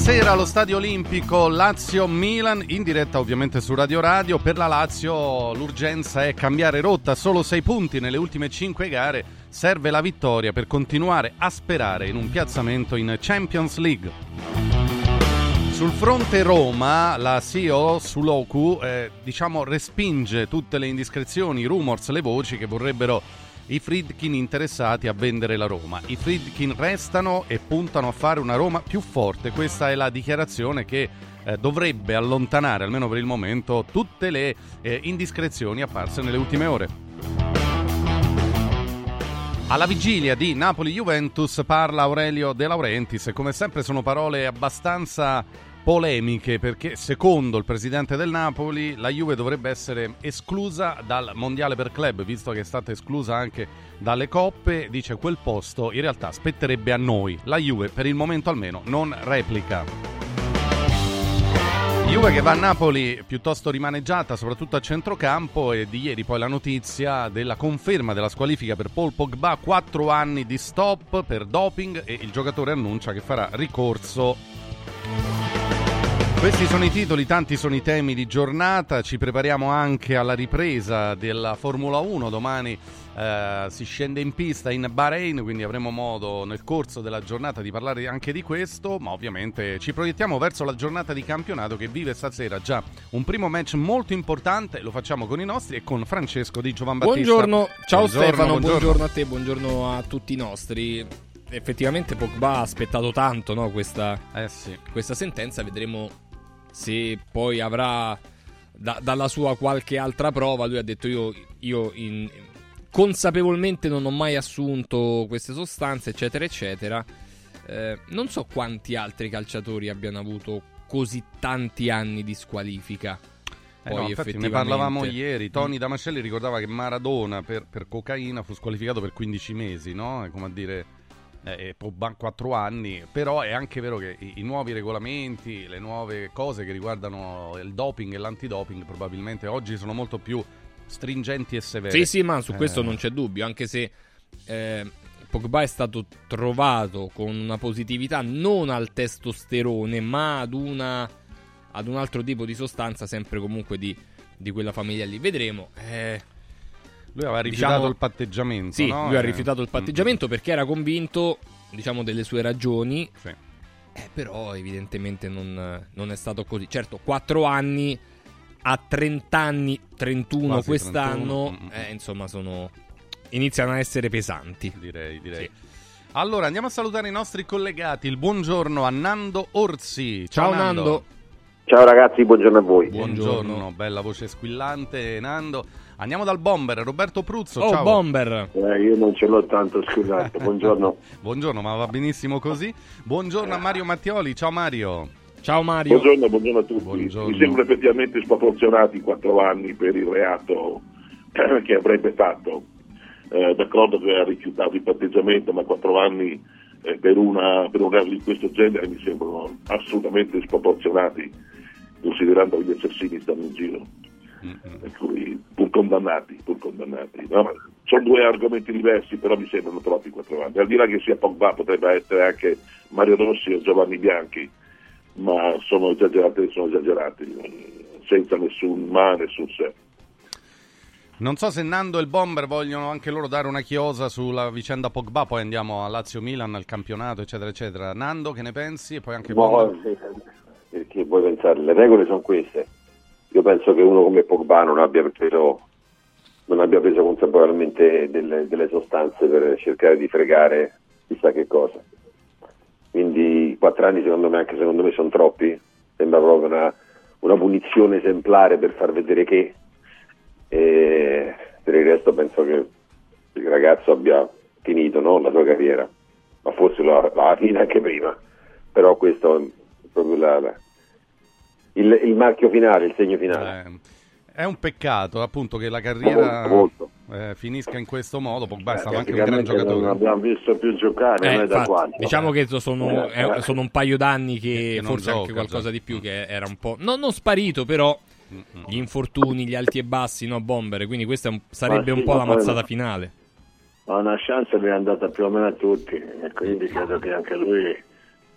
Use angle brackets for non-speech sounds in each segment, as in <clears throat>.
sera allo Stadio Olimpico Lazio-Milan, in diretta ovviamente su Radio Radio. Per la Lazio l'urgenza è cambiare rotta, solo sei punti nelle ultime cinque gare. Serve la vittoria per continuare a sperare in un piazzamento in Champions League. Sul fronte Roma, la CEO Suloku eh, diciamo respinge tutte le indiscrezioni, i rumors, le voci che vorrebbero i Friedkin interessati a vendere la Roma. I Friedkin restano e puntano a fare una Roma più forte. Questa è la dichiarazione che eh, dovrebbe allontanare, almeno per il momento, tutte le eh, indiscrezioni apparse nelle ultime ore. Alla vigilia di Napoli-Juventus parla Aurelio De Laurentiis e come sempre sono parole abbastanza polemiche perché secondo il presidente del Napoli la Juve dovrebbe essere esclusa dal mondiale per club visto che è stata esclusa anche dalle coppe. Dice quel posto in realtà spetterebbe a noi. La Juve per il momento almeno non replica. Juve che va a Napoli piuttosto rimaneggiata, soprattutto a centrocampo, e di ieri poi la notizia della conferma della squalifica per Paul Pogba, 4 anni di stop per doping e il giocatore annuncia che farà ricorso questi sono i titoli, tanti sono i temi di giornata, ci prepariamo anche alla ripresa della Formula 1, domani eh, si scende in pista in Bahrain, quindi avremo modo nel corso della giornata di parlare anche di questo, ma ovviamente ci proiettiamo verso la giornata di campionato che vive stasera già un primo match molto importante, lo facciamo con i nostri e con Francesco di Giovan Battista. Buongiorno, ciao buongiorno, Stefano, buongiorno. buongiorno a te, buongiorno a tutti i nostri effettivamente Pogba ha aspettato tanto no, questa, eh sì. questa, sentenza, vedremo se poi avrà da, dalla sua qualche altra prova, lui ha detto io, io in, consapevolmente non ho mai assunto queste sostanze, eccetera, eccetera. Eh, non so quanti altri calciatori abbiano avuto così tanti anni di squalifica. Eh no, infatti ne parlavamo ieri. Tony Damascelli ricordava che Maradona per, per cocaina fu squalificato per 15 mesi, no? È come a dire eh, 4 anni, però è anche vero che i, i, nuovi regolamenti, le nuove cose che riguardano il doping e l'antidoping probabilmente oggi sono molto più stringenti e severi. Sì, sì, ma su questo eh. non c'è dubbio, anche se eh, Pogba è stato trovato con una positività non al testosterone, ma ad, una, ad un altro tipo di sostanza, sempre comunque di, di quella famiglia lì. Vedremo. Eh, lui aveva rifiutato diciamo, il patteggiamento. Sì, no? lui ha eh. rifiutato il mm. patteggiamento mm-hmm. perché era convinto, diciamo, delle sue ragioni. Sì. Eh, però evidentemente non, non, è stato così. Certo, 4 anni a 30 anni, 31 Quasi quest'anno, 31. Eh, insomma, sono iniziano a essere pesanti. Direi, direi. Sì. Allora, andiamo a salutare i nostri collegati. Il buongiorno a Nando Orsi. Ciao, Ciao Nando. Nando. Ciao ragazzi, buongiorno a voi. Buongiorno, buongiorno. bella voce squillante, Nando. Andiamo dal bomber, Roberto Pruzzo. Oh, ciao. bomber. Eh, io non ce l'ho tanto, scusate. <laughs> Buongiorno. buongiorno, ma va benissimo così. Buongiorno a Mario Mattioli. Ciao Mario. Ciao Mario. Buongiorno, buongiorno a tutti. Buongiorno. Mi sembra effettivamente sproporzionati quattro anni per il reato <clears throat> che avrebbe fatto. Eh, d'accordo che ha rifiutato il patteggiamento, ma quattro anni eh, per, una, per, un reato di questo genere mi sembrano assolutamente sproporzionati, considerando che gli assassini stanno in giro. Per cui pur condannati, pur condannati. No, sono due argomenti diversi, però mi sembrano troppi quattro anni. Al di là che sia Pogba, potrebbe essere anche Mario Rossi o Giovanni Bianchi, ma sono esagerati, sono esagerati, senza nessun ma, nessun sé. Non so se Nando e il Bomber vogliono anche loro dare una chiosa sulla vicenda Pogba, poi andiamo a Lazio-Milan, al campionato, eccetera, eccetera. Nando, che ne pensi? E poi anche no, Bomber. Perché puoi pensare, le regole sono queste io penso che uno come Pogba non abbia preso, non abbia preso consapevolmente delle, delle, sostanze per cercare di fregare chissà che cosa. Quindi quattro anni secondo me, anche secondo me sono troppi, sembra proprio una, una punizione esemplare per far vedere che e per il resto penso che il ragazzo abbia finito no? la sua carriera, ma forse l'ha, l'ha finita anche prima, però questo è proprio la, la il, il, marchio finale, il segno finale. Eh, è un peccato appunto che la carriera molto, molto. Eh, finisca in questo modo. Pogba è stato anche un gran giocatore. Non abbiamo visto più giocare eh, da infatti, Diciamo che sono, eh, sono, un paio d'anni che, che forse gioca, anche qualcosa già. di più che era un po'... No, non sparito però gli infortuni, gli alti e bassi, no bomber, quindi questa un, sarebbe sì, un po' la mazzata finale. Ma una chance mi è andata più o meno a tutti e quindi credo che anche lui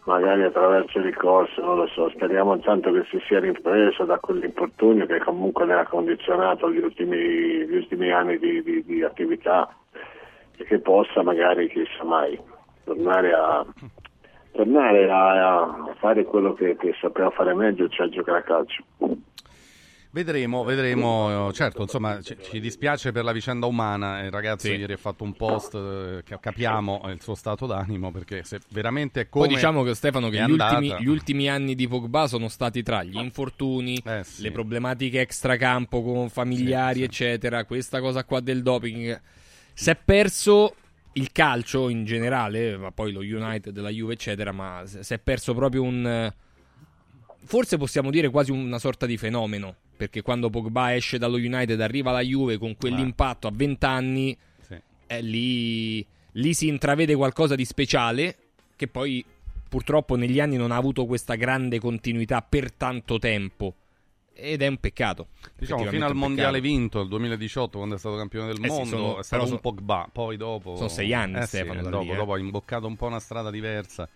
magari attraverso il ricorso, non lo so, speriamo intanto che si sia ripreso da quell'infortunio che comunque ne ha condizionato gli ultimi, gli ultimi anni di, di, di, attività e che possa magari, chissà mai, tornare a, tornare a, a fare quello che, che sapeva fare meglio, cioè giocare a calcio. Vedremo, vedremo, certo, insomma, ci, ci, dispiace per la vicenda umana, il ragazzo sì. ieri ha fatto un post, eh, capiamo il suo stato d'animo, perché se veramente è come Poi diciamo che Stefano che gli ultimi, gli ultimi, anni di Pogba sono stati tra gli infortuni, eh, sì. le problematiche extracampo con familiari, sì, eccetera, questa cosa qua del doping, si è perso il calcio in generale, ma poi lo United, la Juve, eccetera, ma si è perso proprio un forse possiamo dire quasi una sorta di fenomeno, perché quando Pogba esce dallo United arriva alla Juve con quell'impatto a 20 anni, sì. eh, lì, lì si intravede qualcosa di speciale che poi purtroppo negli anni non ha avuto questa grande continuità per tanto tempo. Ed è un peccato. Diciamo, fino al mondiale vinto, il 2018, quando è stato campione del eh mondo, sì, sono, è stato un Pogba. Poi dopo. Sono sei anni, eh Stefano. Sì, dopo, eh. dopo ha imboccato un po' una strada diversa.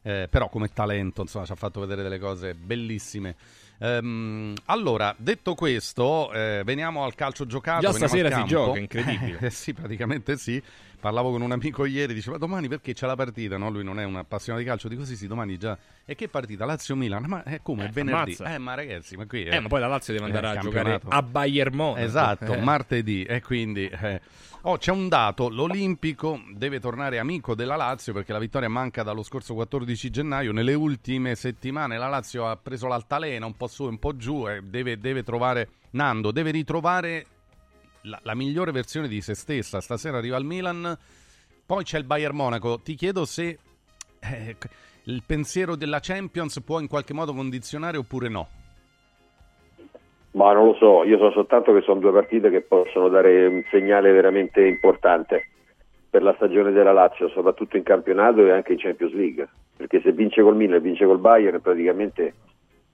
Eh, però come talento insomma ci ha fatto vedere delle cose bellissime. Ehm, allora, detto questo, eh, veniamo al calcio giocato. Già stasera si gioca, incredibile. <laughs> Eh, sì, praticamente sì. Parlavo con un amico ieri, diceva domani perché c'è la partita, no? Lui non è un appassionato di calcio, dico sì sì, domani già. E che partita? Lazio-Milan? Ma è come? È venerdì? Mazza. Eh, ma ragazzi, ma qui... È... Eh, ma poi la Lazio deve andare a giocare a Bayern Monaco. Esatto, eh. martedì. E quindi... Eh, Oh, c'è un dato, l'Olimpico deve tornare amico della Lazio perché la vittoria manca dallo scorso 14 gennaio. Nelle ultime settimane la Lazio ha preso l'altalena un po' su e un po' giù e deve, deve trovare Nando, deve ritrovare la, la, migliore versione di se stessa. Stasera arriva il Milan, poi c'è il Bayern Monaco. Ti chiedo se eh, il pensiero della Champions può in qualche modo condizionare oppure no. Ma non lo so, io so soltanto che sono due partite che possono dare un segnale veramente importante per la stagione della Lazio, soprattutto in campionato e anche in Champions League, perché se vince col Milan e vince col Bayern praticamente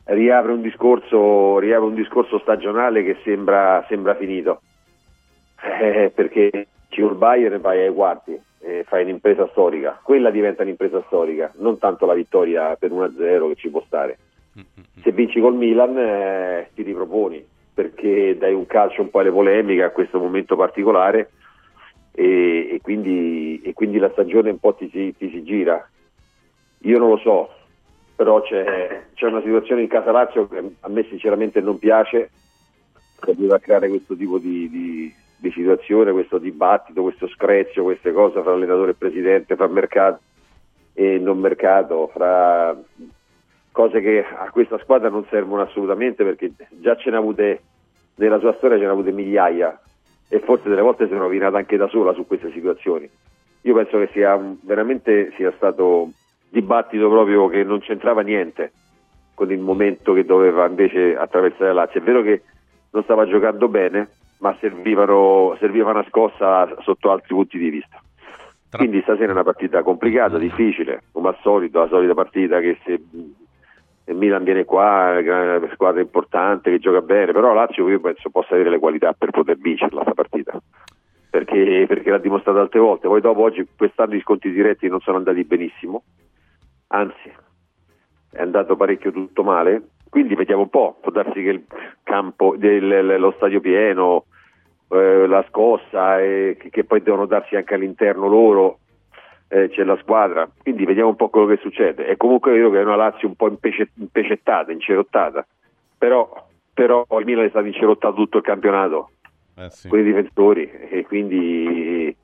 riapre un discorso, riapre un discorso stagionale che sembra, sembra finito, eh, perché col Bayern vai ai quarti, e fai un'impresa storica, quella diventa un'impresa storica, non tanto la vittoria per 1-0 che ci può stare. Se vinci col Milan eh, ti riproponi perché dai un calcio un po' alle polemiche a questo momento particolare e, e, quindi, e quindi, la stagione un po' ti si, ti si, gira. Io non lo so, però c'è, c'è, una situazione in casa Lazio che a me sinceramente non piace, che arriva a creare questo tipo di, di, di situazione, questo dibattito, questo screzio, queste cose fra allenatore e presidente, fra mercato e non mercato, fra cose che a questa squadra non servono assolutamente perché già ce ne ha avute nella sua storia ce ne ha avute migliaia e forse delle volte si è rovinata anche da sola su queste situazioni. Io penso che sia veramente sia stato dibattito proprio che non c'entrava niente con il momento che doveva invece attraversare la Lazio. È vero che non stava giocando bene, ma servivano, serviva una scossa sotto altri punti di vista. Quindi stasera è una partita complicata, difficile, come al solito, la solita partita che se il Milan viene qua, è una squadra importante che gioca bene, però Lazio io penso possa avere le qualità per poter vincerla questa partita. Perché, perché l'ha dimostrato altre volte. Poi dopo oggi quest'anno i sconti diretti non sono andati benissimo, anzi è andato parecchio tutto male. Quindi vediamo un po', può darsi che il campo, del, lo stadio pieno, eh, la scossa, eh, che, che poi devono darsi anche all'interno loro, eh, c'è la squadra, quindi vediamo un po' quello che succede. È comunque vero che è una Lazio un po' impecettata, incerottata, però, però il Milan è stato incerottato tutto il campionato eh sì. con i difensori e quindi,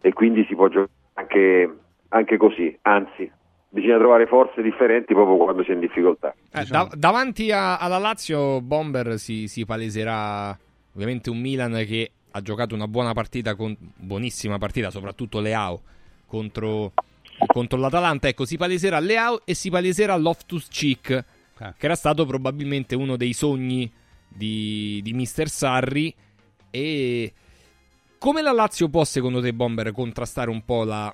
e quindi si può giocare anche, anche, così, anzi bisogna trovare forze differenti proprio quando si è in difficoltà. Eh, da, davanti a, alla Lazio Bomber si, si paleserà ovviamente un Milan che ha giocato una buona partita, con, buonissima partita, soprattutto Leao contro, contro l'Atalanta. Ecco, si paleserà Leao e si paleserà Loftus Cheek, ah. che era stato probabilmente uno dei sogni di, di Mister Sarri. E come la Lazio può, secondo te, Bomber, contrastare un po' la,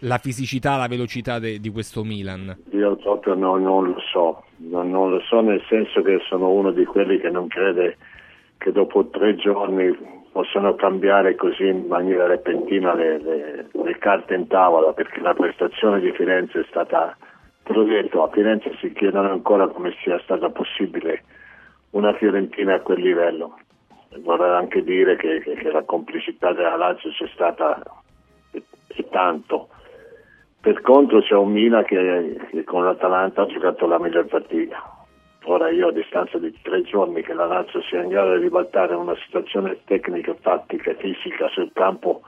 la fisicità, la velocità de, di questo Milan? Io proprio no, non lo so, non, non, lo so nel senso che sono uno di quelli che non crede che dopo tre giorni possono cambiare così in maniera repentina le, le, le, carte in tavola perché la prestazione di Firenze è stata te l'ho detto, a Firenze si chiedono ancora come sia stata possibile una Fiorentina a quel livello. Vorrei anche dire che, che, che la complicità della Lazio c'è stata e, e tanto. Per contro c'è un Mina che, che con l'Atalanta ha giocato la miglior partita. Ora io a distanza di tre giorni che la Lazio sia in grado di ribaltare una situazione tecnica, tattica e fisica sul campo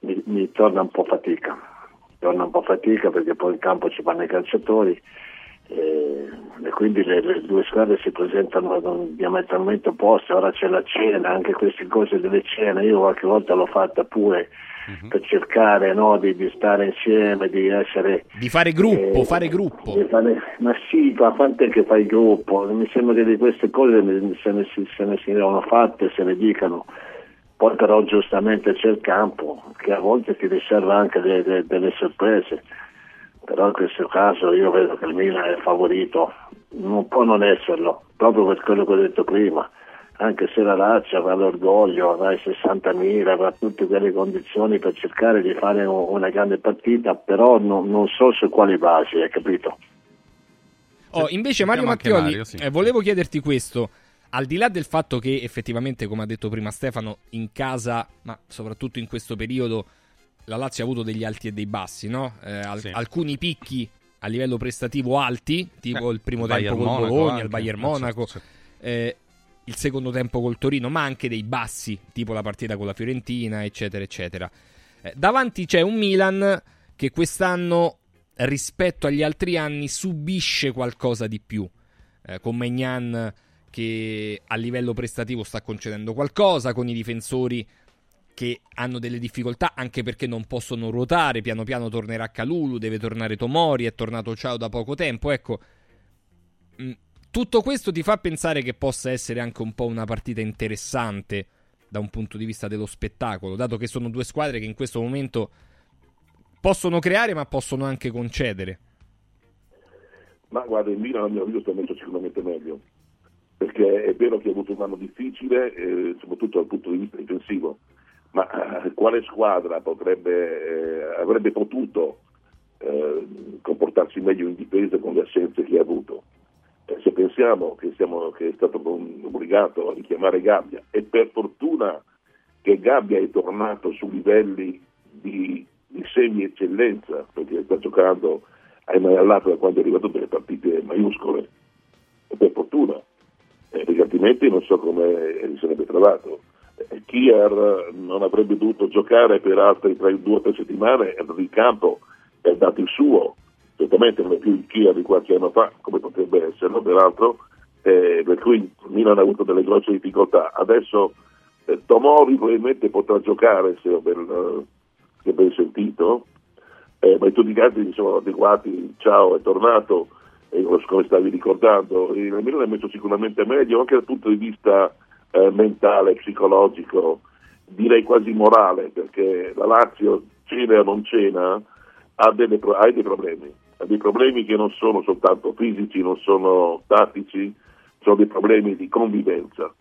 mi, mi torna un po' fatica torna un po' fatica perché poi in campo ci vanno i calciatori e, e quindi le, le, due squadre si presentano diametralmente opposte, ora c'è la cena, anche queste cose delle cene, io qualche volta l'ho fatta pure uh-huh. per cercare no, di, di, stare insieme, di essere... Di fare gruppo, eh, fare gruppo. Fare, ma sì, ma quant'è che fai gruppo? Mi sembra che di queste cose se ne, se ne siano fatte, se ne dicano poi però giustamente c'è il campo che a volte ti riserva anche de, de, delle sorprese, però in questo caso io vedo che il Milan è favorito, non può non esserlo, proprio per quello che ho detto prima, anche se la Lazio avrà l'orgoglio, avrà i 60.000, avrà tutte quelle condizioni per cercare di fare una grande partita, però non, non so su quali basi, hai capito? Oh, invece Mario Mattioli, Mario, sì. eh, volevo chiederti questo al di là del fatto che effettivamente, come ha detto prima Stefano, in casa, ma soprattutto in questo periodo, la Lazio ha avuto degli alti e dei bassi, no? Eh, al- sì. Alcuni picchi a livello prestativo alti, tipo eh, il primo tempo col Bologna, il Bayern eh, Monaco, certo, certo. Eh, il secondo tempo col Torino, ma anche dei bassi, tipo la partita con la Fiorentina, eccetera, eccetera. Eh, davanti c'è un Milan che quest'anno, rispetto agli altri anni, subisce qualcosa di più. Eh, con Magnan che a livello prestativo sta concedendo qualcosa, con i difensori che hanno delle difficoltà anche perché non possono ruotare, piano piano tornerà Calulu, deve tornare Tomori, è tornato Ciao da poco tempo, ecco. Mm, tutto questo ti fa pensare che possa essere anche un po' una partita interessante da un punto di vista dello spettacolo, dato che sono due squadre che in questo momento possono creare ma possono anche concedere. Ma guarda, il Milan a mio avviso sta messo sicuramente meglio perché è vero che ha avuto un anno difficile, eh, soprattutto dal punto di vista difensivo, ma eh, quale squadra potrebbe, eh, avrebbe potuto eh, comportarsi meglio in difesa con le assenze che ha avuto? Eh, se pensiamo che, siamo, che, è stato obbligato a richiamare Gabbia e per fortuna che Gabbia è tornato su livelli di, di semi-eccellenza, perché sta giocando ai all'alto da quando è arrivato delle partite maiuscole, e per fortuna eh, perché altrimenti non so come si sarebbe trovato. Eh, Kier non avrebbe dovuto giocare per altre due o tre settimane, è andato in campo ha dato il suo, certamente non è più il Kier di qualche anno fa, come potrebbe esserlo, peraltro, eh, per cui Milan ha avuto delle grosse difficoltà. Adesso eh, Tomori probabilmente potrà giocare, se ho ben, eh, ben sentito, eh, ma in tutti i casi sono adeguati, ciao, è tornato come stavi ricordando, il Milan è messo sicuramente meglio anche dal punto di vista eh, mentale, psicologico, direi quasi morale, perché la Lazio, cena o non cena, ha, delle, ha dei problemi, dei problemi che non sono soltanto fisici, non sono tattici, sono dei problemi di convivenza.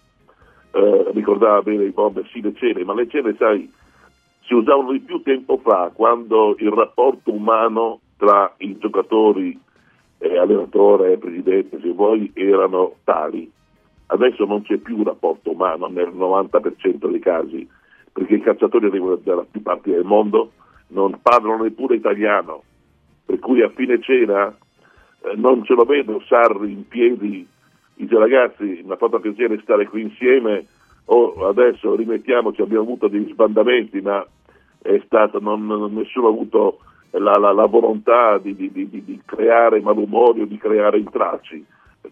Eh, ricordava bene i bomber, sì le cene, ma le cene, sai, si usavano di più tempo fa, quando il rapporto umano tra i giocatori eh, allenatore, presidente, se vuoi, erano tali. Adesso non c'è più un rapporto umano nel 90% dei casi, perché i calciatori arrivano da più parti del mondo, non parlano neppure italiano, per cui a fine cena eh, non ce lo vedo Sarri in piedi, dice ragazzi, mi ha fatto piacere stare qui insieme, oh, adesso rimettiamoci, abbiamo avuto degli sbandamenti, ma è stato, non, nessuno ha avuto la, la, la volontà di, di, di, di, creare malumori o di creare intralci.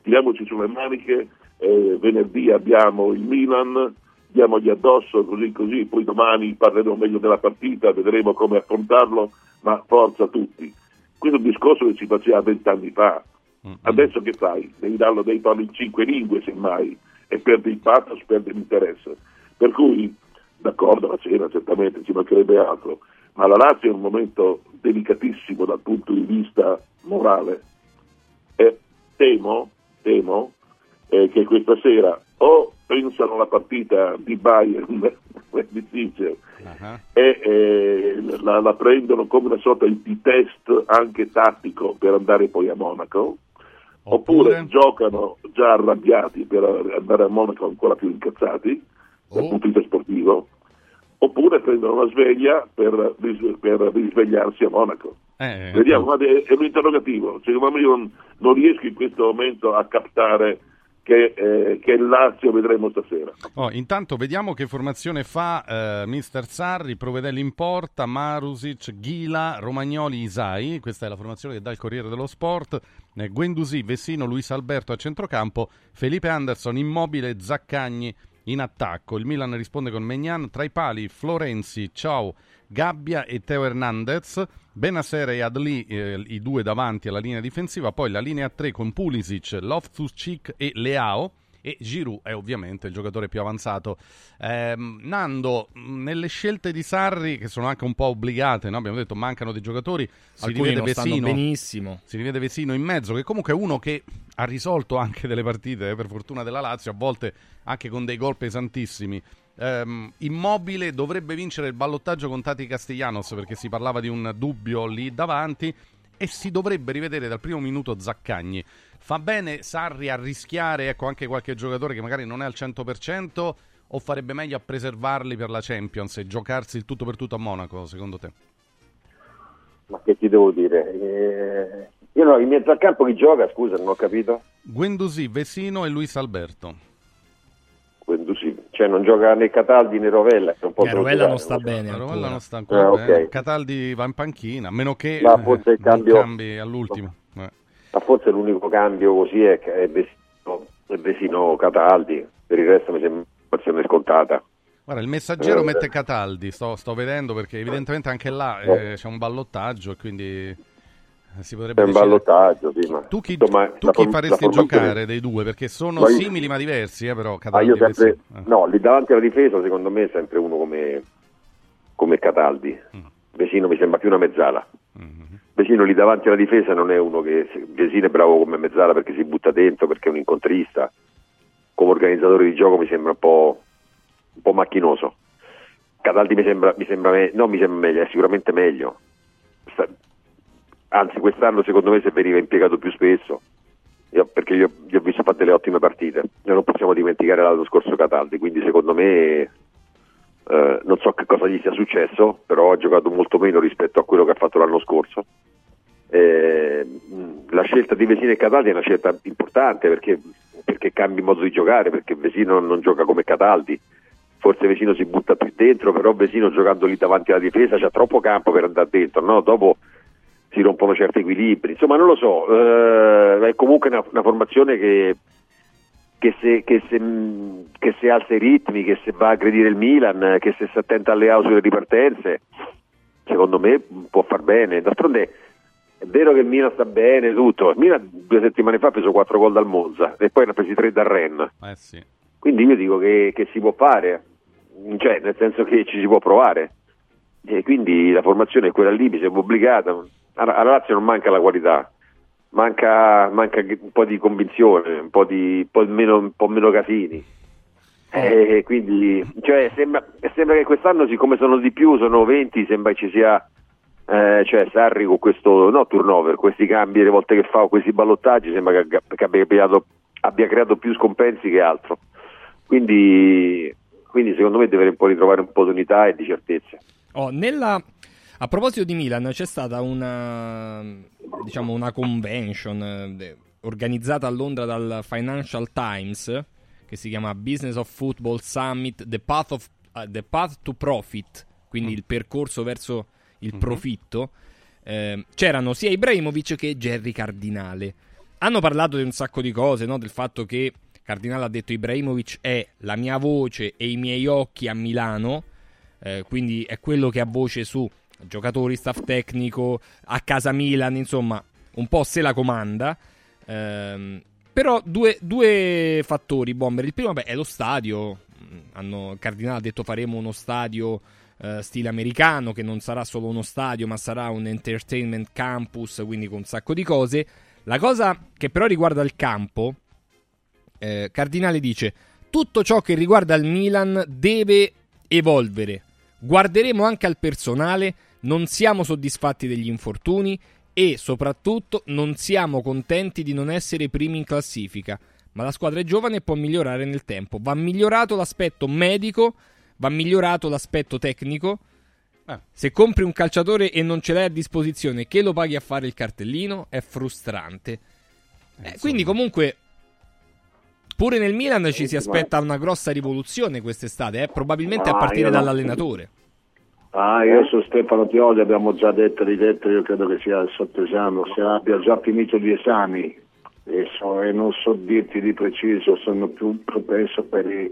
Tiriamoci sulle maniche, eh, venerdì abbiamo il Milan, diamogli addosso così così, poi domani parleremo meglio della partita, vedremo come affrontarlo, ma forza tutti. Questo è un discorso che si faceva vent'anni fa. Adesso che fai? Devi darlo dei toni in cinque lingue, semmai, e perdi il pathos, perdi l'interesse. Per cui, d'accordo, la cena certamente ci mancherebbe altro, ma la Lazio è un momento delicatissimo dal punto di vista morale e temo, temo eh, che questa sera o pensano alla partita di Bayern è difficile, uh-huh. e eh, la, la, prendono come una sorta di test anche tattico per andare poi a Monaco, oppure, oppure giocano già arrabbiati per andare a Monaco ancora più incazzati dal oh. punto di vista sportivo, oppure prendono la sveglia per, per risvegliarsi a Monaco. Eh, Vediamo, ma è, è un interrogativo, secondo me io non, non riesco in questo momento a captare che, eh, che, Lazio vedremo stasera. Oh, intanto vediamo che formazione fa eh, Mister Sarri, Provedelli in porta, Marusic, Ghila, Romagnoli, Isai, questa è la formazione che dà il Corriere dello Sport, eh, Guendouzi, Vessino, Luis Alberto a centrocampo, Felipe Anderson, Immobile, Zaccagni in attacco. Il Milan risponde con Megnan, tra i pali Florenzi, Ciao, Gabbia e Teo Hernandez, Benasera e Adli, eh, i due davanti alla linea difensiva, poi la linea 3 con Pulisic, Loftus-Cheek e Leao e Giroud è ovviamente il giocatore più avanzato. Eh, Nando, nelle scelte di Sarri, che sono anche un po' obbligate, no? abbiamo detto mancano dei giocatori, si Alcuni rivede Vesino, benissimo. si rivede Vesino in mezzo, che comunque è uno che ha risolto anche delle partite, eh, per fortuna della Lazio, a volte anche con dei gol pesantissimi ehm, Immobile dovrebbe vincere il ballottaggio con Tati Castellanos perché si parlava di un dubbio lì davanti e si dovrebbe rivedere dal primo minuto Zaccagni. Fa bene Sarri a rischiare ecco, anche qualche giocatore che magari non è al 100% o farebbe meglio a preservarli per la Champions e giocarsi il tutto per tutto a Monaco, secondo te? Ma che ti devo dire? Eh, io no, in mezzo al campo chi gioca, scusa, non ho capito. Guendouzi, Vesino e Luis Alberto. Guendouzi, cioè non gioca né Cataldi né Rovella. Che un po' eh, Rovella non sta bene. Rovella non sta ancora eh, okay. Cataldi va in panchina, a meno che ma forse il cambio... cambi all'ultimo. Eh. Ma forse l'unico cambio così è, che è Vesino, è Vesino Cataldi, per il resto mi sembra un'azione scontata. Guarda, il messaggero eh, mette Cataldi, sto, sto, vedendo perché evidentemente anche là eh, c'è un ballottaggio e quindi eh, si potrebbe è un ballottaggio, sì, ma... Tu chi, Insomma, tu chi faresti giocare dei due? Perché sono io... simili ma diversi, eh, però Cataldi ah, sempre... eh. No, lì davanti alla difesa secondo me è sempre uno come, come Cataldi. Mm. Vesino mi sembra più una mezzala. Mm-hmm. Vesino lì davanti alla difesa non è uno che... Vesino è bravo come mezzala perché si butta dentro, perché è un incontrista. Come organizzatore di gioco mi sembra un po', un po macchinoso. Cataldi mi sembra, mi sembra me... no, mi sembra meglio, è sicuramente meglio. Anzi quest'anno secondo me se veniva impiegato più spesso io, perché io, gli ho visto fare delle ottime partite e non possiamo dimenticare l'anno scorso Cataldi quindi secondo me eh, non so che cosa gli sia successo però ha giocato molto meno rispetto a quello che ha fatto l'anno scorso eh, la scelta di Vesino e Cataldi è una scelta importante perché, perché cambi modo di giocare perché Vesino non gioca come Cataldi forse Vesino si butta più dentro però Vesino giocando lì davanti alla difesa c'ha troppo campo per andare dentro no? dopo si rompono certi equilibri. Insomma, non lo so, eh, è comunque una, una formazione che, che, se, che, se, che, se, alza i ritmi, che se va a aggredire il Milan, che se si attenta alle ausole ripartenze, secondo me può far bene. D'altronde è vero che il Milan sta bene, tutto. Il Milan due settimane fa ha preso 4 gol dal Monza e poi ne ha presi 3 dal Rennes. Eh sì. Quindi io dico che, che si può fare, cioè nel senso che ci si può provare. E quindi la formazione è quella lì, mi sembra obbligata alla Lazio non manca la qualità, manca, manca un po' di convinzione, un po', di, un po meno, un po meno casini. Eh. eh, quindi cioè, sembra, sembra, che quest'anno, siccome sono di più, sono 20, sembra ci sia eh, cioè Sarri con questo no, turnover, questi cambi le volte che fa questi ballottaggi, sembra che, che abbia, creato, abbia, creato, più scompensi che altro. Quindi, quindi secondo me deve un po' ritrovare un po' di unità e di certezze. Oh, nella a proposito di Milan, c'è stata una, diciamo, una convention eh, organizzata a Londra dal Financial Times che si chiama Business of Football Summit The Path, of, uh, the path to Profit, quindi mm. il percorso verso il mm-hmm. profitto. Eh, c'erano sia Ibrahimovic che Jerry Cardinale. Hanno parlato di un sacco di cose, no? del fatto che Cardinale ha detto Ibrahimovic è la mia voce e i miei occhi a Milano, eh, quindi è quello che ha voce su giocatori, staff tecnico, a casa Milan, insomma, un po' se la comanda. Ehm, però due, due, fattori, Bomber. Il primo beh, è lo stadio. Hanno, Cardinale ha detto faremo uno stadio eh, stile americano, che non sarà solo uno stadio, ma sarà un entertainment campus, quindi con un sacco di cose. La cosa che però riguarda il campo, eh, Cardinale dice tutto ciò che riguarda il Milan deve evolvere. Guarderemo anche al personale, non siamo soddisfatti degli infortuni e soprattutto non siamo contenti di non essere primi in classifica. Ma la squadra è giovane e può migliorare nel tempo. Va migliorato l'aspetto medico, va migliorato l'aspetto tecnico. Eh. Se compri un calciatore e non ce l'hai a disposizione, che lo paghi a fare il cartellino, è frustrante. Eh, quindi comunque Pure nel Milan ci si aspetta una grossa rivoluzione quest'estate, eh? probabilmente a partire dall'allenatore. Ah, io su Stefano Pioli abbiamo già detto e ridetto, io credo che sia sotto esame, se abbia già finito gli esami e, so, e, non so dirti di preciso, sono più propenso per, i,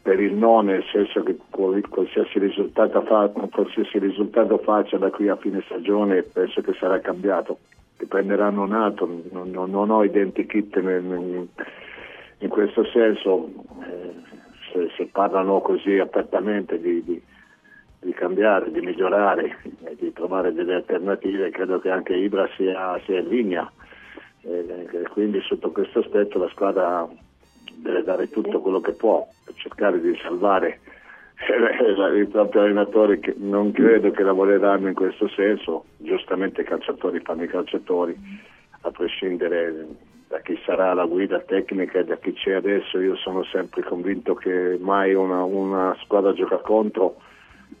per il no, nel senso che qualsiasi risultato, fa, qualsiasi risultato faccia da qui a fine stagione penso che sarà cambiato, che prenderanno un altro, non, non, non ho identikit nel in questo senso eh, se, se, parlano così apertamente di, di, di, cambiare, di migliorare e di trovare delle alternative, credo che anche Ibra sia, sia in linea. E, e quindi sotto questo aspetto la squadra deve dare tutto quello che può per cercare di salvare <laughs> i propri allenatori che non credo che lavoreranno in questo senso, giustamente i calciatori fanno i calciatori, a prescindere da chi sarà la guida tecnica e da chi c'è adesso, io sono sempre convinto che mai una, una squadra gioca contro,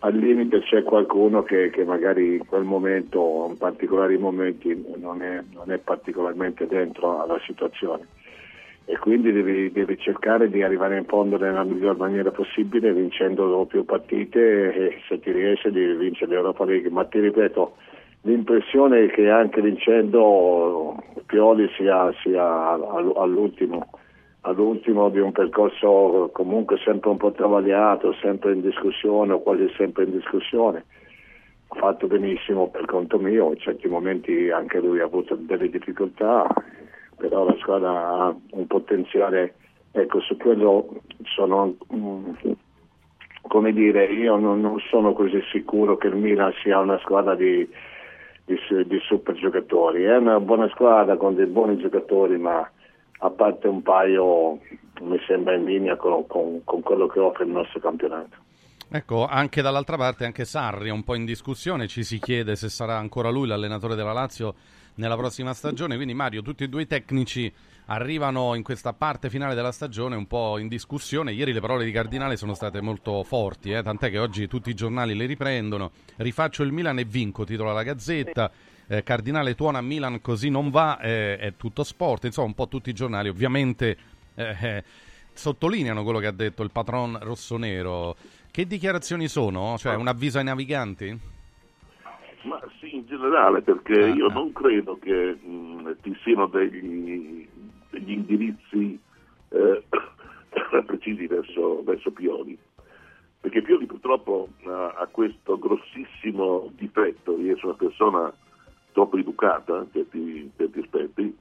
al limite c'è qualcuno che, che, magari in quel momento, in particolari momenti, non è, non è particolarmente dentro alla situazione. E quindi devi, devi, cercare di arrivare in fondo nella miglior maniera possibile vincendo più partite e se ti riesce di vincere l'Europa League. Ma ti ripeto l'impressione è che anche vincendo Pioli sia, sia all'ultimo, all'ultimo, di un percorso comunque sempre un po' travagliato, sempre in discussione o quasi sempre in discussione. Ha fatto benissimo per conto mio, in certi momenti anche lui ha avuto delle difficoltà, però la squadra ha un potenziale, ecco su quello sono... Mm, come dire, io non, non sono così sicuro che il Milan sia una squadra di, di, di super giocatori. È una buona squadra con dei buoni giocatori, ma a parte un paio mi sembra in linea con, con, con quello che offre il nostro campionato. Ecco, anche dall'altra parte, anche Sarri è un po' in discussione, ci si chiede se sarà ancora lui l'allenatore della Lazio nella prossima stagione, quindi Mario, tutti e due i tecnici arrivano in questa parte finale della stagione un po' in discussione. Ieri le parole di Cardinale sono state molto forti, eh? tant'è che oggi tutti i giornali le riprendono. Rifaccio il Milan e vinco, titola la Gazzetta. Eh, Cardinale tuona a Milan, così non va, eh, è tutto sport. Insomma, un po' tutti i giornali ovviamente eh, eh, sottolineano quello che ha detto il patron rossonero. Che dichiarazioni sono? Cioè, un avviso ai naviganti? Ma sì, in generale, perché ah, io ah. non credo che mh, ci siano degli degli indirizzi eh, <coughs> precisi verso, verso, Pioli. Perché Pioli purtroppo ha, ha questo grossissimo difetto di essere una persona troppo educata per certi, certi aspetti,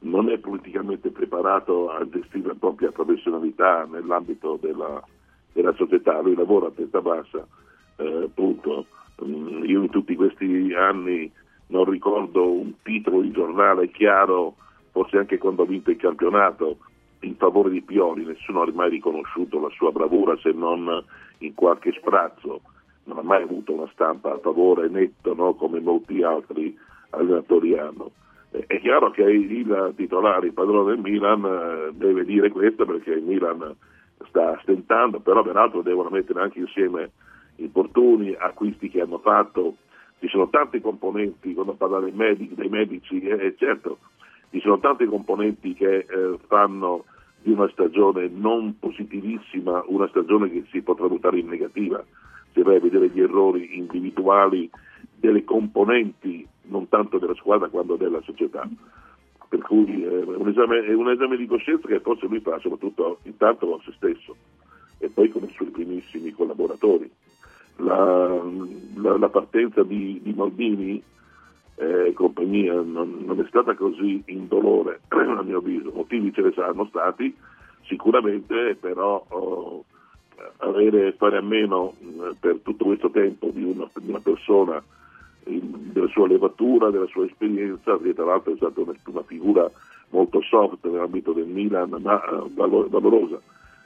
non è politicamente preparato a gestire la propria professionalità nell'ambito della, della società, lui lavora a testa bassa, eh, punto. Mm, io in tutti questi anni non ricordo un titolo di giornale chiaro forse anche quando ha vinto il campionato in favore di Pioli, nessuno ha mai riconosciuto la sua bravura se non in qualche sprazzo, non ha mai avuto una stampa a favore netto no? come molti altri allenatori hanno. È chiaro che il titolare, il padrone del Milan, eh, deve dire questo perché il Milan sta stentando, però peraltro devono mettere anche insieme infortuni, acquisti che hanno fatto, ci sono tanti componenti quando parla dei medici, dei medici eh, certo ci sono tanti componenti che eh, fanno di una stagione non positivissima una stagione che si può tradurre in negativa. A vedere gli errori individuali delle componenti, non tanto della squadra quanto della società. Per cui eh, un esame, è un esame di coscienza che forse lui fa soprattutto intanto con se stesso e poi con i suoi primissimi collaboratori. La, la, la partenza di, di Maldini eh, compagnia non, non, è stata così indolore, <clears throat> a mio avviso. Motivi ce ne saranno stati, sicuramente, però oh, avere, fare a meno eh, per tutto questo tempo di una, di una persona in, della sua levatura, della sua esperienza, che tra l'altro è stata una, una figura molto soft nell'ambito del Milan, ma uh, valorosa.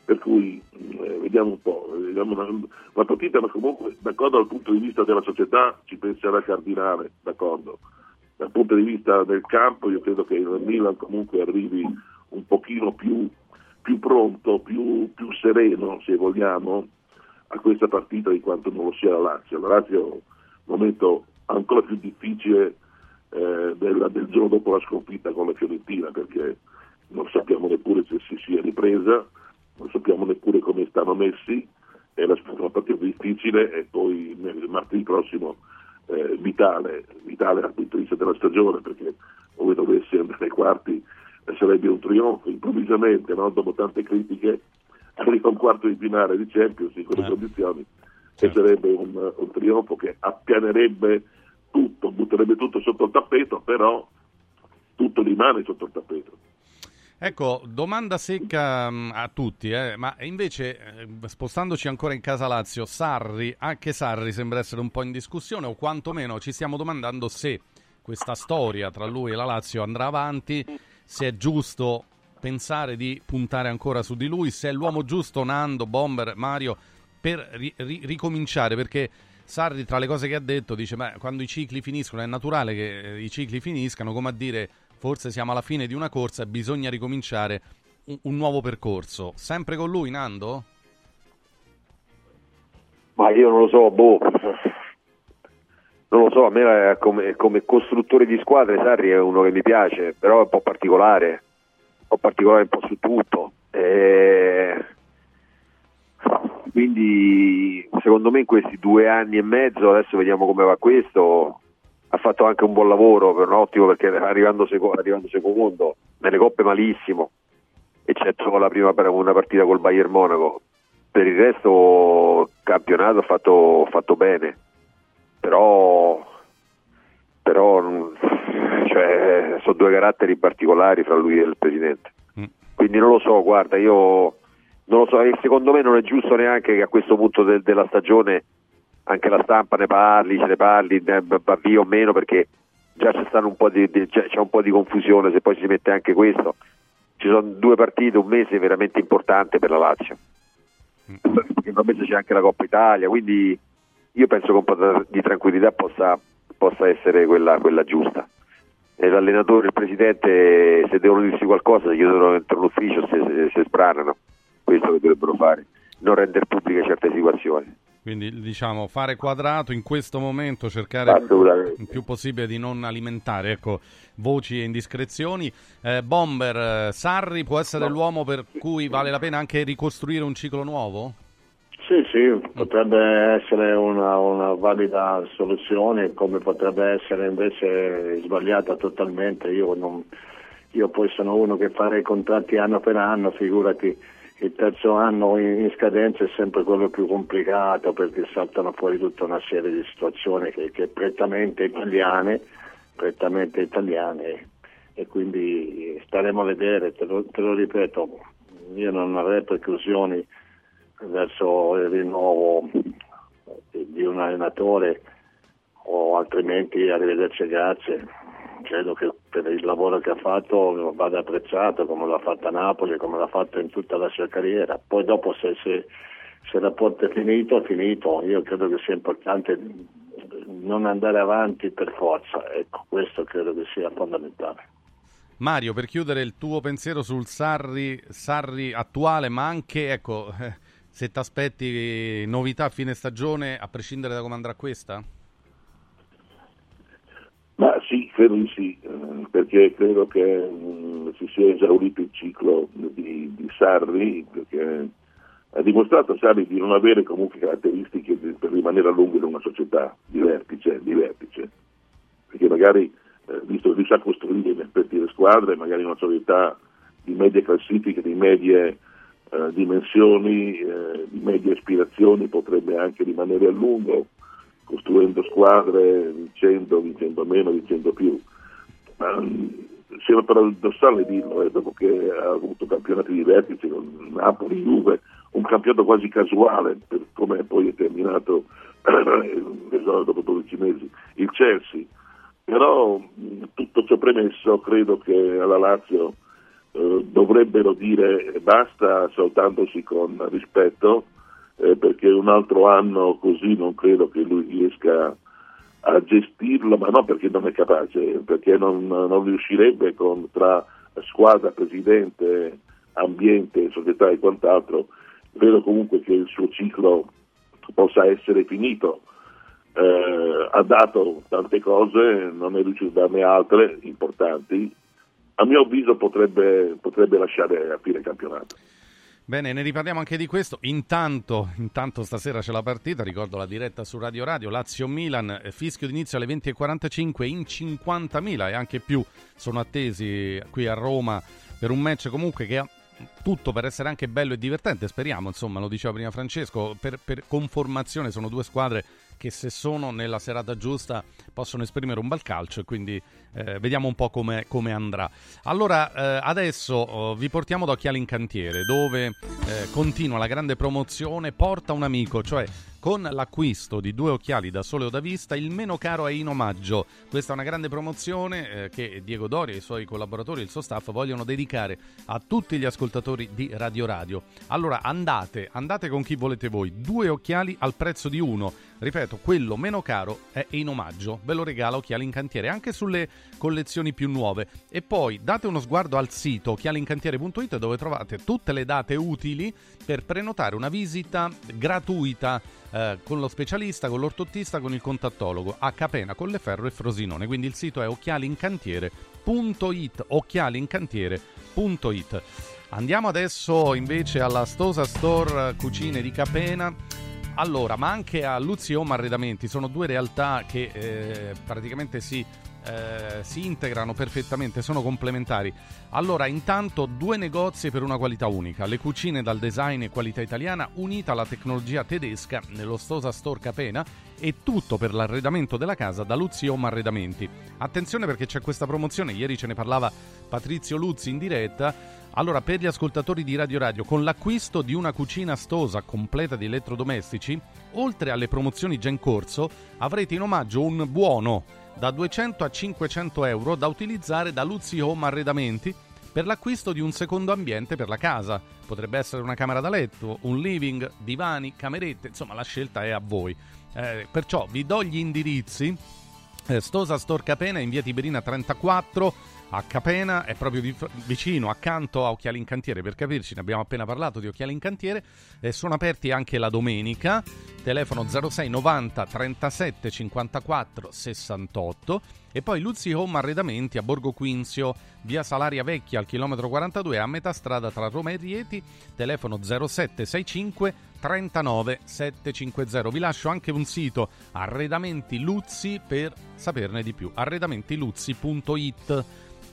Per cui eh, vediamo un po', vediamo una, una, partita, ma comunque d'accordo dal punto di vista della società ci penserà Cardinale, d'accordo. Dal punto di vista del campo io credo che il Milan comunque arrivi un pochino più, più pronto, più, più sereno se vogliamo a questa partita di quanto non lo sia la Lazio. La Lazio è un momento ancora più difficile eh, del, del, giorno dopo la sconfitta con la Fiorentina perché non sappiamo neppure se si sia ripresa, non sappiamo neppure come stanno messi, è una partita difficile e poi nel martedì prossimo eh, vitale, vitale punto di vista della stagione perché come dovesse andare ai quarti sarebbe un trionfo improvvisamente, no? dopo tante critiche arriva un quarto di finale di Champions in quelle eh. condizioni certo. e sarebbe un, un, trionfo che appianerebbe tutto, butterebbe tutto sotto il tappeto, però tutto rimane sotto il tappeto. Ecco, domanda secca mm, a tutti, eh, ma invece eh, spostandoci ancora in casa Lazio, Sarri, anche Sarri sembra essere un po' in discussione o quantomeno ci stiamo domandando se questa storia tra lui e la Lazio andrà avanti, se è giusto pensare di puntare ancora su di lui, se è l'uomo giusto Nando, Bomber, Mario per ri- ri- ricominciare perché Sarri tra le cose che ha detto dice beh, quando i cicli finiscono è naturale che eh, i cicli finiscano come a dire forse siamo alla fine di una corsa e bisogna ricominciare un, un nuovo percorso sempre con lui Nando? Ma io non lo so, boh non lo so, a me come, come costruttore di squadre Sarri è uno che mi piace, però è un po' particolare po' particolare un po' su tutto. E... Quindi secondo me in questi due anni e mezzo, adesso vediamo come va questo, ha fatto anche un buon lavoro, per un ottimo perché arrivando, seco- arrivando secondo, nelle coppe malissimo, eccetto la prima una partita col Bayern Monaco. Per il resto campionato ha fatto, fatto bene, però, però cioè, sono due caratteri particolari fra lui e il presidente. Mm. Quindi non lo so, guarda, io non lo so, e secondo me non è giusto neanche che a questo punto de- della stagione anche la stampa ne parli, ce ne parli, va via o meno, perché già c'è, un po' di, di, c'è un po' di confusione se poi si mette anche questo. Ci sono due partite, un mese veramente importante per la Lazio. Perché probabilmente c'è anche la Coppa Italia, quindi io penso che un po' di tranquillità possa, possa essere quella, quella giusta. L'allenatore e il presidente se devono dirsi qualcosa si chiudono dentro l'ufficio se, se, se spranano. Questo che dovrebbero fare. Non rendere pubbliche certe situazioni. Quindi diciamo fare quadrato in questo momento cercare il più possibile di non alimentare ecco, voci e indiscrezioni. Eh, Bomber, Sarri può essere no. l'uomo per cui vale la pena anche ricostruire un ciclo nuovo? Sì, sì, potrebbe essere una, una, valida soluzione come potrebbe essere invece sbagliata totalmente. Io, non, io poi sono uno che fa i contratti anno per anno, figurati il terzo anno in, scadenza è sempre quello più complicato perché saltano fuori tutta una serie di situazioni che, che prettamente italiane, prettamente italiane e quindi staremo a vedere, te lo, te lo ripeto, io non avrei preclusioni verso il rinnovo di un allenatore o altrimenti arrivederci grazie. Credo che per il lavoro che ha fatto vada apprezzato come l'ha fatto a Napoli come l'ha fatto in tutta la sua carriera. Poi dopo se, se, se il rapporto è finito è finito. Io credo che sia importante non andare avanti per forza. Ecco questo credo che sia fondamentale. Mario per chiudere il tuo pensiero sul Sarri, Sarri attuale ma anche ecco eh se ti aspetti novità a fine stagione, a prescindere da come andrà questa? Ma sì, credo di sì, eh, perché credo che mm, si sia esaurito il ciclo di, di Sarri, perché ha dimostrato Sarri di non avere comunque caratteristiche per rimanere a lungo in una società di vertice, di vertice. perché magari, eh, visto che sa costruire in effetti le squadre, magari in una società di medie classifiche, di medie eh, dimensioni, eh, di medie aspirazioni, potrebbe anche rimanere a lungo, costruendo squadre, vincendo, vincendo meno, vincendo più. Ma, mm, sembra paradossale dirlo, eh, dopo che ha avuto campionati di vertice con Napoli, Juve, un campionato quasi casuale, per come poi è terminato dopo 12 mesi, il Chelsea. Però mm, tutto ciò premesso, credo che alla Lazio eh, dovrebbero dire basta saltandosi con rispetto eh, perché un altro anno così non credo che lui riesca a gestirlo, ma non perché non è capace, perché non, non riuscirebbe con, tra squadra, presidente, ambiente, società e quant'altro, vedo comunque che il suo ciclo possa essere finito. Eh, ha dato tante cose, non è riuscito a darne altre importanti. A mio avviso potrebbe, potrebbe lasciare a fine campionato. Bene, ne riparliamo anche di questo. Intanto, intanto stasera c'è la partita, ricordo la diretta su Radio Radio, Lazio-Milan, eh, fischio d'inizio alle 20.45 in 50.000 e anche più sono attesi qui a Roma per un match comunque che ha tutto per essere anche bello e divertente, speriamo, insomma, lo diceva prima Francesco, per, per conformazione sono due squadre che se sono nella serata giusta possono esprimere un bel calcio e quindi eh, vediamo un po' come, come andrà. Allora, eh, adesso oh, vi portiamo da Occhiali in Cantiere, dove eh, continua la grande promozione Porta un amico, cioè con l'acquisto di due occhiali da sole o da vista, il meno caro è in omaggio. Questa è una grande promozione eh, che Diego Dori e i suoi collaboratori e il suo staff vogliono dedicare a tutti gli ascoltatori di Radio Radio. Allora andate, andate con chi volete voi, due occhiali al prezzo di uno. Ripeto, quello meno caro è in omaggio, ve lo regala Occhiali in Cantiere anche sulle collezioni più nuove. E poi date uno sguardo al sito occhialincantiere.it dove trovate tutte le date utili per prenotare una visita gratuita eh, con lo specialista, con l'ortottista, con il contattologo a Capena, Colleferro e Frosinone. Quindi il sito è occhialincantiere.it, occhialincantiere.it. Andiamo adesso invece alla Stosa Store Cucine di Capena. Allora, ma anche a Luzzi Home Arredamenti, sono due realtà che eh, praticamente si eh, si integrano perfettamente, sono complementari. Allora, intanto due negozi per una qualità unica, le cucine dal design e qualità italiana unita alla tecnologia tedesca nello Stosa Store Capena e tutto per l'arredamento della casa da Luzzi Home Arredamenti. Attenzione perché c'è questa promozione, ieri ce ne parlava Patrizio Luzzi in diretta. Allora, per gli ascoltatori di Radio Radio, con l'acquisto di una cucina stosa completa di elettrodomestici, oltre alle promozioni già in corso, avrete in omaggio un buono da 200 a 500 euro da utilizzare da Luzzi Home Arredamenti per l'acquisto di un secondo ambiente per la casa. Potrebbe essere una camera da letto, un living, divani, camerette, insomma la scelta è a voi. Eh, perciò vi do gli indirizzi. Eh, Stosa Storca Pena in via Tiberina 34 a Capena, è proprio di, vicino, accanto a Occhiali in Cantiere, per capirci, ne abbiamo appena parlato di Occhiali in Cantiere, eh, sono aperti anche la domenica, telefono 06 90 37 54 68 e poi Luzzi Home Arredamenti a Borgo Quinzio, via Salaria Vecchia al chilometro 42 a metà strada tra Roma e Rieti, telefono 0765 39 750. Vi lascio anche un sito Arredamenti Luzzi per saperne di più. arredamentiluzzi.it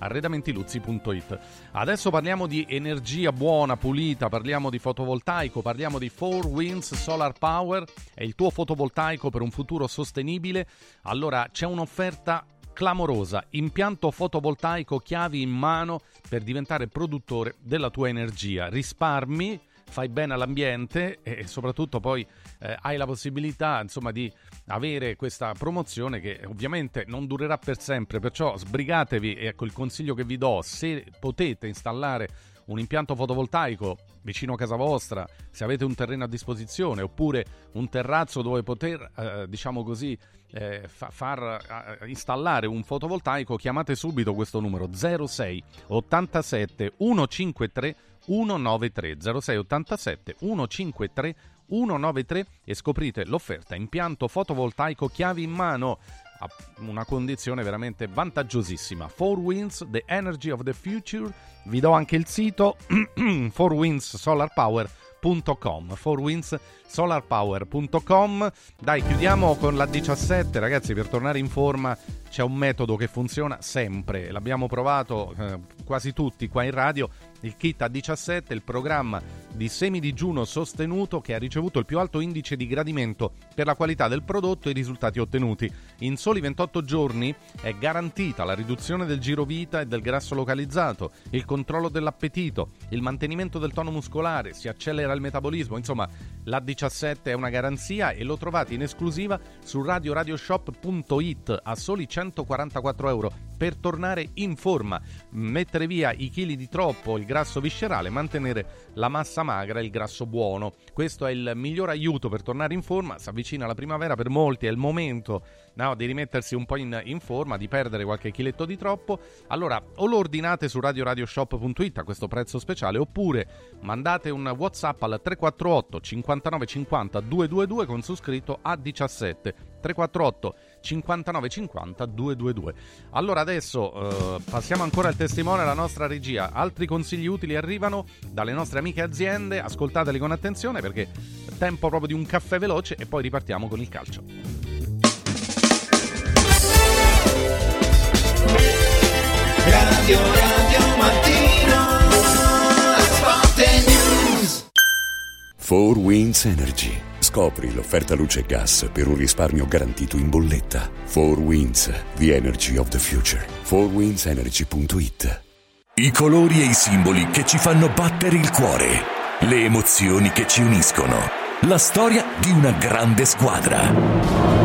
arredamentiluzzi.it. Adesso parliamo di energia buona, pulita, parliamo di fotovoltaico, parliamo di 4Winds Solar Power, è il tuo fotovoltaico per un futuro sostenibile. Allora c'è un'offerta clamorosa, impianto fotovoltaico chiavi in mano per diventare produttore della tua energia. Risparmi fai bene all'ambiente e soprattutto poi eh, hai la possibilità insomma di avere questa promozione che ovviamente non durerà per sempre. Perciò sbrigatevi ecco il consiglio che vi do se potete installare un impianto fotovoltaico vicino a casa vostra, se avete un terreno a disposizione oppure un terrazzo dove poter, eh, diciamo così, eh, fa- far eh, installare un fotovoltaico, chiamate subito questo numero 06 87 153 193 06 87 153 193 e scoprite l'offerta impianto fotovoltaico chiavi in mano. A una condizione veramente vantaggiosissima. 4Winds The Energy of the Future. Vi do anche il sito <clears throat> 4Winds Solar Power 4windsolarpower.com Dai, chiudiamo con la 17, ragazzi, per tornare in forma c'è un metodo che funziona sempre, l'abbiamo provato eh, quasi tutti qua in radio il kit A17 il programma di semidigiuno sostenuto che ha ricevuto il più alto indice di gradimento per la qualità del prodotto e i risultati ottenuti. In soli 28 giorni è garantita la riduzione del giro vita e del grasso localizzato, il controllo dell'appetito, il mantenimento del tono muscolare, si accelera il metabolismo, insomma l'A17 è una garanzia e lo trovate in esclusiva su radioradioshop.it a soli 144 euro per tornare in forma, mettere via i chili di troppo, il grasso viscerale, mantenere la massa magra e il grasso buono. Questo è il miglior aiuto per tornare in forma. Si avvicina la primavera, per molti è il momento no, di rimettersi un po' in, in, forma, di perdere qualche chiletto di troppo, allora o lo ordinate su radioradioshop.it a questo prezzo speciale oppure mandate un WhatsApp al 348 59 50 222 con su scritto A17 348 59 50 222. Allora adesso eh, passiamo ancora al testimone alla nostra regia. Altri consigli utili arrivano dalle nostre amiche aziende, ascoltateli con attenzione perché tempo proprio di un caffè veloce e poi ripartiamo con il calcio. Radio Radio Mattino Sport News. 4 Winds Energy. Scopri l'offerta luce e gas per un risparmio garantito in bolletta. 4 Winds The Energy of the Future. 4windsenergy.it I colori e i simboli che ci fanno battere il cuore. Le emozioni che ci uniscono. La storia di una grande squadra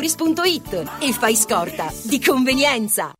Mauris.it e fai scorta di convenienza.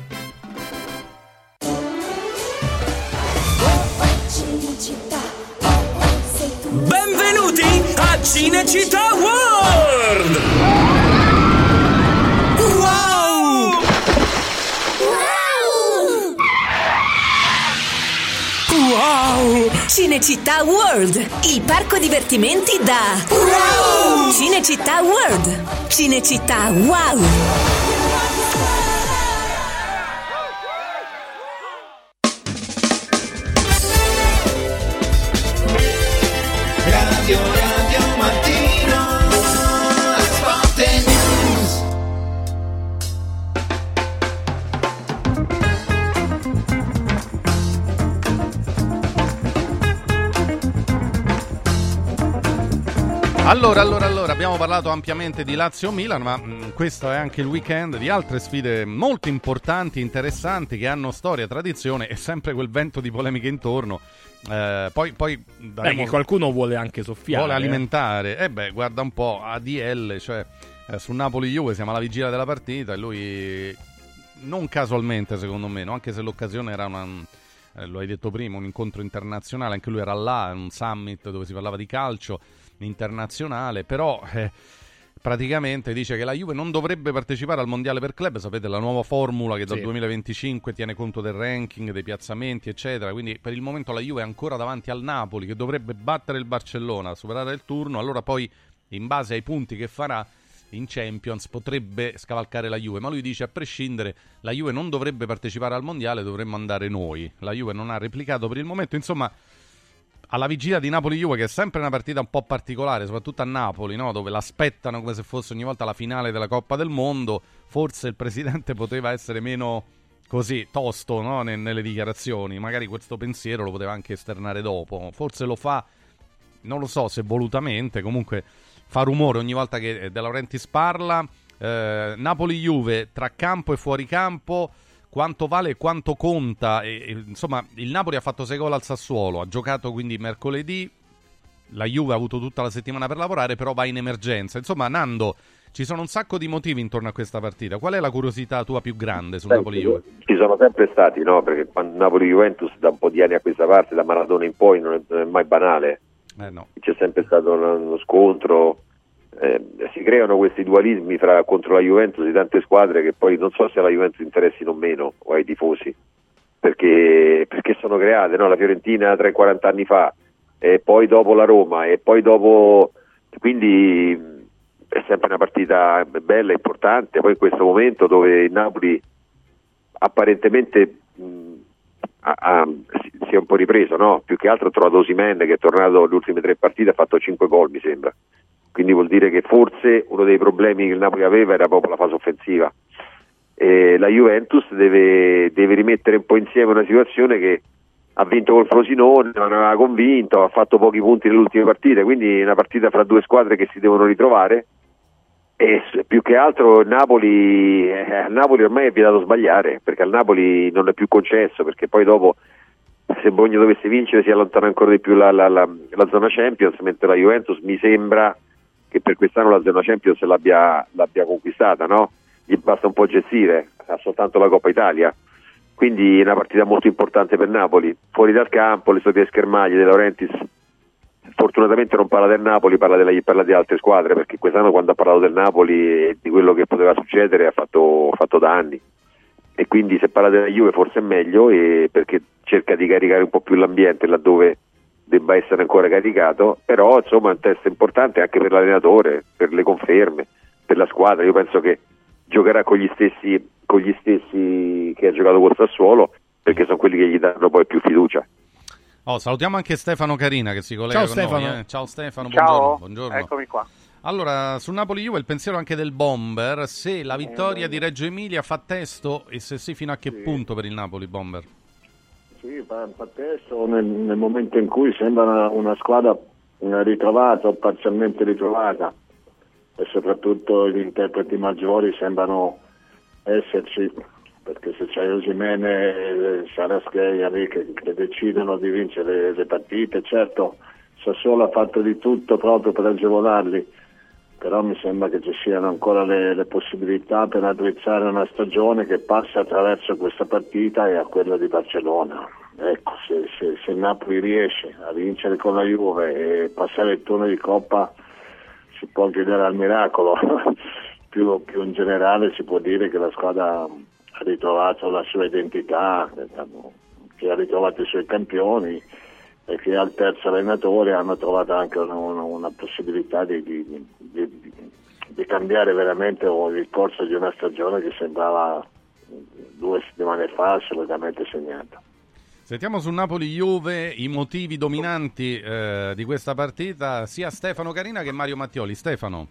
Cinecittà World! Wow! Wow! Cinecittà World, il parco divertimenti da Wow! Cinecittà World, Cinecittà Wow! Allora, allora, allora, abbiamo parlato ampiamente di Lazio-Milan, ma mh, mm, questo è anche il weekend di altre sfide molto importanti, interessanti, che hanno storia, tradizione e sempre quel vento di polemiche intorno. Eh, poi, poi daremo... beh, qualcuno vuole anche soffiare. Vuole alimentare. E eh beh, guarda un po', ADL, cioè eh, su Napoli-Juve siamo alla vigilia della partita e lui, non casualmente secondo me, no? anche se l'occasione era una... Eh, lo hai detto prima, un incontro internazionale, anche lui era là, un summit dove si parlava di calcio internazionale, però eh, praticamente dice che la Juve non dovrebbe partecipare al mondiale per club, sapete la nuova formula che dal sì. 2025 tiene conto del ranking, dei piazzamenti eccetera, quindi per il momento la Juve è ancora davanti al Napoli che dovrebbe battere il Barcellona, superare il turno, allora poi in base ai punti che farà in Champions potrebbe scavalcare la Juve, ma lui dice a prescindere la Juve non dovrebbe partecipare al mondiale, dovremmo andare noi. La Juve non ha replicato per il momento, insomma alla vigilia di Napoli-Juve, che è sempre una partita un po' particolare, soprattutto a Napoli, no? dove l'aspettano come se fosse ogni volta la finale della Coppa del Mondo, forse il presidente <laughs> poteva essere meno così tosto no? nelle dichiarazioni, magari questo pensiero lo poteva anche esternare dopo, forse lo fa, non lo so se volutamente, comunque fa rumore ogni volta che De Laurentiis parla. Eh, Napoli-Juve tra campo e fuori campo quanto vale e quanto conta. E, e, insomma, il Napoli ha fatto 6 gol al Sassuolo, ha giocato quindi mercoledì. La Juve ha avuto tutta la settimana per lavorare, però va in emergenza. Insomma, Nando, ci sono un sacco di motivi intorno a questa partita. Qual è la curiosità tua più grande su Napoli-Juve? Ci sono sempre stati, no? Perché Napoli-Juventus da un po' di anni a questa parte, da Maradona in poi, non è, non è mai banale. Eh no. C'è sempre stato uno scontro eh, si creano questi dualismi fra, contro la Juventus di tante squadre che poi non so se alla Juventus interessino o meno o ai tifosi perché, perché sono create no? la Fiorentina 3-40 anni fa e poi dopo la Roma e poi dopo quindi è sempre una partita bella, importante poi in questo momento dove il Napoli apparentemente mh, ha, ha, si è un po' ripreso no? più che altro ha trovato Simen che è tornato le ultime tre partite ha fatto 5 gol mi sembra quindi vuol dire che forse uno dei problemi che il Napoli aveva era proprio la fase offensiva. E la Juventus deve, deve rimettere un po' insieme una situazione che ha vinto col Frosinone, non aveva convinto, ha fatto pochi punti nelle ultime partite, quindi è una partita fra due squadre che si devono ritrovare e più che altro Napoli, eh, Napoli ormai è vietato sbagliare, perché al Napoli non è più concesso, perché poi dopo se Bogno dovesse vincere si allontana ancora di più la, la, la, la zona Champions, mentre la Juventus mi sembra che per quest'anno la zona Champions l'abbia, l'abbia conquistata, no? Gli basta un po' gestire, ha soltanto la Coppa Italia. Quindi è una partita molto importante per Napoli. Fuori dal campo, le solite schermaglie De Laurentiis. Fortunatamente non parla del Napoli, parla, della, parla di altre squadre, perché quest'anno quando ha parlato del Napoli e di quello che poteva succedere ha fatto, fatto danni. E quindi se parla della Juve forse è meglio perché cerca di caricare un po' più l'ambiente laddove debba essere ancora caricato, però insomma è un test importante anche per l'allenatore, per le conferme, per la squadra. Io penso che giocherà con gli stessi, con gli stessi che ha giocato col Sassuolo, perché sono quelli che gli danno poi più fiducia. Oh, salutiamo anche Stefano Carina che si collega Ciao con Stefano. noi. Eh. Ciao Stefano, Ciao. buongiorno, buongiorno. Eccomi qua. Allora, sul Napoli-Juve il pensiero anche del Bomber, se la vittoria di Reggio Emilia fa testo e se sì fino a che Sì. punto per il Napoli Bomber? Sì, testo nel, nel momento in cui sembra una, una squadra ritrovata o parzialmente ritrovata. E soprattutto gli interpreti maggiori sembrano esserci perché se c'è Osimene, Saraschei, che, che decidono di vincere le, le partite, certo Sassuolo ha fatto di tutto proprio per agevolarli, però mi sembra che ci siano ancora le, le possibilità per attrezzare una stagione che passa attraverso questa partita e a quella di Barcellona. Ecco, se, se, se Napoli riesce a vincere con la Juve e passare il turno di Coppa si può chiedere al miracolo, <laughs> più, più in generale si può dire che la squadra ha ritrovato la sua identità, che ha ritrovato i suoi campioni e che al terzo allenatore hanno trovato anche una, una- una possibilità di, di- di- di- di cambiare veramente il corso di una stagione che sembrava due settimane fa assolutamente segnata. Sentiamo su Napoli-Juve i motivi dominanti eh, di questa partita, sia Stefano Carina che Mario Mattioli. Stefano.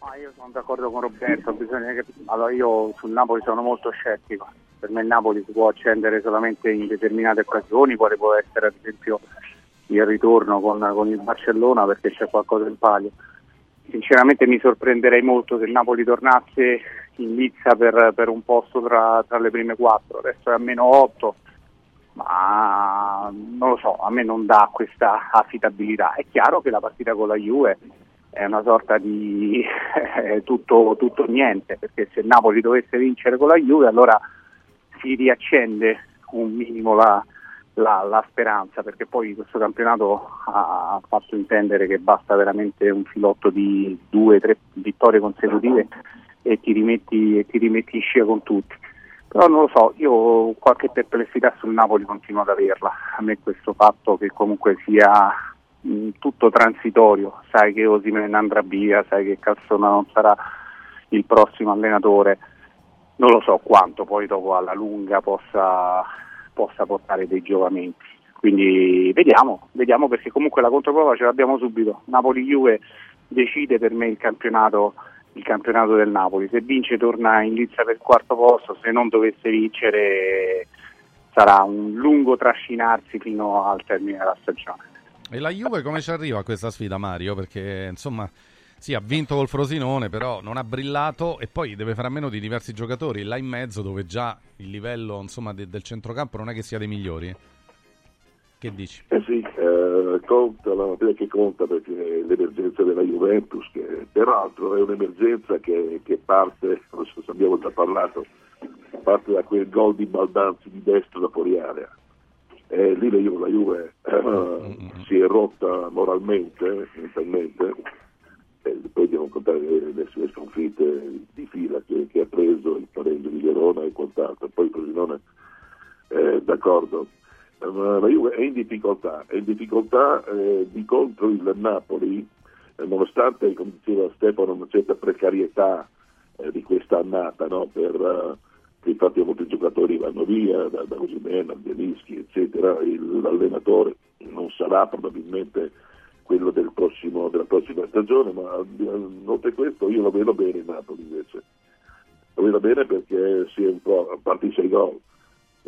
Ah, io sono d'accordo con Roberto, bisogna che... allora io sul Napoli sono molto scettico, per me il Napoli si può accendere solamente in determinate occasioni, quale può essere ad esempio il ritorno con, con il Barcellona perché c'è qualcosa in palio. Sinceramente mi sorprenderei molto se il Napoli tornasse in lizza per, per un posto tra, tra, le prime quattro, adesso è a meno 8, ma non lo so, a me non dà questa affidabilità. È chiaro che la partita con la Juve è una sorta di <laughs> tutto, tutto niente, perché se il Napoli dovesse vincere con la Juve allora si riaccende un minimo la, la, la, speranza, perché poi questo campionato ha fatto intendere che basta veramente un filotto di due o tre vittorie consecutive e ti, rimetti, e ti rimetti in scia con tutti. Però non lo so, io qualche perplessità sul Napoli continuo ad averla. A me questo fatto che comunque sia mh, tutto transitorio, sai che Osimen andrà via, sai che Calzona non sarà il prossimo allenatore, non lo so quanto poi dopo alla lunga possa, possa portare dei giovamenti. Quindi vediamo, vediamo perché comunque la controprova ce l'abbiamo subito. Napoli-Juve decide per me il campionato il campionato del Napoli. Se vince torna in lizza per il quarto posto, se non dovesse vincere sarà un lungo trascinarsi fino al termine della stagione. E la Juve come ci arriva a questa sfida Mario? Perché insomma sì, ha vinto col Frosinone, però non ha brillato e poi deve fare a meno di diversi giocatori là in mezzo dove già il livello insomma, de- del centrocampo non è che sia dei migliori. Che dici? Eh sì, eh, conta la materia che conta perché l'emergenza della Juventus, che peraltro è un'emergenza che, che parte, non so se abbiamo già parlato, parte da quel gol di Baldanzi di destra da fuori area. Eh, lì la Juve, la Juve eh, si è rotta moralmente, mentalmente, e poi dobbiamo contare le sue sconfitte di fila che, che ha preso il pareggio di Verona e quant'altro, poi il Frosinone, eh, d'accordo, la Juve è in difficoltà, è in difficoltà eh, di contro il Napoli, eh, nonostante, come diceva Stefano, una certa precarietà eh, di questa annata, no? per, infatti molti giocatori vanno via, da, da Osimena, Bielischi, eccetera, il, l'allenatore non sarà probabilmente quello del prossimo, della prossima stagione, ma oltre questo io lo vedo bene in Napoli invece. Lo vedo bene perché si è un po', a parte i sei gol,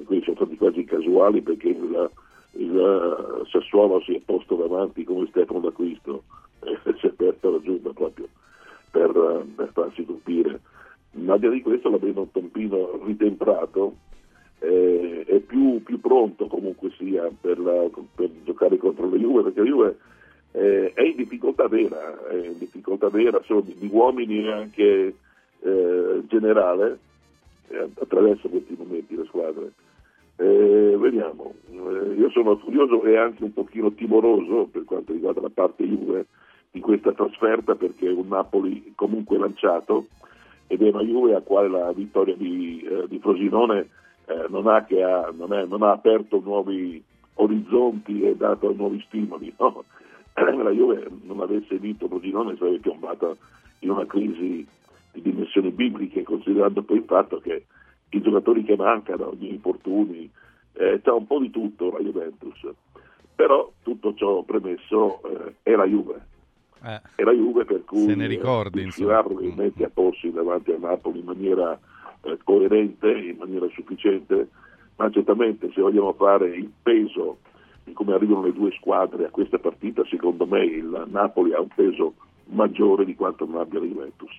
quindi sono stati quasi casuali perché il, il Sassuolo si è posto davanti come Stefano d'Acquisto <laughs> e si è aperta la giunta proprio per, per farsi colpire. Ma al di di questo la vedo un pompino ritemprato eh, è più, più, pronto comunque sia per, la, per, giocare contro la Juve perché la Juve eh, è in difficoltà vera, è in difficoltà vera solo di, di uomini anche eh, generale eh, attraverso questi momenti le squadre. Eh, vediamo, eh, io sono curioso e anche un pochino timoroso per quanto riguarda la parte Juve di questa trasferta perché è un Napoli comunque lanciato ed è una Juve a quale la vittoria di, eh, di Frosinone eh, non ha, ha, non, è, non, ha, aperto nuovi orizzonti e dato nuovi stimoli. <laughs> No? La Juve non avesse vinto Frosinone sarebbe piombata in una crisi di dimensioni bibliche considerando poi il fatto che i giocatori che mancano, gli infortuni, eh, c'è un po' di tutto la Juventus. Però tutto ciò premesso eh, è la Juve. Eh, è la Juve per cui se ne ricordi, eh, riuscirà probabilmente a porsi davanti a Napoli in maniera eh, coerente, in maniera sufficiente, ma certamente se vogliamo fare il peso di come arrivano le due squadre a questa partita, secondo me il Napoli ha un peso maggiore di quanto non abbia la Juventus.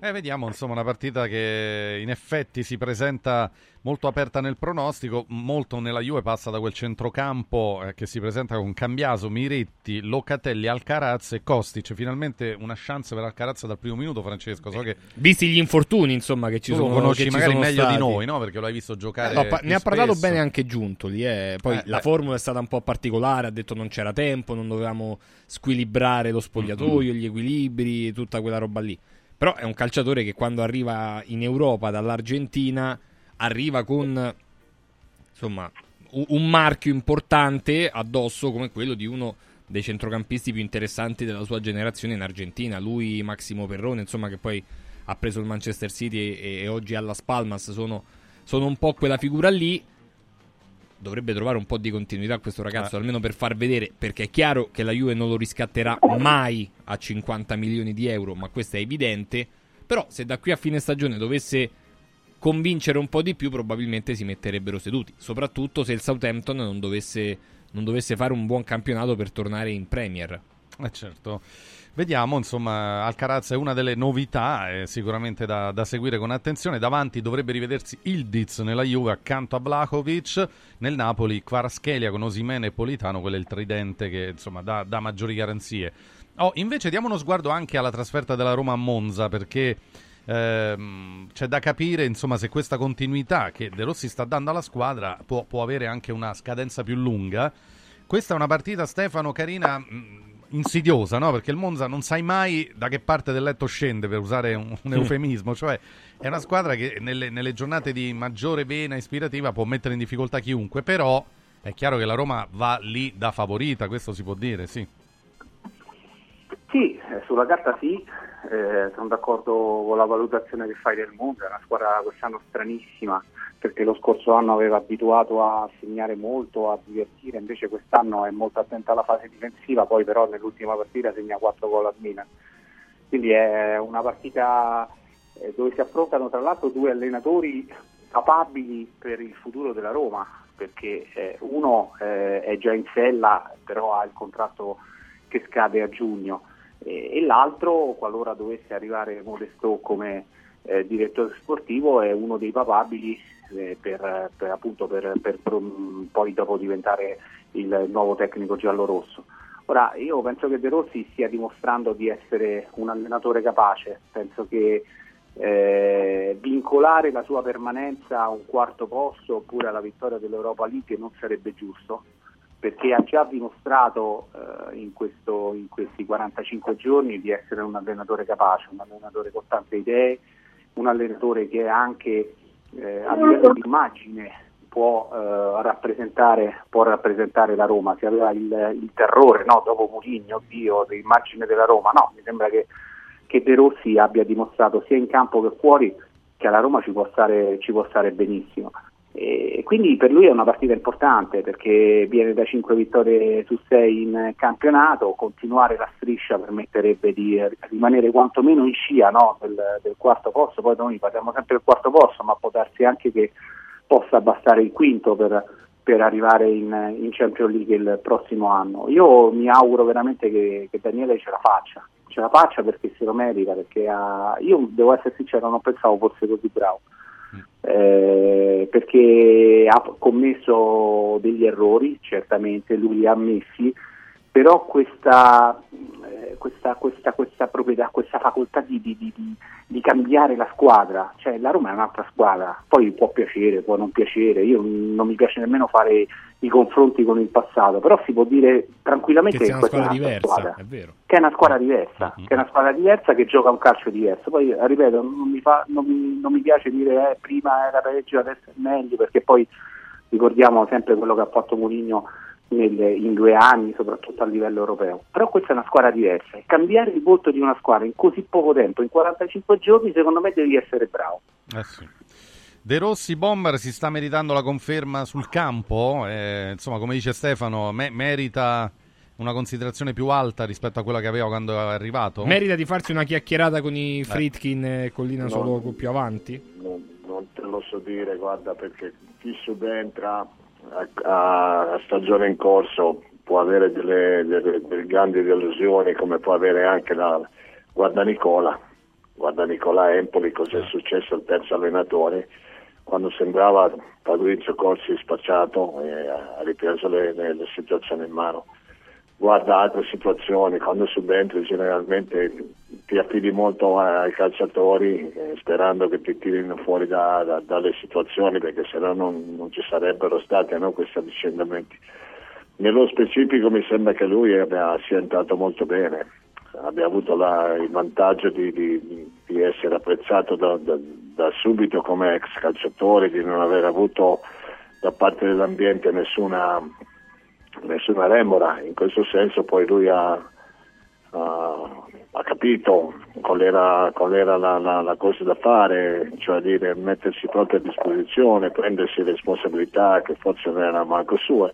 Eh, vediamo, insomma, una partita che in effetti si presenta molto aperta nel pronostico, molto nella Juve passa da quel centrocampo eh, che si presenta con Cambiaso, Miretti, Locatelli, Alcaraz e Kostic. Finalmente una chance per Alcaraz dal primo minuto, Francesco. So che... Visti gli infortuni, insomma, che ci tu sono. Lo conosci che magari meglio stati. di noi, no? Perché lo hai visto giocare. No, pa- ne ha spesso. parlato bene anche Giuntoli. Eh. Poi Eh, la formula è stata un po' particolare, ha detto non c'era tempo, non dovevamo squilibrare lo spogliatoio, gli equilibri, tutta quella roba lì. Però è un calciatore che quando arriva in Europa dall'Argentina arriva con insomma un marchio importante addosso come quello di uno dei centrocampisti più interessanti della sua generazione in Argentina. Lui, Massimo Perrone, insomma, che poi ha preso il Manchester City e, e oggi alla Spalmas sono, sono un po' quella figura lì. Dovrebbe trovare un po' di continuità questo ragazzo, Eh. almeno per far vedere, perché è chiaro che la Juve non lo riscatterà mai a 50 milioni di euro, ma questo è evidente. Però se da qui a fine stagione dovesse convincere un po' di più probabilmente si metterebbero seduti, soprattutto se il Southampton non dovesse, non dovesse fare un buon campionato per tornare in Premier. Eh certo. Vediamo, insomma, Alcaraz è una delle novità, è sicuramente da, da, seguire con attenzione. Davanti dovrebbe rivedersi Ildiz nella Juve accanto a Vlahovic, nel Napoli Kvaratskhelia con Osimene e Politano, quello è il tridente che insomma dà, dà maggiori garanzie. Oh, invece diamo uno sguardo anche alla trasferta della Roma a Monza, perché ehm, c'è da capire insomma, se questa continuità che De Rossi sta dando alla squadra può, può avere anche una scadenza più lunga. Questa è una partita, Stefano, carina insidiosa, no? Perché il Monza non sai mai da che parte del letto scende, per usare un, un eufemismo. Cioè, è una squadra che nelle, nelle, giornate di maggiore vena ispirativa può mettere in difficoltà chiunque, però è chiaro che la Roma va lì da favorita, questo si può dire, sì. Sì, eh, sulla carta sì, eh, sono d'accordo con la valutazione che fai del Monza, è una squadra quest'anno stranissima perché lo scorso anno aveva abituato a segnare molto, a divertire, invece quest'anno è molto attenta alla fase difensiva, poi però nell'ultima partita segna 4 gol a Milan. Quindi è una partita eh, dove si affrontano tra l'altro due allenatori capabili per il futuro della Roma, perché eh, uno eh, è già in sella, però ha il contratto che scade a giugno, e l'altro, qualora dovesse arrivare Modesto come direttore sportivo, è uno dei papabili eh, per, per, appunto per, per, poi dopo diventare il nuovo tecnico giallo-rosso. Ora, io penso che De Rossi stia dimostrando di essere un allenatore capace, penso che eh, vincolare la sua permanenza a un quarto posto oppure alla vittoria dell'Europa League non sarebbe giusto, perché ha già dimostrato eh, in, questo, in, questi 45 giorni di essere un allenatore capace, un allenatore con tante idee, un allenatore che anche eh, a livello di immagine può, eh, rappresentare, può, rappresentare, la Roma, si aveva il, il terrore no? dopo Mourinho, oddio, l'immagine della Roma, no, mi sembra che, che De Rossi abbia dimostrato sia in campo che fuori che alla Roma ci può stare, ci può stare benissimo. E quindi per lui è una partita importante perché viene da 5 vittorie su 6 in campionato, continuare la striscia permetterebbe di rimanere quantomeno in scia no, del, del, quarto posto, poi noi parliamo sempre del quarto posto, ma può darsi anche che possa bastare il quinto per, per arrivare in, in, Champions League il prossimo anno. Io mi auguro veramente che, che Daniele ce la faccia, ce la faccia perché se lo merita, perché ha, io devo essere sincero, non pensavo fosse così bravo eh, perché ha commesso degli errori, certamente lui li ha ammessi, però questa, questa, questa, questa, proprietà, questa facoltà di, di, di, di, cambiare la squadra, cioè la Roma è un'altra squadra, poi può piacere, può non piacere, io non mi piace nemmeno fare i confronti con il passato, però si può dire tranquillamente che, che è una squadra diversa, squadra, è vero. Che è una squadra diversa, mm-hmm. che è una squadra diversa che gioca un calcio diverso. Poi ripeto, non mi, fa, non mi, non mi piace dire eh, prima era peggio, adesso è meglio, perché poi ricordiamo sempre quello che ha fatto Mourinho in due anni, soprattutto a livello europeo. Però questa è una squadra diversa e cambiare il volto di una squadra in così poco tempo, in 45 giorni, secondo me devi essere bravo. Eh sì. De Rossi Bomber si sta meritando la conferma sul campo, eh, insomma come dice Stefano, me- merita una considerazione più alta rispetto a quella che aveva quando è arrivato? Merita di farsi una chiacchierata con i Fritkin eh. e Collina no, solo più avanti? Non, non, te lo so dire, guarda, perché chi subentra a, a stagione in corso può avere delle, delle, delle grandi delusioni come può avere anche la guarda Nicola guarda Nicola Empoli cosa è successo al terzo allenatore quando sembrava Fabrizio Corsi spacciato e ha ripreso le, le, le, situazioni in mano. Guarda altre situazioni, quando subentri generalmente ti affidi molto ai calciatori eh, sperando che ti tirino fuori da, da, dalle situazioni perché sennò non, non ci sarebbero stati no, questi avvicendamenti. Nello specifico mi sembra che lui abbia, sia entrato molto bene, abbia avuto la, il vantaggio di, di, di essere apprezzato da, da, da, subito come ex calciatore, di non aver avuto da parte dell'ambiente nessuna, nessuna remora. In questo senso poi lui ha, ha, ha capito qual era, qual era la, la, la, cosa da fare, cioè dire mettersi proprio a disposizione, prendersi responsabilità che forse non erano manco sue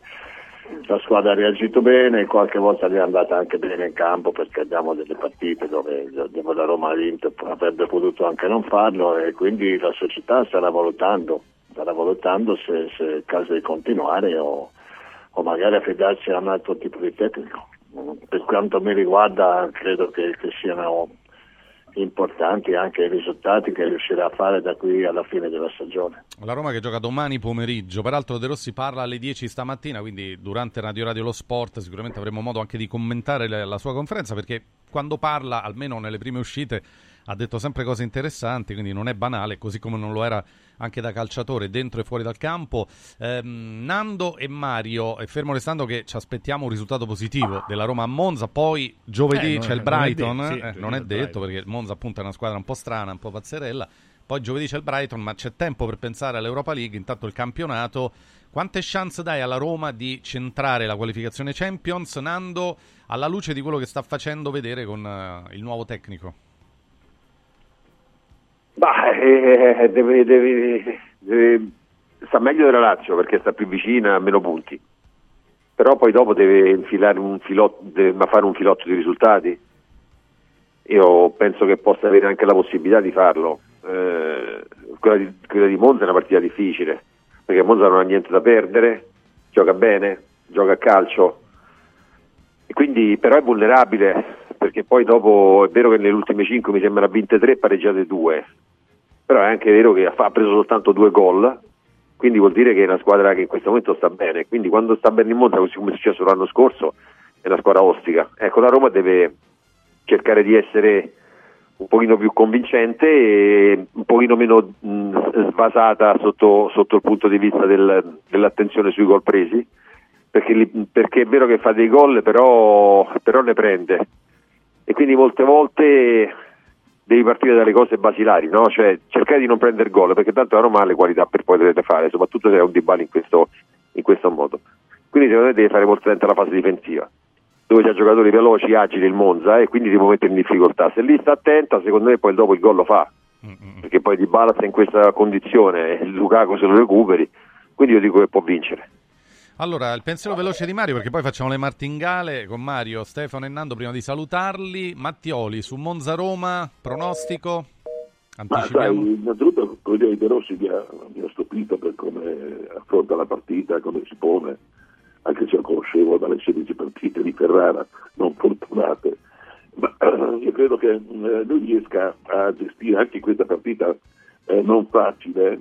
la squadra ha reagito bene, qualche volta gli è andata anche bene in campo perché abbiamo delle partite dove, dove la Roma ha vinto avrebbe potuto anche non farlo e quindi la società starà valutando, starà valutando se, se è il caso di continuare o, o magari affidarsi a un altro tipo di tecnico. Per quanto mi riguarda credo che, che siano importanti anche i risultati che riuscirà a fare da qui alla fine della stagione. La Roma che gioca domani pomeriggio, peraltro De Rossi parla alle 10 stamattina, quindi durante Radio Radio Lo Sport sicuramente avremo modo anche di commentare la sua conferenza perché quando parla, almeno nelle prime uscite, ha detto sempre cose interessanti, quindi non è banale, così come non lo era anche da calciatore dentro e fuori dal campo. Ehm, Nando e Mario, e fermo restando che ci aspettiamo un risultato positivo della Roma a Monza, poi giovedì eh, c'è il Brighton, non è, detto, sì, eh, non è detto perché Monza appunto è una squadra un po' strana, un po' pazzerella. Poi giovedì c'è il Brighton, ma c'è tempo per pensare all'Europa League, intanto il campionato. Quante chance dai alla Roma di centrare la qualificazione Champions, Nando, alla luce di quello che sta facendo vedere con uh, il nuovo tecnico? Bah, eh, eh, deve, deve, deve, sta meglio della Lazio perché sta più vicina, ha meno punti. Però poi dopo deve infilare un filotto, deve fare un filotto di risultati. Io penso che possa avere anche la possibilità di farlo. Eh, quella, di, quella di Monza è una partita difficile, perché Monza non ha niente da perdere, gioca bene, gioca a calcio, e quindi però è vulnerabile perché poi dopo è vero che nelle ultime 5 mi sembra vinte 3 pareggiate 2 però è anche vero che ha preso soltanto due gol quindi vuol dire che è una squadra che in questo momento sta bene. Quindi quando sta bene in Monza così come è successo l'anno scorso è una squadra ostica. Ecco la Roma deve cercare di essere un pochino più convincente e un pochino meno mh, svasata sotto, sotto, il punto di vista del, dell'attenzione sui gol presi. Perché, perché, è vero che fa dei gol però, però ne prende. E quindi molte volte devi partire dalle cose basilari, no? cioè cercare di non prendere gol perché tanto la Roma ha le qualità per poterle fare, soprattutto se è un Dybala in questo, in questo modo. Quindi secondo me devi fare molto attento alla fase difensiva, dove c'è giocatori veloci, agili, il Monza e quindi ti può mettere in difficoltà. Se lì sta attenta, secondo me poi dopo il gol lo fa, perché poi Dybala sta in questa condizione, Lukaku se lo recuperi, quindi io dico che può vincere. Allora, il pensiero veloce di Mario, perché poi facciamo le martingale con Mario, Stefano e Nando prima di salutarli. Mattioli su Monza Roma, pronostico? Anticipiamo. Ma sai, innanzitutto quello De Rossi mi ha, mi ha stupito per come affronta la partita, come si pone, anche se lo conoscevo dalle 16 partite di Ferrara, non fortunate. Ma <clears throat> io credo che eh, lui riesca a gestire anche questa partita eh, non facile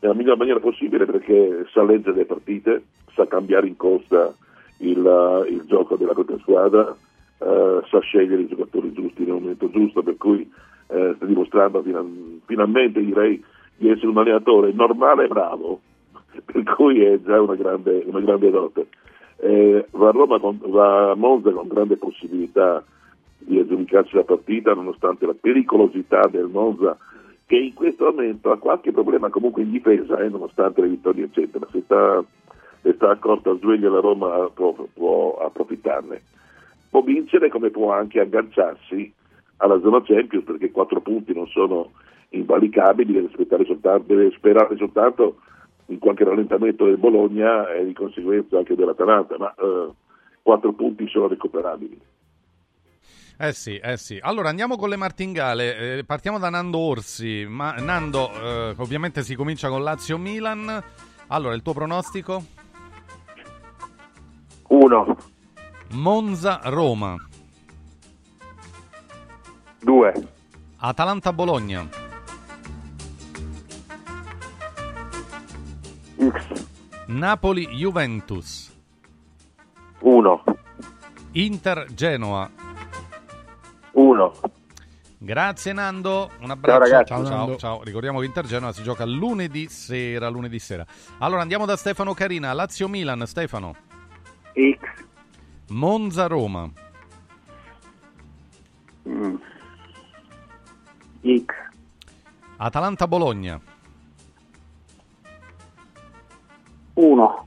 nella miglior maniera possibile perché sa leggere le partite, sa cambiare in corsa il, uh, il gioco della propria squadra, uh, sa scegliere i giocatori giusti nel momento giusto, per cui uh, sta dimostrando final- finalmente direi di essere un allenatore normale e bravo, <laughs> per cui è già una grande, una grande dote. Eh, va, a Roma con, va a Monza con grande possibilità di aggiudicarsi la partita nonostante la pericolosità del Monza che in questo momento ha qualche problema comunque in difesa, eh, nonostante le vittorie eccetera, se sta, sta accorta a sveglio la Roma può, può, approfittarne. Può vincere come può anche agganciarsi alla zona Champions perché quattro punti non sono invalicabili, deve, soltanto, deve sperare soltanto in qualche rallentamento del Bologna e di conseguenza anche dell'Atalanta, ma eh, quattro punti sono recuperabili. Eh sì, eh sì. Allora andiamo con le martingale. Eh, partiamo da Nando Orsi. Ma, Nando, eh, ovviamente si comincia con Lazio-Milan. Allora, il tuo pronostico? 1. Monza-Roma. 2. Atalanta-Bologna. X. Napoli-Juventus. 1. Inter-Genoa. 1. Grazie Nando, un abbraccio. Ciao ragazzi. Ciao, ciao, ciao. Ricordiamo che Inter Genoa si gioca lunedì sera, lunedì sera. Allora andiamo da Stefano Carina, Lazio Milan, Stefano. X. Monza Roma. Mm. X. Atalanta Bologna. 1.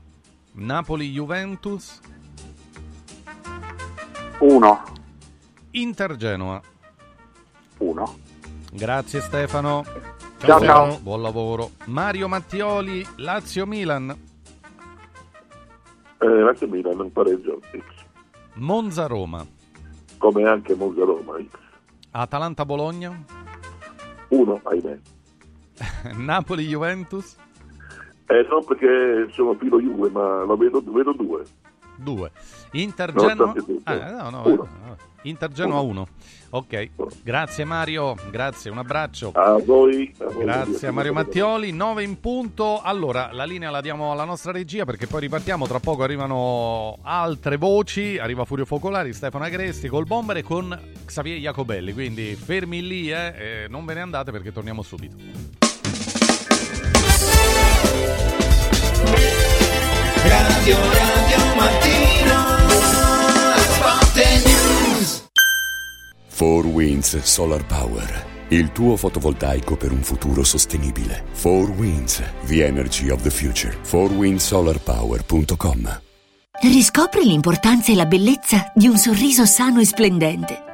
Napoli Juventus. 1. Inter Genoa. 1. Grazie Stefano. Ciao ciao. ciao. Buon lavoro. Mario Mattioli, Lazio Milan. Eh, Lazio Milan, un pareggio X. Monza Roma. Come anche Monza Roma X. Atalanta Bologna. 1, ahimè. <laughs> Napoli Juventus. Eh, no, perché sono filo Juve, ma lo vedo, vedo due. Due. Inter Genoa. Ah, no, no, no. Inter Genoa 1. Ok, grazie Mario, grazie, un abbraccio. A voi. A voi grazie a Mario Mattioli, 9 in punto. Allora, la linea la diamo alla nostra regia perché poi ripartiamo, tra poco arrivano altre voci, arriva Furio Focolari, Stefano Agresti col bomber e con Xavier Jacobelli, quindi fermi lì, eh, non ve ne andate perché torniamo subito. Radio Radio Mattino Spot News 4 Winds Solar Power il tuo fotovoltaico per un futuro sostenibile. 4 Winds The Energy of the Future. 4windsolarpower.com Riscopri l'importanza e la bellezza di un sorriso sano e splendente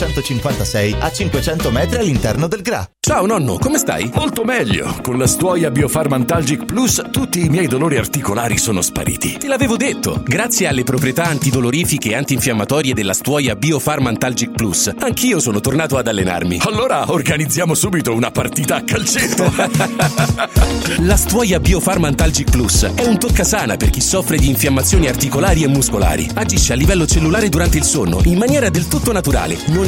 956 a 500 metri all'interno del GRA. Ciao nonno, come stai? Molto meglio. Con la stuoia Biofarmantalgic Plus tutti i miei dolori articolari sono spariti. Te l'avevo detto. Grazie alle proprietà antidolorifiche e antinfiammatorie della stuoia Biofarmantalgic Plus, anch'io sono tornato ad allenarmi. Allora organizziamo subito una partita a calcetto. <laughs> la stuoia Biofarmantalgic Plus è un toccasana per chi soffre di infiammazioni articolari e muscolari. Agisce a livello cellulare durante il sonno in maniera del tutto naturale, non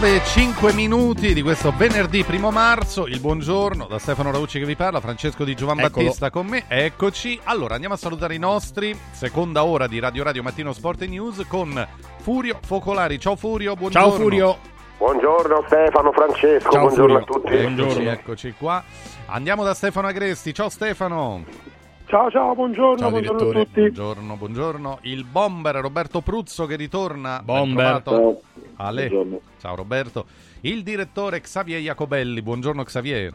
9 e 5 minuti di questo venerdì primo marzo, il buongiorno da Stefano Raucci che vi parla, Francesco Di Giovan Eccolo. Battista con me, eccoci. Allora andiamo a salutare i nostri, seconda ora di Radio Radio Mattino Sport e News con Furio Focolari. Ciao Furio, buongiorno. Ciao Furio. Buongiorno Stefano, Francesco, Ciao, buongiorno Furio. a tutti. Buongiorno. eccoci qua. Andiamo da Stefano Agresti, ciao Stefano. Ciao ciao, buongiorno, Ciao buongiorno a tutti. Buongiorno, buongiorno. Il bomber Roberto Pruzzo che ritorna. Bomber. trovato. Ale. Buongiorno. Ciao Roberto. Il direttore Xavier Jacobelli. Buongiorno Xavier.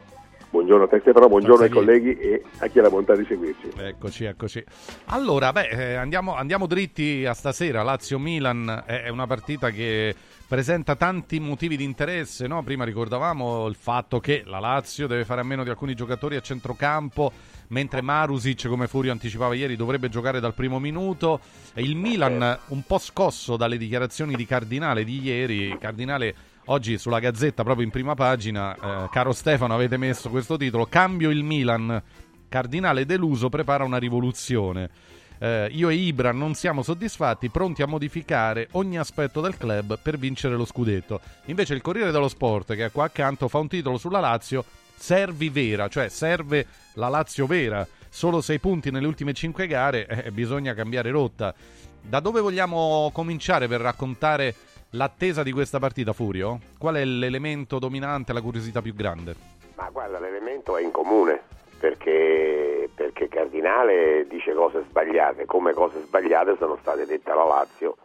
Buongiorno a te Stefano, buongiorno ai Grazie colleghi e a chi ha la bontà di seguirci. Eccoci, eccoci. Allora, beh, eh, andiamo, andiamo dritti a stasera. Lazio-Milan è è una partita che presenta tanti motivi di interesse. no? Prima ricordavamo il fatto che la Lazio deve fare a meno di alcuni giocatori a centrocampo, mentre Marusic, come Furio anticipava ieri, dovrebbe giocare dal primo minuto. Il Milan, un po' scosso dalle dichiarazioni di Cardinale di ieri, Cardinale oggi sulla Gazzetta, proprio in prima pagina, eh, caro Stefano, avete messo questo titolo, Cambio il Milan. Cardinale deluso prepara una rivoluzione. Eh, io e Ibra non siamo soddisfatti, pronti a modificare ogni aspetto del club per vincere lo scudetto. Invece il Corriere dello Sport, che è qua accanto, fa un titolo sulla Lazio, Servi vera, cioè serve la Lazio vera. Solo sei punti nelle ultime cinque gare, <laughs> eh, bisogna cambiare rotta. Da dove vogliamo cominciare per raccontare l'attesa di questa partita, Furio? Qual è l'elemento dominante, la curiosità più grande? Ma guarda, l'elemento è in comune, perché, perché Cardinale dice cose sbagliate, come cose sbagliate sono state dette alla Lazio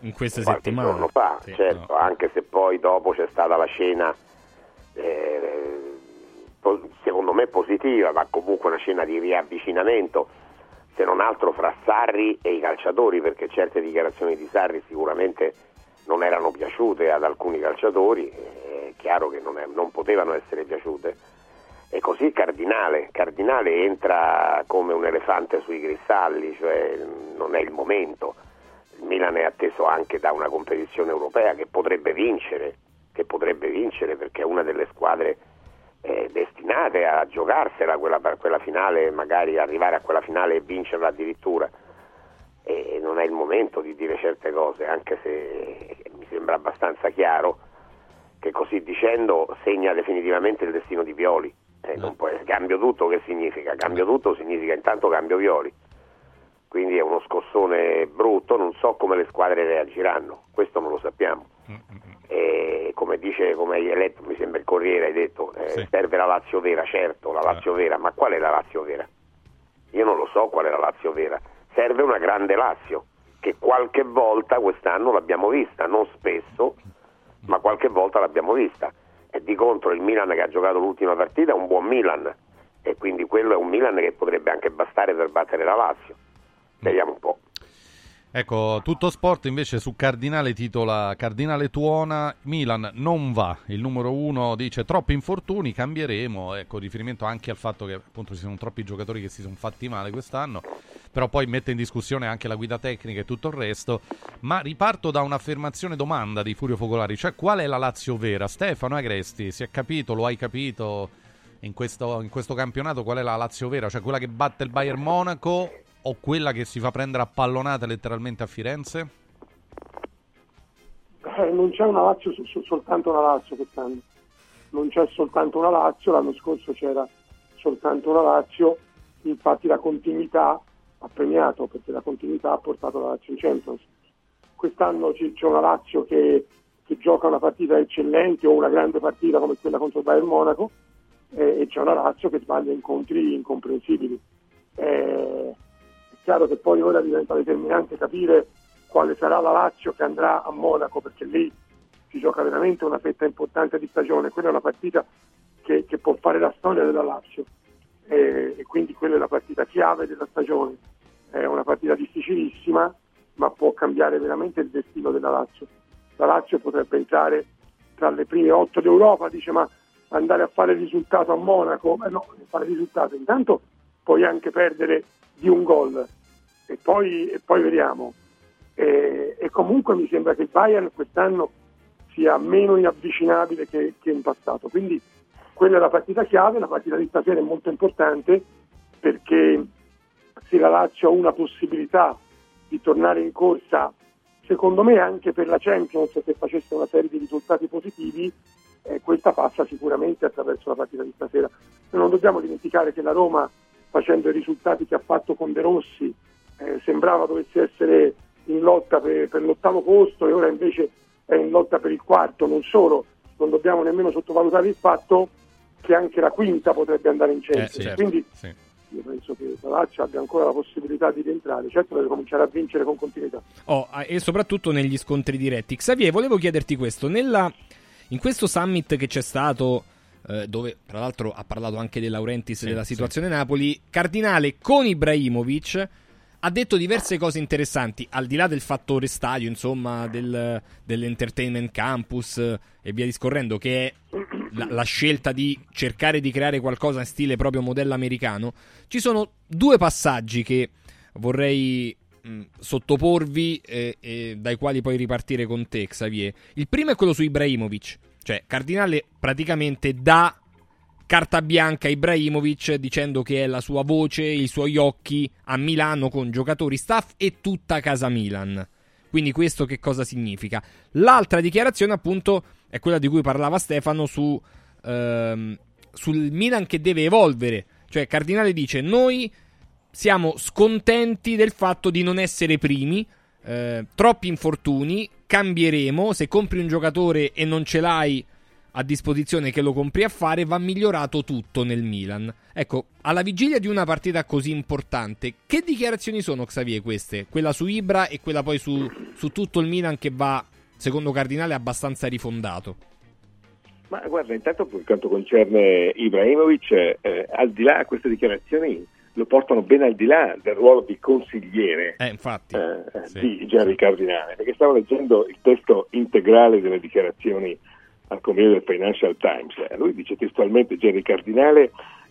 In queste qualche settimane. giorno fa, Sì, certo, anche se poi dopo c'è stata la scena, eh, secondo me positiva, ma comunque una scena di riavvicinamento, se non altro fra Sarri e i calciatori, perché certe dichiarazioni di Sarri sicuramente non erano piaciute ad alcuni calciatori, è chiaro che non, è- non potevano essere piaciute. E così Cardinale, Cardinale entra come un elefante sui cristalli, cioè non è il momento. Il Milan è atteso anche da una competizione europea che potrebbe vincere, che potrebbe vincere perché è una delle squadre eh, destinate a giocarsela quella, quella finale, magari arrivare a quella finale e vincerla addirittura. E non è il momento di dire certe cose, anche se mi sembra abbastanza chiaro che così dicendo segna definitivamente il destino di Pioli. Eh, non può- cambio tutto che significa? Cambio tutto significa intanto cambio Pioli. Quindi è uno scossone brutto, non so come le squadre reagiranno, questo non lo sappiamo. E come dice, come hai letto, mi sembra il Corriere, hai detto, eh, serve la Lazio vera, certo, la Lazio vera, ma qual è la Lazio vera? Io non lo so qual è la Lazio vera. Serve una grande Lazio, che qualche volta quest'anno l'abbiamo vista, non spesso, ma qualche volta l'abbiamo vista. E di contro il Milan che ha giocato l'ultima partita è un buon Milan, e quindi quello è un Milan che potrebbe anche bastare per battere la Lazio. Vediamo un po'. Ecco, tutto sport invece su Cardinale titola Cardinale tuona, Milan non va, il numero uno dice troppi infortuni, cambieremo, ecco riferimento anche al fatto che appunto ci sono troppi giocatori che si sono fatti male quest'anno, però poi mette in discussione anche la guida tecnica e tutto il resto, ma riparto da un'affermazione domanda di Furio Focolari, cioè qual è la Lazio vera? Stefano Agresti, si è capito, lo hai capito in questo, in questo campionato qual è la Lazio vera? Cioè quella che batte il Bayern Monaco o quella che si fa prendere a pallonate letteralmente a Firenze? Eh, non c'è una Lazio, su- su- soltanto una Lazio quest'anno. Non c'è soltanto una Lazio, l'anno scorso c'era soltanto una Lazio, infatti la continuità ha premiato perché la continuità ha portato la Lazio in Champions. Quest'anno c'è una Lazio che, che gioca una partita eccellente o una grande partita come quella contro il Bayern Monaco eh, e c'è una Lazio che sbaglia incontri incomprensibili. Eh, chiaro che poi ora diventa determinante capire quale sarà la Lazio che andrà a Monaco, perché lì si gioca veramente una fetta importante di stagione. Quella è una partita che, che può fare la storia della Lazio Eh, e quindi quella è la partita chiave della stagione. È una partita difficilissima, ma può cambiare veramente il destino della Lazio. La Lazio potrebbe entrare tra le prime otto d'Europa, dice ma andare a fare il risultato a Monaco, eh no, fare risultato, intanto puoi anche perdere di un gol e poi, e poi vediamo. E, e comunque mi sembra che il Bayern quest'anno sia meno inavvicinabile che, che in passato. Quindi quella è la partita chiave, la partita di stasera è molto importante perché se la Lazio ha una possibilità di tornare in corsa secondo me anche per la Champions se facesse una serie di risultati positivi eh, questa passa sicuramente attraverso la partita di stasera. Non dobbiamo dimenticare che la Roma facendo i risultati che ha fatto con De Rossi eh, sembrava dovesse essere in lotta per, per l'ottavo posto e ora invece è in lotta per il quarto, non solo, non dobbiamo nemmeno sottovalutare il fatto che anche la quinta potrebbe andare in centro. Eh, sì, certo. Quindi sì. io penso che la Lazio abbia ancora la possibilità di rientrare, certo deve cominciare a vincere con continuità. Oh, e soprattutto negli scontri diretti. Xavier, volevo chiederti questo. Nella, in questo summit che c'è stato, eh, dove tra l'altro ha parlato anche De Laurentiis Sì, della sì. situazione Napoli, Cardinale con Ibrahimovic ha detto diverse cose interessanti, al di là del fattore stadio, insomma, del, dell'entertainment campus eh, e via discorrendo, che è la, la scelta di cercare di creare qualcosa in stile proprio modello americano. Ci sono due passaggi che vorrei mh, sottoporvi e, e dai quali poi ripartire con te, Xavier. Il primo è quello su Ibrahimovic, cioè Cardinale praticamente dà carta bianca a Ibrahimovic dicendo che è la sua voce, i suoi occhi a Milano con giocatori, staff e tutta casa Milan. Quindi questo che cosa significa? L'altra dichiarazione appunto è quella di cui parlava Stefano su, ehm, sul Milan che deve evolvere. Cioè Cardinale dice noi siamo scontenti del fatto di non essere primi, eh, troppi infortuni, cambieremo, se compri un giocatore e non ce l'hai a disposizione che lo compri a fare, va migliorato tutto nel Milan. Ecco, alla vigilia di una partita così importante, che dichiarazioni sono Xavier queste? Quella su Ibra e quella poi su, su tutto il Milan che va, secondo Cardinale, abbastanza rifondato. Ma guarda, intanto per quanto concerne Ibrahimovic, eh, al di là queste dichiarazioni lo portano ben al di là del ruolo di consigliere Eh, infatti. eh, di Jerry Cardinale, perché stavo leggendo il testo integrale delle dichiarazioni al commento del Financial Times. Eh, Lui dice testualmente Jerry Cardinale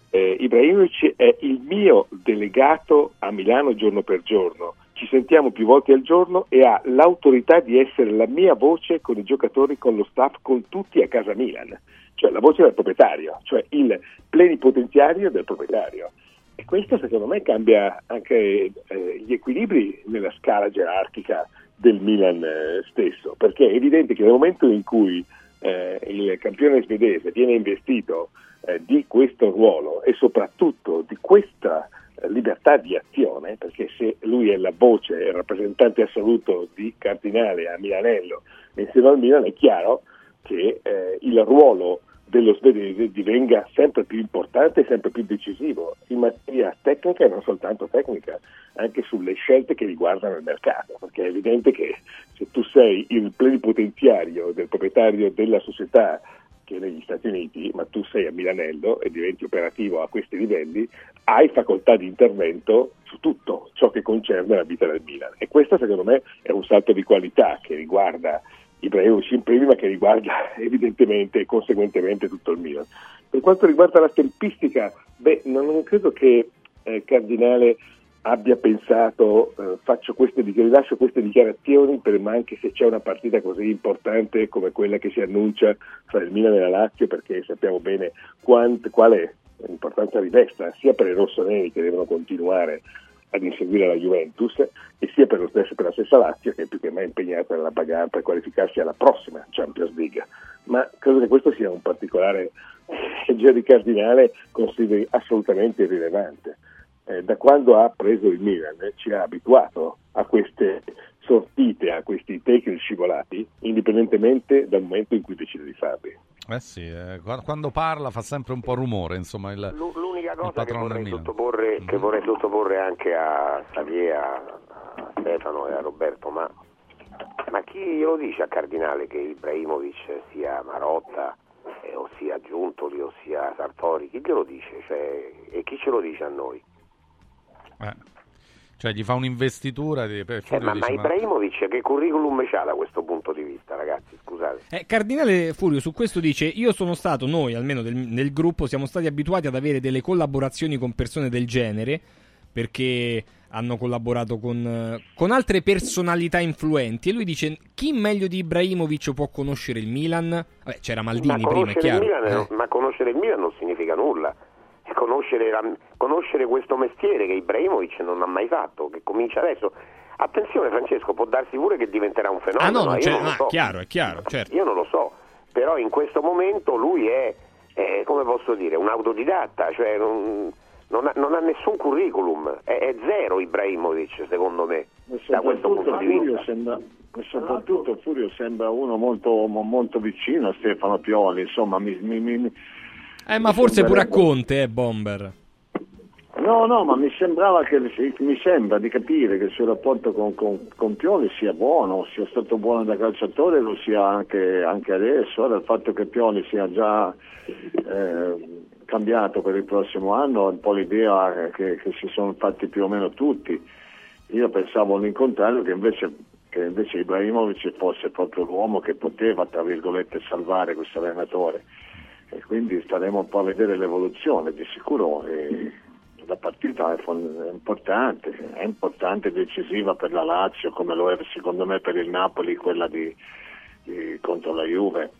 eh, Ibrahimovic è il mio delegato a Milano giorno per giorno. Ci sentiamo più volte al giorno e ha l'autorità di essere la mia voce con i giocatori, con lo staff, con tutti a casa Milan. Cioè la voce del proprietario, cioè il plenipotenziario del proprietario. E questo secondo me cambia anche eh, gli equilibri nella scala gerarchica del Milan eh, stesso, perché è evidente che nel momento in cui eh, il campione svedese viene investito eh, di questo ruolo e soprattutto di questa eh, libertà di azione, perché se lui è la voce, il rappresentante assoluto di Cardinale a Milanello insieme al Milan, è chiaro che eh, il ruolo dello svedese divenga sempre più importante e sempre più decisivo in materia tecnica e non soltanto tecnica, anche sulle scelte che riguardano il mercato, perché è evidente che se tu sei il plenipotenziario del proprietario della società che è negli Stati Uniti, ma tu sei a Milanello e diventi operativo a questi livelli, hai facoltà di intervento su tutto ciò che concerne la vita del Milan. E questo secondo me è un salto di qualità che riguarda Ibrahimovic in prima, ma che riguarda <laughs> evidentemente e conseguentemente tutto il Milan. Per quanto riguarda la tempistica, beh, non, credo che eh, Cardinale abbia pensato eh, faccio queste, rilascio queste dichiarazioni per, ma anche se c'è una partita così importante come quella che si annuncia tra il Milan e la Lazio perché sappiamo bene quant, quale importanza rivesta sia per i rossoneri che devono continuare ad inseguire la Juventus e sia per, stesso, per la stessa Lazio che è più che mai impegnata nella bagarre per qualificarsi alla prossima Champions League. Ma credo che questo sia un particolare che Jerry Cardinale consideri assolutamente irrilevante. Eh, da quando ha preso il Milan eh, ci ha abituato a queste sortite, a questi take scivolati, indipendentemente dal momento in cui decide di farli. Eh sì, eh, qua- quando parla fa sempre un po' rumore, insomma, il, L- L'unica cosa che vorrei, sottoporre, che vorrei sottoporre anche a Xavier, a, a Stefano e a Roberto, ma, ma chi glielo dice a Cardinale che Ibrahimovic sia Marotta, eh, o sia Giuntoli, o sia Sartori? Chi glielo dice? Cioè, e chi ce lo dice a noi? Eh. Cioè, gli fa un'investitura. Di, per Eh, ma, dice, ma- Ibrahimovic che curriculum c'ha da questo punto di vista, ragazzi? Scusate. Eh, Cardinale Furio su questo dice: Io sono stato, noi almeno del- nel gruppo, siamo stati abituati ad avere delle collaborazioni con persone del genere perché hanno collaborato con, con altre personalità influenti. E lui dice: Chi meglio di Ibrahimovic può conoscere il Milan? Vabbè, c'era Maldini ma, prima, è chiaro. il Milan, Eh. ma conoscere il Milan non significa nulla. Conoscere, la- conoscere questo mestiere che Ibrahimovic non ha mai fatto, che comincia adesso. Attenzione Francesco, può darsi pure che diventerà un fenomeno. Ah no, non io c'è, non lo ah, so. chiaro, è chiaro, certo. Io non lo so, però in questo momento lui è, è, come posso dire, un autodidatta, cioè non, non ha, non ha nessun curriculum, è, è zero Ibrahimovic secondo me, da questo punto di Furio vista. sembra, e soprattutto Furio sembra uno molto, mo- molto vicino a Stefano Pioli, insomma mi, mi- mi- Eh, ma mi forse pure a Conte, eh, Bomber. No, no, ma mi sembrava che mi sembra di capire che il suo rapporto con, con- con Pioli sia buono, sia stato buono da calciatore e lo sia anche, anche adesso. Ora il fatto che Pioli sia già eh, cambiato per il prossimo anno è un po' l'idea che, che si sono fatti più o meno tutti. Io pensavo all'incontrario che invece, che invece Ibrahimovic fosse proprio l'uomo che poteva, tra virgolette, salvare questo allenatore. E quindi staremo un po' a vedere l'evoluzione, di sicuro eh, la partita è, è importante, è importante e decisiva per la Lazio come lo è secondo me per il Napoli quella di, di- contro la Juve.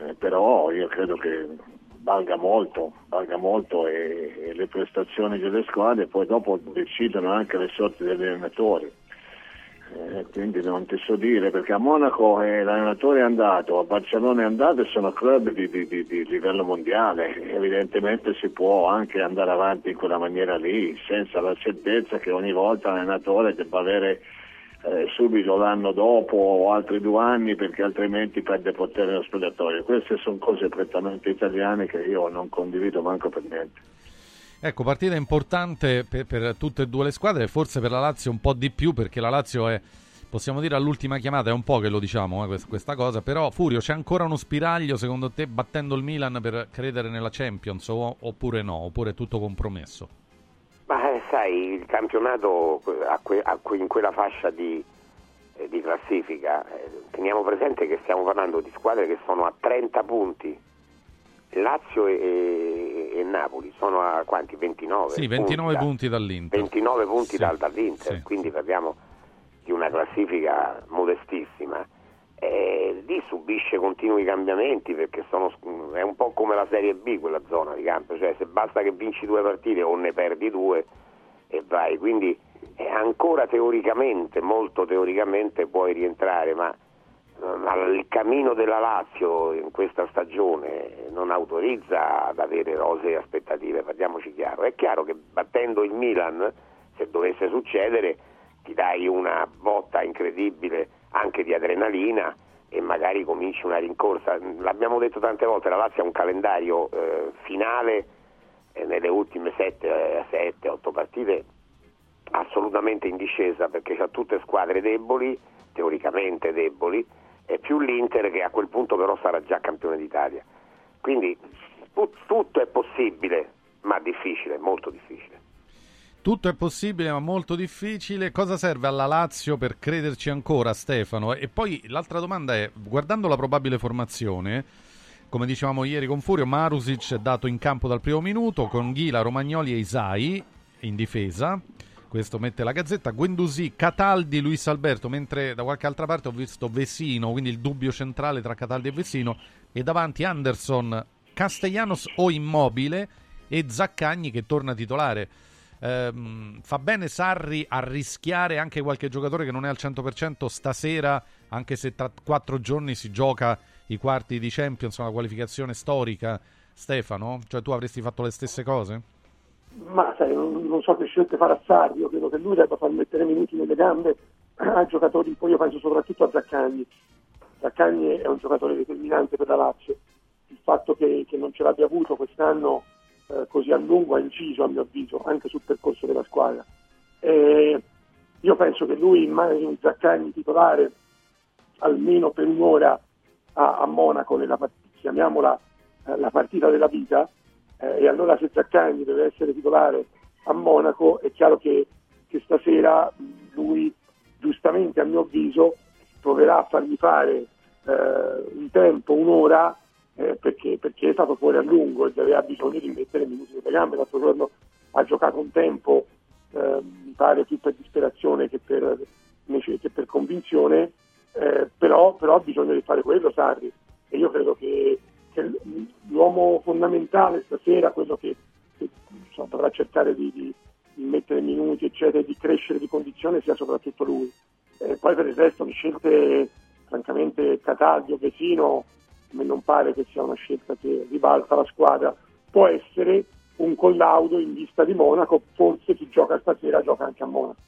Eh, però io credo che valga molto, valga molto e, e le prestazioni delle squadre poi dopo decidono anche le sorti degli allenatori. Eh, quindi non ti so dire perché a Monaco eh, l'allenatore è andato, a Barcellona è andato e sono club di, di- di- di livello mondiale. Evidentemente si può anche andare avanti in quella maniera lì, senza la certezza che ogni volta l'allenatore debba avere eh, subito l'anno dopo o altri due anni perché altrimenti perde potere nello spogliatoio. Queste sono cose prettamente italiane che io non condivido manco per niente. Ecco, partita importante per, per tutte e due le squadre, forse per la Lazio un po' di più perché la Lazio è, possiamo dire all'ultima chiamata, è un po' che lo diciamo eh, quest- questa cosa, però Furio c'è ancora uno spiraglio secondo te battendo il Milan per credere nella Champions oppure no, oppure è tutto compromesso? Ma eh, sai, il campionato a que- a que- in quella fascia di, eh, di classifica, eh, teniamo presente che stiamo parlando di squadre che sono a 30 punti. Lazio e, e- Napoli sono a quanti? 29? Sì, 29 da- punti dall'Inter. 29 punti Sì, dal- dall'Inter, sì. quindi parliamo di una classifica modestissima. E lì subisce continui cambiamenti perché sono, è un po' come la Serie B quella zona di campo, cioè se basta che vinci due partite o ne perdi due e vai, quindi eh, ancora teoricamente, molto teoricamente puoi rientrare, ma il cammino della Lazio in questa stagione non autorizza ad avere rosee aspettative, parliamoci chiaro. È chiaro che battendo il Milan, se dovesse succedere, ti dai una botta incredibile anche di adrenalina e magari cominci una rincorsa. L'abbiamo detto tante volte, la Lazio ha un calendario eh, finale eh, nelle ultime 7, 7, 8 partite assolutamente in discesa perché ha tutte squadre deboli, teoricamente deboli, e più l'Inter che a quel punto però sarà già campione d'Italia. Quindi tu- tutto è possibile, ma difficile, molto difficile. Tutto è possibile ma molto difficile. Cosa serve alla Lazio per crederci ancora, Stefano? E poi l'altra domanda è, guardando la probabile formazione, come dicevamo ieri con Furio, Marusic è dato in campo dal primo minuto con Ghila, Romagnoli e Isai in difesa. Questo mette la gazzetta. Guendouzi, Cataldi, Luis Alberto, mentre da qualche altra parte ho visto Vesino, quindi il dubbio centrale tra Cataldi e Vesino, e davanti Anderson, Castellanos o Immobile e Zaccagni che torna titolare. Ehm, fa bene Sarri a rischiare anche qualche giocatore che non è al 100% stasera, anche se tra quattro giorni si gioca i quarti di Champions, una qualificazione storica. Stefano, cioè tu avresti fatto le stesse cose? Ma sai, non, non so che scelte farà Sarri, io credo che lui debba far mettere minuti nelle gambe a giocatori, poi io penso soprattutto a Zaccagni. Zaccagni è un giocatore determinante per la Lazio, il fatto che, che non ce l'abbia avuto quest'anno eh, così a lungo ha inciso a mio avviso anche sul percorso della squadra. E io penso che lui immagini un Zaccagni titolare almeno per un'ora a, a Monaco nella chiamiamola eh, la partita della vita, eh, e allora se Zaccagni deve essere titolare a Monaco è chiaro che, che stasera lui giustamente a mio avviso proverà a fargli fare eh, un tempo, un'ora eh, perché, perché è stato fuori a lungo e ha bisogno di mettere minuti nelle gambe. L'altro giorno ha giocato un tempo, eh, mi pare più per disperazione che per, che per convinzione, eh, però, però ha bisogno di fare quello Sarri e io credo che, l'uomo fondamentale stasera, quello che, che insomma, dovrà cercare di, di- mettere minuti, eccetera, di crescere di condizione sia soprattutto lui. E poi per il resto le scelte, francamente, Cataldi Vesino, a me non pare che sia una scelta che ribalta la squadra, può essere un collaudo in vista di Monaco, forse chi gioca stasera gioca anche a Monaco.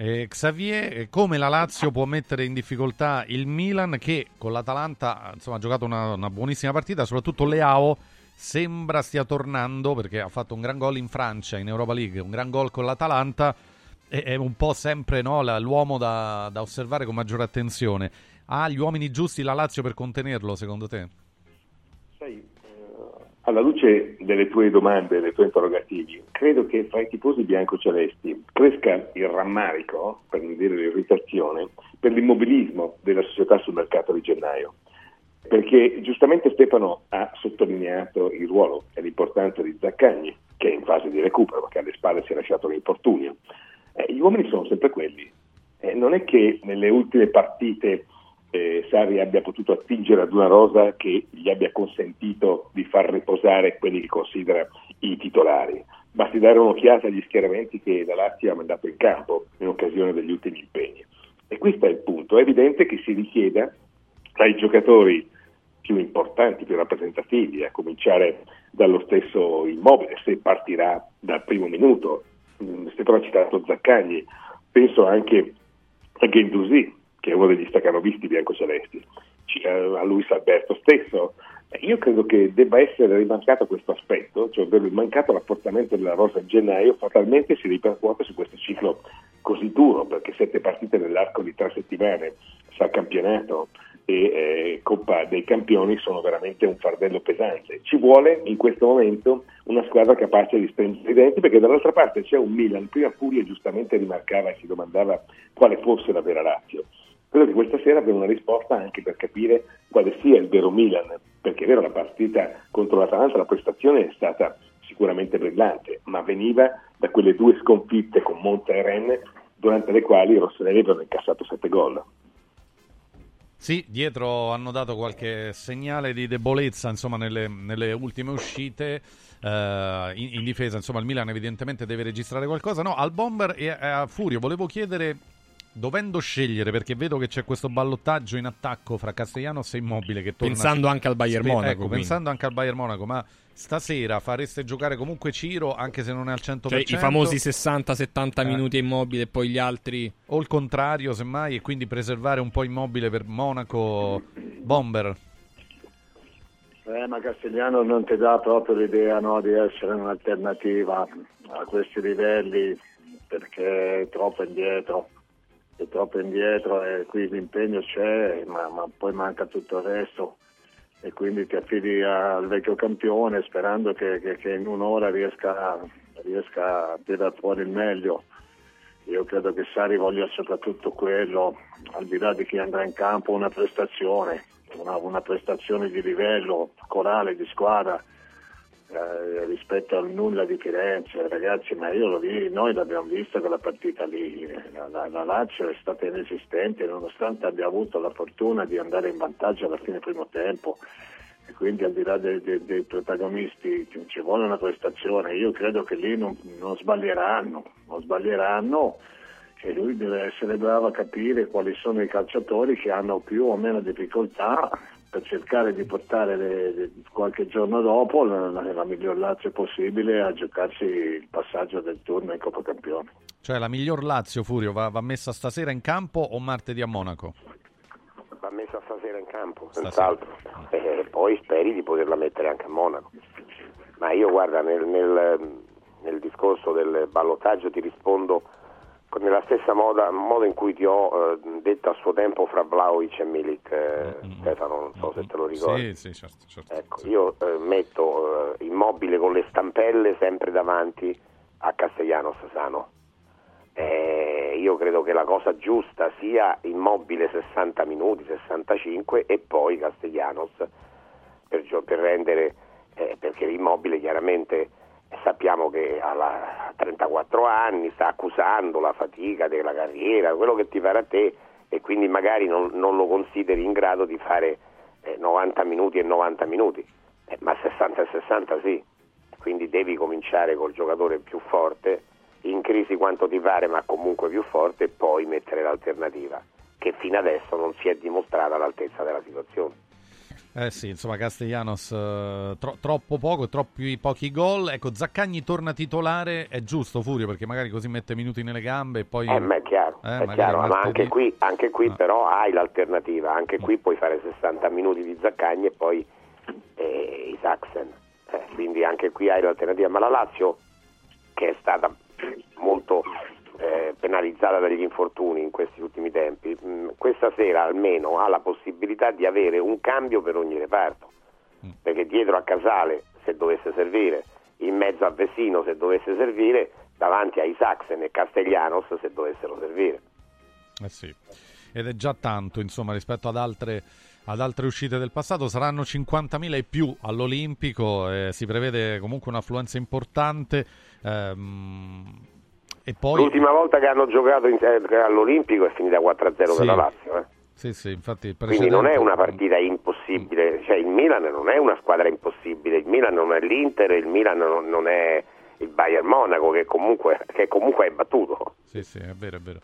Eh, Xavier, come la Lazio può mettere in difficoltà il Milan che con l'Atalanta insomma, ha giocato una, una buonissima partita, soprattutto Leao sembra stia tornando perché ha fatto un gran gol in Francia, in Europa League, un gran gol con l'Atalanta, è, è un po' sempre no, l'uomo da, da osservare con maggiore attenzione. Ha gli uomini giusti la Lazio per contenerlo secondo te? Sai, alla luce delle tue domande, dei tuoi interrogativi, credo che fra i tifosi bianco-celesti cresca il rammarico, per non dire l'irritazione, per l'immobilismo della società sul mercato di gennaio. Perché giustamente Stefano ha sottolineato il ruolo e l'importanza di Zaccagni, che è in fase di recupero, perché alle spalle si è lasciato l'infortunio. Eh, gli uomini sono sempre quelli. Eh, non è che nelle ultime partite eh, Sarri abbia potuto attingere ad una rosa che gli abbia consentito di far riposare quelli che considera i titolari. Basti dare un'occhiata agli schieramenti che la Lazio ha mandato in campo in occasione degli ultimi impegni. E questo è il punto. È evidente che si richieda ai giocatori più importanti, più rappresentativi, a cominciare dallo stesso immobile, se partirà dal primo minuto. Mm, Stefano ha citato Zaccagni, penso anche a Gendouzi, che è uno degli staccanovisti biancocelesti, a Luis Alberto stesso. Io credo che debba essere rimancato questo aspetto, cioè ovvero il mancato rafforzamento della rosa in gennaio fatalmente si ripercuote su questo ciclo così duro, perché sette partite nell'arco di tre settimane, sa campionato e eh, Coppa dei Campioni sono veramente un fardello pesante. Ci vuole in questo momento una squadra capace di stringere i denti, perché dall'altra parte c'è un Milan, prima Furia giustamente rimarcava e si domandava quale fosse la vera Lazio Credo che questa sera abbia una risposta anche per capire quale sia il vero Milan, perché è vero la partita contro l'Atalanta, la prestazione è stata sicuramente brillante, ma veniva da quelle due sconfitte con Monza e Rennes durante le quali i rossoneri avevano incassato sette gol. Sì, dietro hanno dato qualche segnale di debolezza insomma, nelle, nelle ultime uscite. Uh, in, in, difesa, insomma, il Milan evidentemente deve registrare qualcosa. No, al Bomber e a Furio volevo chiedere dovendo scegliere, perché vedo che c'è questo ballottaggio in attacco fra Castellanos e Immobile che torna Pensando anche al Bayern Spe- Monaco. Ecco, pensando anche al Bayern Monaco, ma stasera fareste giocare comunque Ciro anche se non è al 100%. Cioè i famosi 60-70 eh. minuti Immobile e poi gli altri... O il contrario, semmai, e quindi preservare un po' Immobile per Monaco Bomber. Eh, ma Castigliano non ti dà proprio l'idea no, di essere un'alternativa a questi livelli perché è troppo indietro è troppo indietro e qui l'impegno c'è, ma, ma, poi manca tutto il resto e quindi ti affidi al vecchio campione sperando che, che, che in un'ora riesca, riesca, a tirare fuori il meglio. Io credo che Sari voglia soprattutto quello, al di là di chi andrà in campo, una prestazione, una, una prestazione di livello corale, di squadra eh, rispetto al nulla di Firenze, ragazzi, ma io lo vi, noi l'abbiamo vista quella partita lì, la, la, la, Lazio è stata inesistente nonostante abbia avuto la fortuna di andare in vantaggio alla fine primo tempo e quindi al di là dei, dei, dei protagonisti ci vuole una prestazione, io credo che lì non, non sbaglieranno, non sbaglieranno e lui deve essere bravo a capire quali sono i calciatori che hanno più o meno difficoltà per cercare di portare le, le, qualche giorno dopo la, la, la, miglior Lazio possibile a giocarsi il passaggio del turno in Coppa Campione. Cioè la miglior Lazio, Furio, va, va, messa stasera in campo o martedì a Monaco? Va messa stasera in campo, senz'altro. E poi speri di poterla mettere anche a Monaco. Ma io guarda, nel, nel, nel discorso del ballottaggio ti rispondo nella stessa moda, modo in cui ti ho eh, detto a suo tempo fra Vlaovic e Milik, eh, mm-hmm. Stefano, non so se te lo ricordi. Sì, sì, certo, certo, ecco, sì. Io eh, metto eh, immobile con le stampelle sempre davanti a Castellanos Sano. io credo che la cosa giusta sia immobile 60 minuti, 65 e poi Castellanos per, per rendere, eh, perché l'immobile chiaramente sappiamo che ha 34 anni, sta accusando la fatica della carriera, quello che ti a te e quindi magari non, non lo consideri in grado di fare eh, 90 minuti e 90 minuti, eh, ma 60 e 60 sì. quindi devi cominciare col giocatore più forte, in crisi quanto ti pare ma comunque più forte e poi mettere l'alternativa, che fino adesso non si è dimostrata all'altezza della situazione. Eh sì, insomma, Castellanos eh, tro- troppo poco, troppi pochi gol. Ecco, Zaccagni torna titolare, è giusto Furio perché magari così mette minuti nelle gambe e poi... Eh, ma è chiaro, Eh, è chiaro, ma anche qui, anche qui Ah. però hai l'alternativa, anche qui puoi fare 60 minuti di Zaccagni e poi eh, i Saxen, Eh, quindi anche qui hai l'alternativa, ma la Lazio che è stata molto eh, penalizzata dagli infortuni in questi ultimi tempi, mh, questa sera almeno ha la possibilità di avere un cambio per ogni reparto, perché dietro a Casale se dovesse servire, in mezzo a Vessino se dovesse servire, davanti ai Saxen e Castellanos se dovessero servire. Eh sì, ed è già tanto, insomma, rispetto ad altre, ad altre uscite del passato. Saranno 50.000 e più all'Olimpico, eh, si prevede comunque un'affluenza importante. ehm, poi... L'ultima volta che hanno giocato in- eh, all'Olimpico è finita 4-0 Sì. per la Lazio. eh. Sì, sì, infatti Quindi non è una partita impossibile, cioè il Milan non è una squadra impossibile, il Milan non è l'Inter, il Milan non, non è il Bayern Monaco che comunque, che comunque è battuto. Sì, sì, è vero, è vero.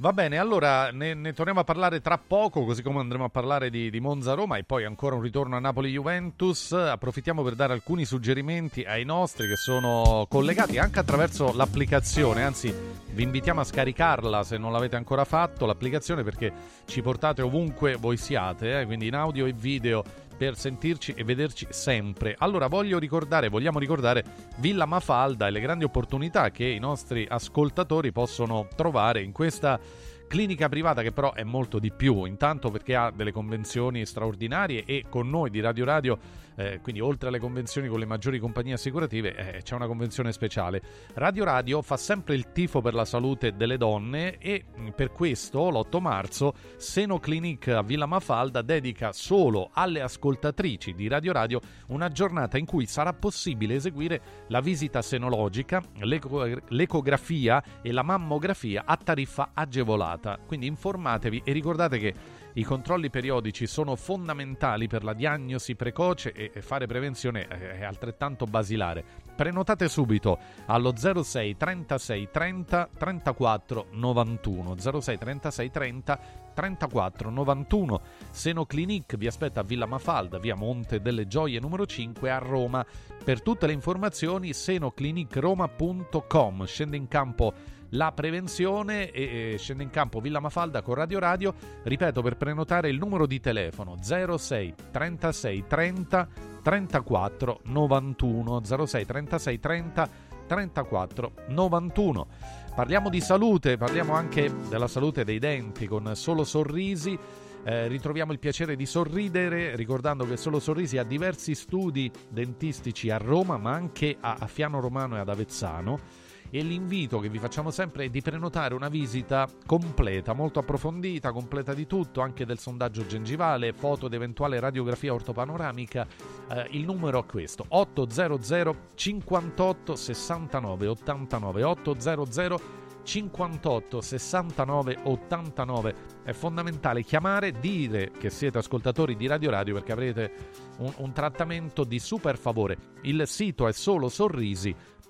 Va bene, allora ne, ne torniamo a parlare tra poco, così come andremo a parlare di, di Monza-Roma e poi ancora un ritorno a Napoli-Juventus. Approfittiamo per dare alcuni suggerimenti ai nostri che sono collegati anche attraverso l'applicazione, anzi vi invitiamo a scaricarla se non l'avete ancora fatto, l'applicazione perché ci portate ovunque voi siate, eh, quindi in audio e video per sentirci e vederci sempre. Allora voglio ricordare, vogliamo ricordare Villa Mafalda e le grandi opportunità che i nostri ascoltatori possono trovare in questa clinica privata che però è molto di più, intanto perché ha delle convenzioni straordinarie e con noi di Radio Radio, eh, quindi oltre alle convenzioni con le maggiori compagnie assicurative, eh, c'è una convenzione speciale. Radio Radio fa sempre il tifo per la salute delle donne e mh, per questo l'8 marzo Seno Clinic a Villa Mafalda dedica solo alle ascoltatrici di Radio Radio una giornata in cui sarà possibile eseguire la visita senologica, l'eco- l'ecografia e la mammografia a tariffa agevolata. Quindi informatevi e ricordate che i controlli periodici sono fondamentali per la diagnosi precoce e fare prevenzione è altrettanto basilare. Prenotate subito allo 06 36 30 34 91 06 36 30 34 91 Seno Clinic vi aspetta a Villa Mafalda, via Monte delle Gioie numero 5 a Roma. Per tutte le informazioni senoclinicroma.com. Scende in campo la prevenzione e e scende in campo Villa Mafalda con Radio Radio. Ripeto per prenotare il numero di telefono 06 36 30 34 91 06 36 30 34 91. Parliamo di salute, parliamo anche della salute dei denti con Solo Sorrisi. Eh, ritroviamo il piacere di sorridere, ricordando che Solo Sorrisi ha diversi studi dentistici a Roma, ma anche a, a Fiano Romano e ad Avezzano. E l'invito che vi facciamo sempre è di prenotare una visita completa, molto approfondita, completa di tutto, anche del sondaggio gengivale, foto ed eventuale radiografia ortopanoramica. Eh, il numero è questo: 800 58 69 89 800 58 69 89 è fondamentale chiamare dire che siete ascoltatori di Radio Radio perché avrete un, un trattamento di super favore il sito è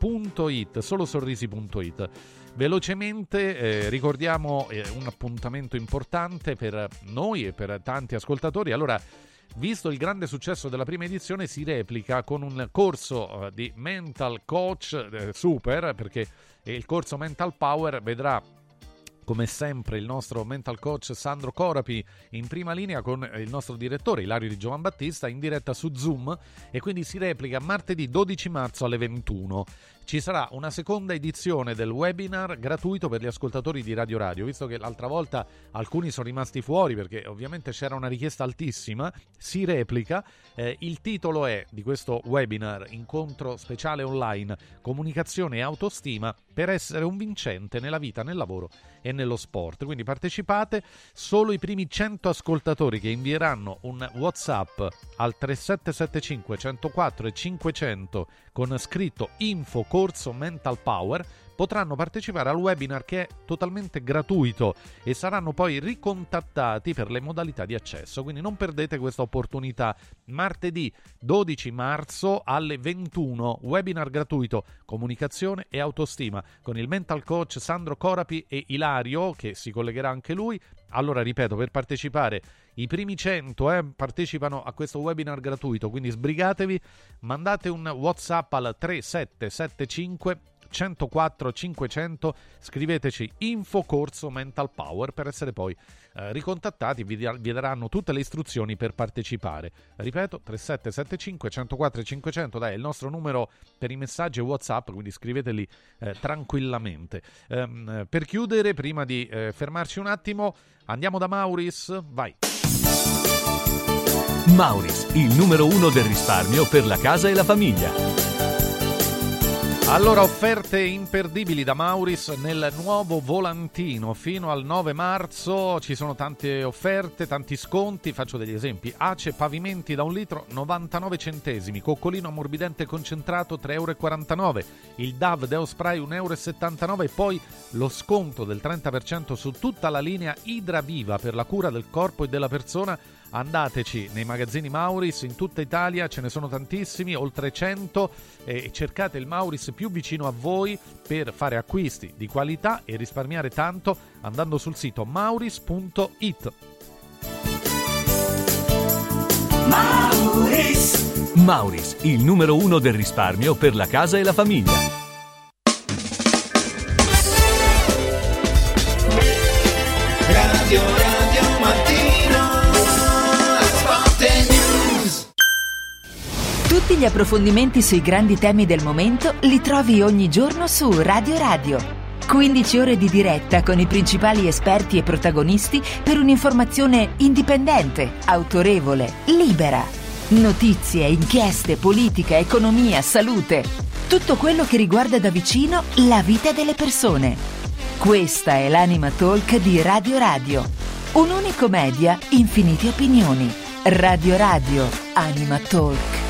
solosorrisi.it solosorrisi.it velocemente eh, ricordiamo eh, un appuntamento importante per noi e per tanti ascoltatori. Allora Visto il grande successo della prima edizione, si replica con un corso eh, di mental coach eh, super, perché il corso Mental Power vedrà come sempre il nostro mental coach Sandro Corapi in prima linea con il nostro direttore Ilario Di Giovan Battista in diretta su Zoom e quindi si replica martedì 12 marzo alle 21. Ci sarà una seconda edizione del webinar gratuito per gli ascoltatori di Radio Radio, visto che l'altra volta alcuni sono rimasti fuori perché ovviamente c'era una richiesta altissima, si replica. Eh, il titolo è di questo webinar Incontro speciale online, comunicazione e autostima per essere un vincente nella vita, nel lavoro e nello sport. Quindi partecipate, solo i primi 100 ascoltatori che invieranno un WhatsApp al 3775 104 e 500 con scritto info corso mental power potranno partecipare al webinar che è totalmente gratuito e saranno poi ricontattati per le modalità di accesso. Quindi non perdete questa opportunità. Martedì 12 marzo alle 21, webinar gratuito Comunicazione e autostima con il mental coach Sandro Corapi e Ilario, che si collegherà anche lui. Allora, ripeto, per partecipare i primi 100 eh, partecipano a questo webinar gratuito, quindi sbrigatevi, mandate un WhatsApp al 3775 104 500 scriveteci info corso mental power per essere poi eh, ricontattati vi, vi, daranno tutte le istruzioni per partecipare. Ripeto 3775 104 500 dai è il nostro numero per i messaggi whatsapp quindi scriveteli eh, tranquillamente. Ehm, per chiudere prima di eh, fermarci un attimo andiamo da Mauris vai. Mauris il numero uno del risparmio per la casa e la famiglia allora, offerte imperdibili da Mauris nel nuovo volantino. Fino al 9 marzo ci sono tante offerte, tanti sconti. Faccio degli esempi. Ace pavimenti da un litro 99 centesimi. Coccolino ammorbidente concentrato 3,49 euro. Il DAV Deo Spray 1,79 euro. E poi lo sconto del 30% su tutta la linea Idra Viva per la cura del corpo e della persona andateci nei magazzini Mauris in tutta Italia, ce ne sono tantissimi, oltre 100 e cercate il Mauris più vicino a voi per fare acquisti di qualità e risparmiare tanto andando sul sito mauris.it. Mauris. Mauris, il numero uno del risparmio per la casa e la famiglia. Radio Tutti gli approfondimenti sui grandi temi del momento li trovi ogni giorno su Radio Radio. 15 ore di diretta con i principali esperti e protagonisti per un'informazione indipendente, autorevole, libera. Notizie, inchieste, politica, economia, salute. Tutto quello che riguarda da vicino la vita delle persone. Questa è l'Anima Talk di Radio Radio. Un unico media, infinite opinioni. Radio Radio, Anima Talk.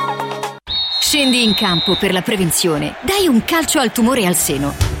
Scendi in campo per la prevenzione. Dai un calcio al tumore al seno.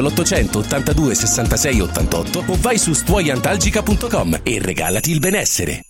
l'800 82 66 88 o vai su stuoiantalgica.com e regalati il benessere.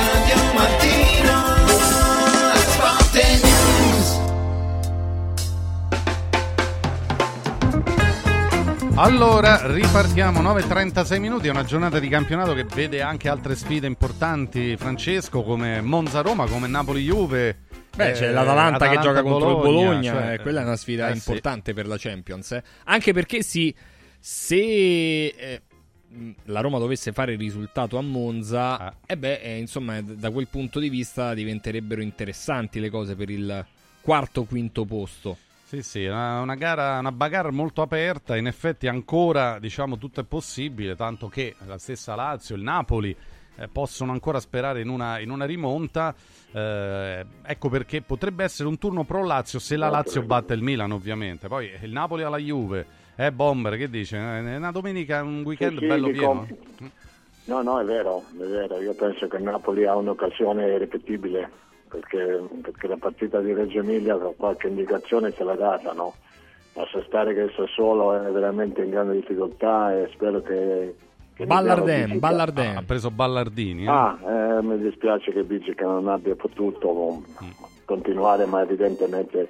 Allora, ripartiamo 9.36 minuti, è una giornata di campionato che vede anche altre sfide importanti, Francesco, come Monza-Roma, come Napoli-Juve. Beh, c'è eh, l'Atalanta che gioca contro il Bologna, Bologna, cioè, eh, quella è una sfida eh, sì. importante per la Champions. eh. Anche perché sì, se eh, la Roma dovesse fare il risultato a Monza, Ah. e beh, eh, insomma, da quel punto di vista diventerebbero interessanti le cose per il quarto quinto posto. Sì, sì, una, una gara, una bagarre molto aperta, in effetti ancora diciamo tutto è possibile, tanto che la stessa Lazio, il Napoli eh, possono ancora sperare in una, in una rimonta, Eh, ecco perché potrebbe essere un turno pro Lazio se la Lazio batte il Milan ovviamente, poi il Napoli alla Juve, eh Bomber che dice? È una domenica, un weekend Sì, sì, bello mi pieno. compri. No, no, è vero, è vero. Io penso che il Napoli ha un'occasione irripetibile perché, perché la partita di Reggio Emilia con qualche indicazione ce l'ha data, no? Lascia stare che il Sassuolo è veramente in grande difficoltà e spero che... che Ballarden, Ballarden. Ha preso Ballardini. eh? Ah, eh, mi dispiace che Bigica non abbia potuto continuare, ma evidentemente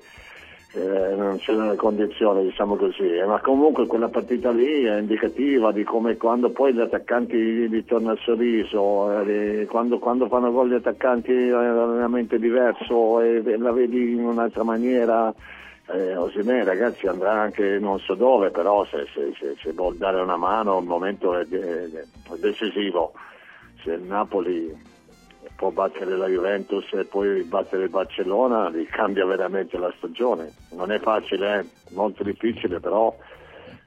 eh, non c'erano le condizioni, diciamo così. Eh, Ma comunque quella partita lì è indicativa di come quando poi gli attaccanti ritorna il sorriso, eh, quando, quando fanno gol gli attaccanti è veramente diverso e, e la vedi in un'altra maniera. Eh, Osimè ragazzi andrà anche non so dove, però se, se, se- se vuol dare una mano il momento è, è- è decisivo. Se il Napoli può battere la Juventus e poi battere il Barcellona, gli cambia veramente la stagione. Non è facile, eh, molto difficile, però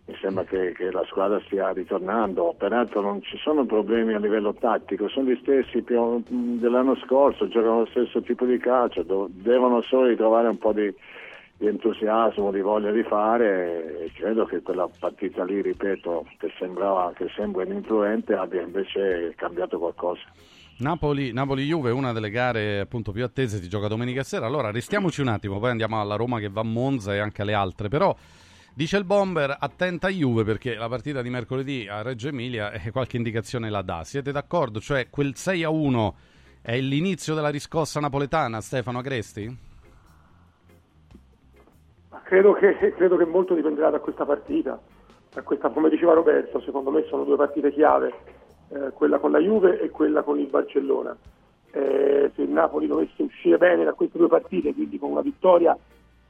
mi sembra che, che la squadra stia ritornando. Peraltro non ci sono problemi a livello tattico, sono gli stessi più- dell'anno scorso, giocano lo stesso tipo di calcio, devono solo ritrovare un po' di, di entusiasmo, di voglia di fare e credo che quella partita lì, ripeto, che sembrava che sembra ininfluente abbia invece cambiato qualcosa. Napoli, Napoli-Juve una delle gare appunto più attese, si gioca domenica sera. Allora restiamoci un attimo, poi andiamo alla Roma che va a Monza e anche alle altre. Però dice il Bomber, attenta a Juve perché la partita di mercoledì a Reggio Emilia eh, qualche indicazione la dà. Siete d'accordo? Cioè quel 6 a 1 è l'inizio della riscossa napoletana, Stefano Agresti? Credo che, credo che molto dipenderà da questa partita. Da questa, come diceva Roberto, secondo me sono due partite chiave, eh, quella con la Juve e quella con il Barcellona. Eh, se il Napoli dovesse uscire bene da queste due partite, quindi con una vittoria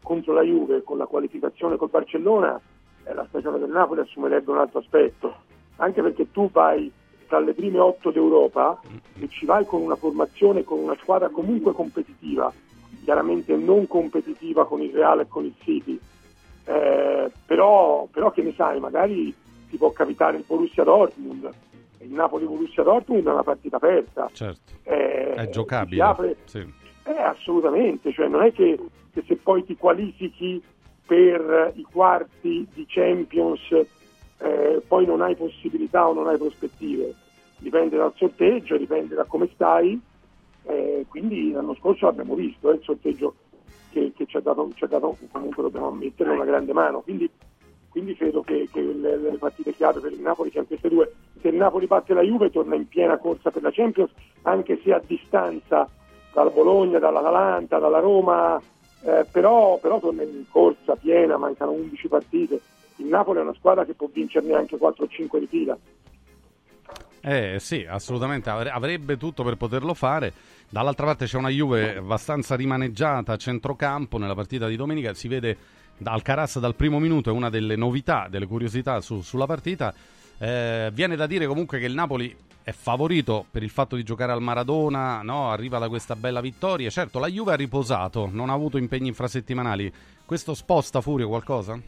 contro la Juve e con la qualificazione col Barcellona, eh, la stagione del Napoli assumerebbe un altro aspetto. Anche perché tu vai tra le prime otto d'Europa e ci vai con una formazione, con una squadra comunque competitiva, chiaramente non competitiva con il Real e con il City, eh, però, però che ne sai, magari ti può capitare il Borussia Dortmund, il Napoli-Borussia Dortmund è una partita aperta, Certo. Eh, È si giocabile. apre- Sì. eh, assolutamente, cioè non è che, che se poi ti qualifichi per i quarti di Champions eh, poi non hai possibilità o non hai prospettive, dipende dal sorteggio, dipende da come stai, eh, quindi l'anno scorso l'abbiamo visto, eh, il sorteggio che, che ci, ha dato, ci ha dato, comunque dobbiamo ammettere, una grande mano, quindi quindi credo che, che le, le, partite chiave per il Napoli siano queste due. Se il Napoli batte la Juve torna in piena corsa per la Champions, anche se a distanza dal Bologna, dall'Atalanta, dalla Roma, eh, però, però torna in corsa piena, mancano 11 partite. Il Napoli è una squadra che può vincerne anche 4 o 5 di fila. Eh sì, assolutamente, avrebbe tutto per poterlo fare. Dall'altra parte c'è una Juve abbastanza rimaneggiata a centrocampo nella partita di domenica, si vede Alcaraz dal primo minuto, è una delle novità, delle curiosità su, sulla partita. Eh, viene da dire comunque che il Napoli è favorito per il fatto di giocare al Maradona, no? arriva da questa bella vittoria. Certo, la Juve ha riposato, non ha avuto impegni infrasettimanali. Questo sposta Furio qualcosa?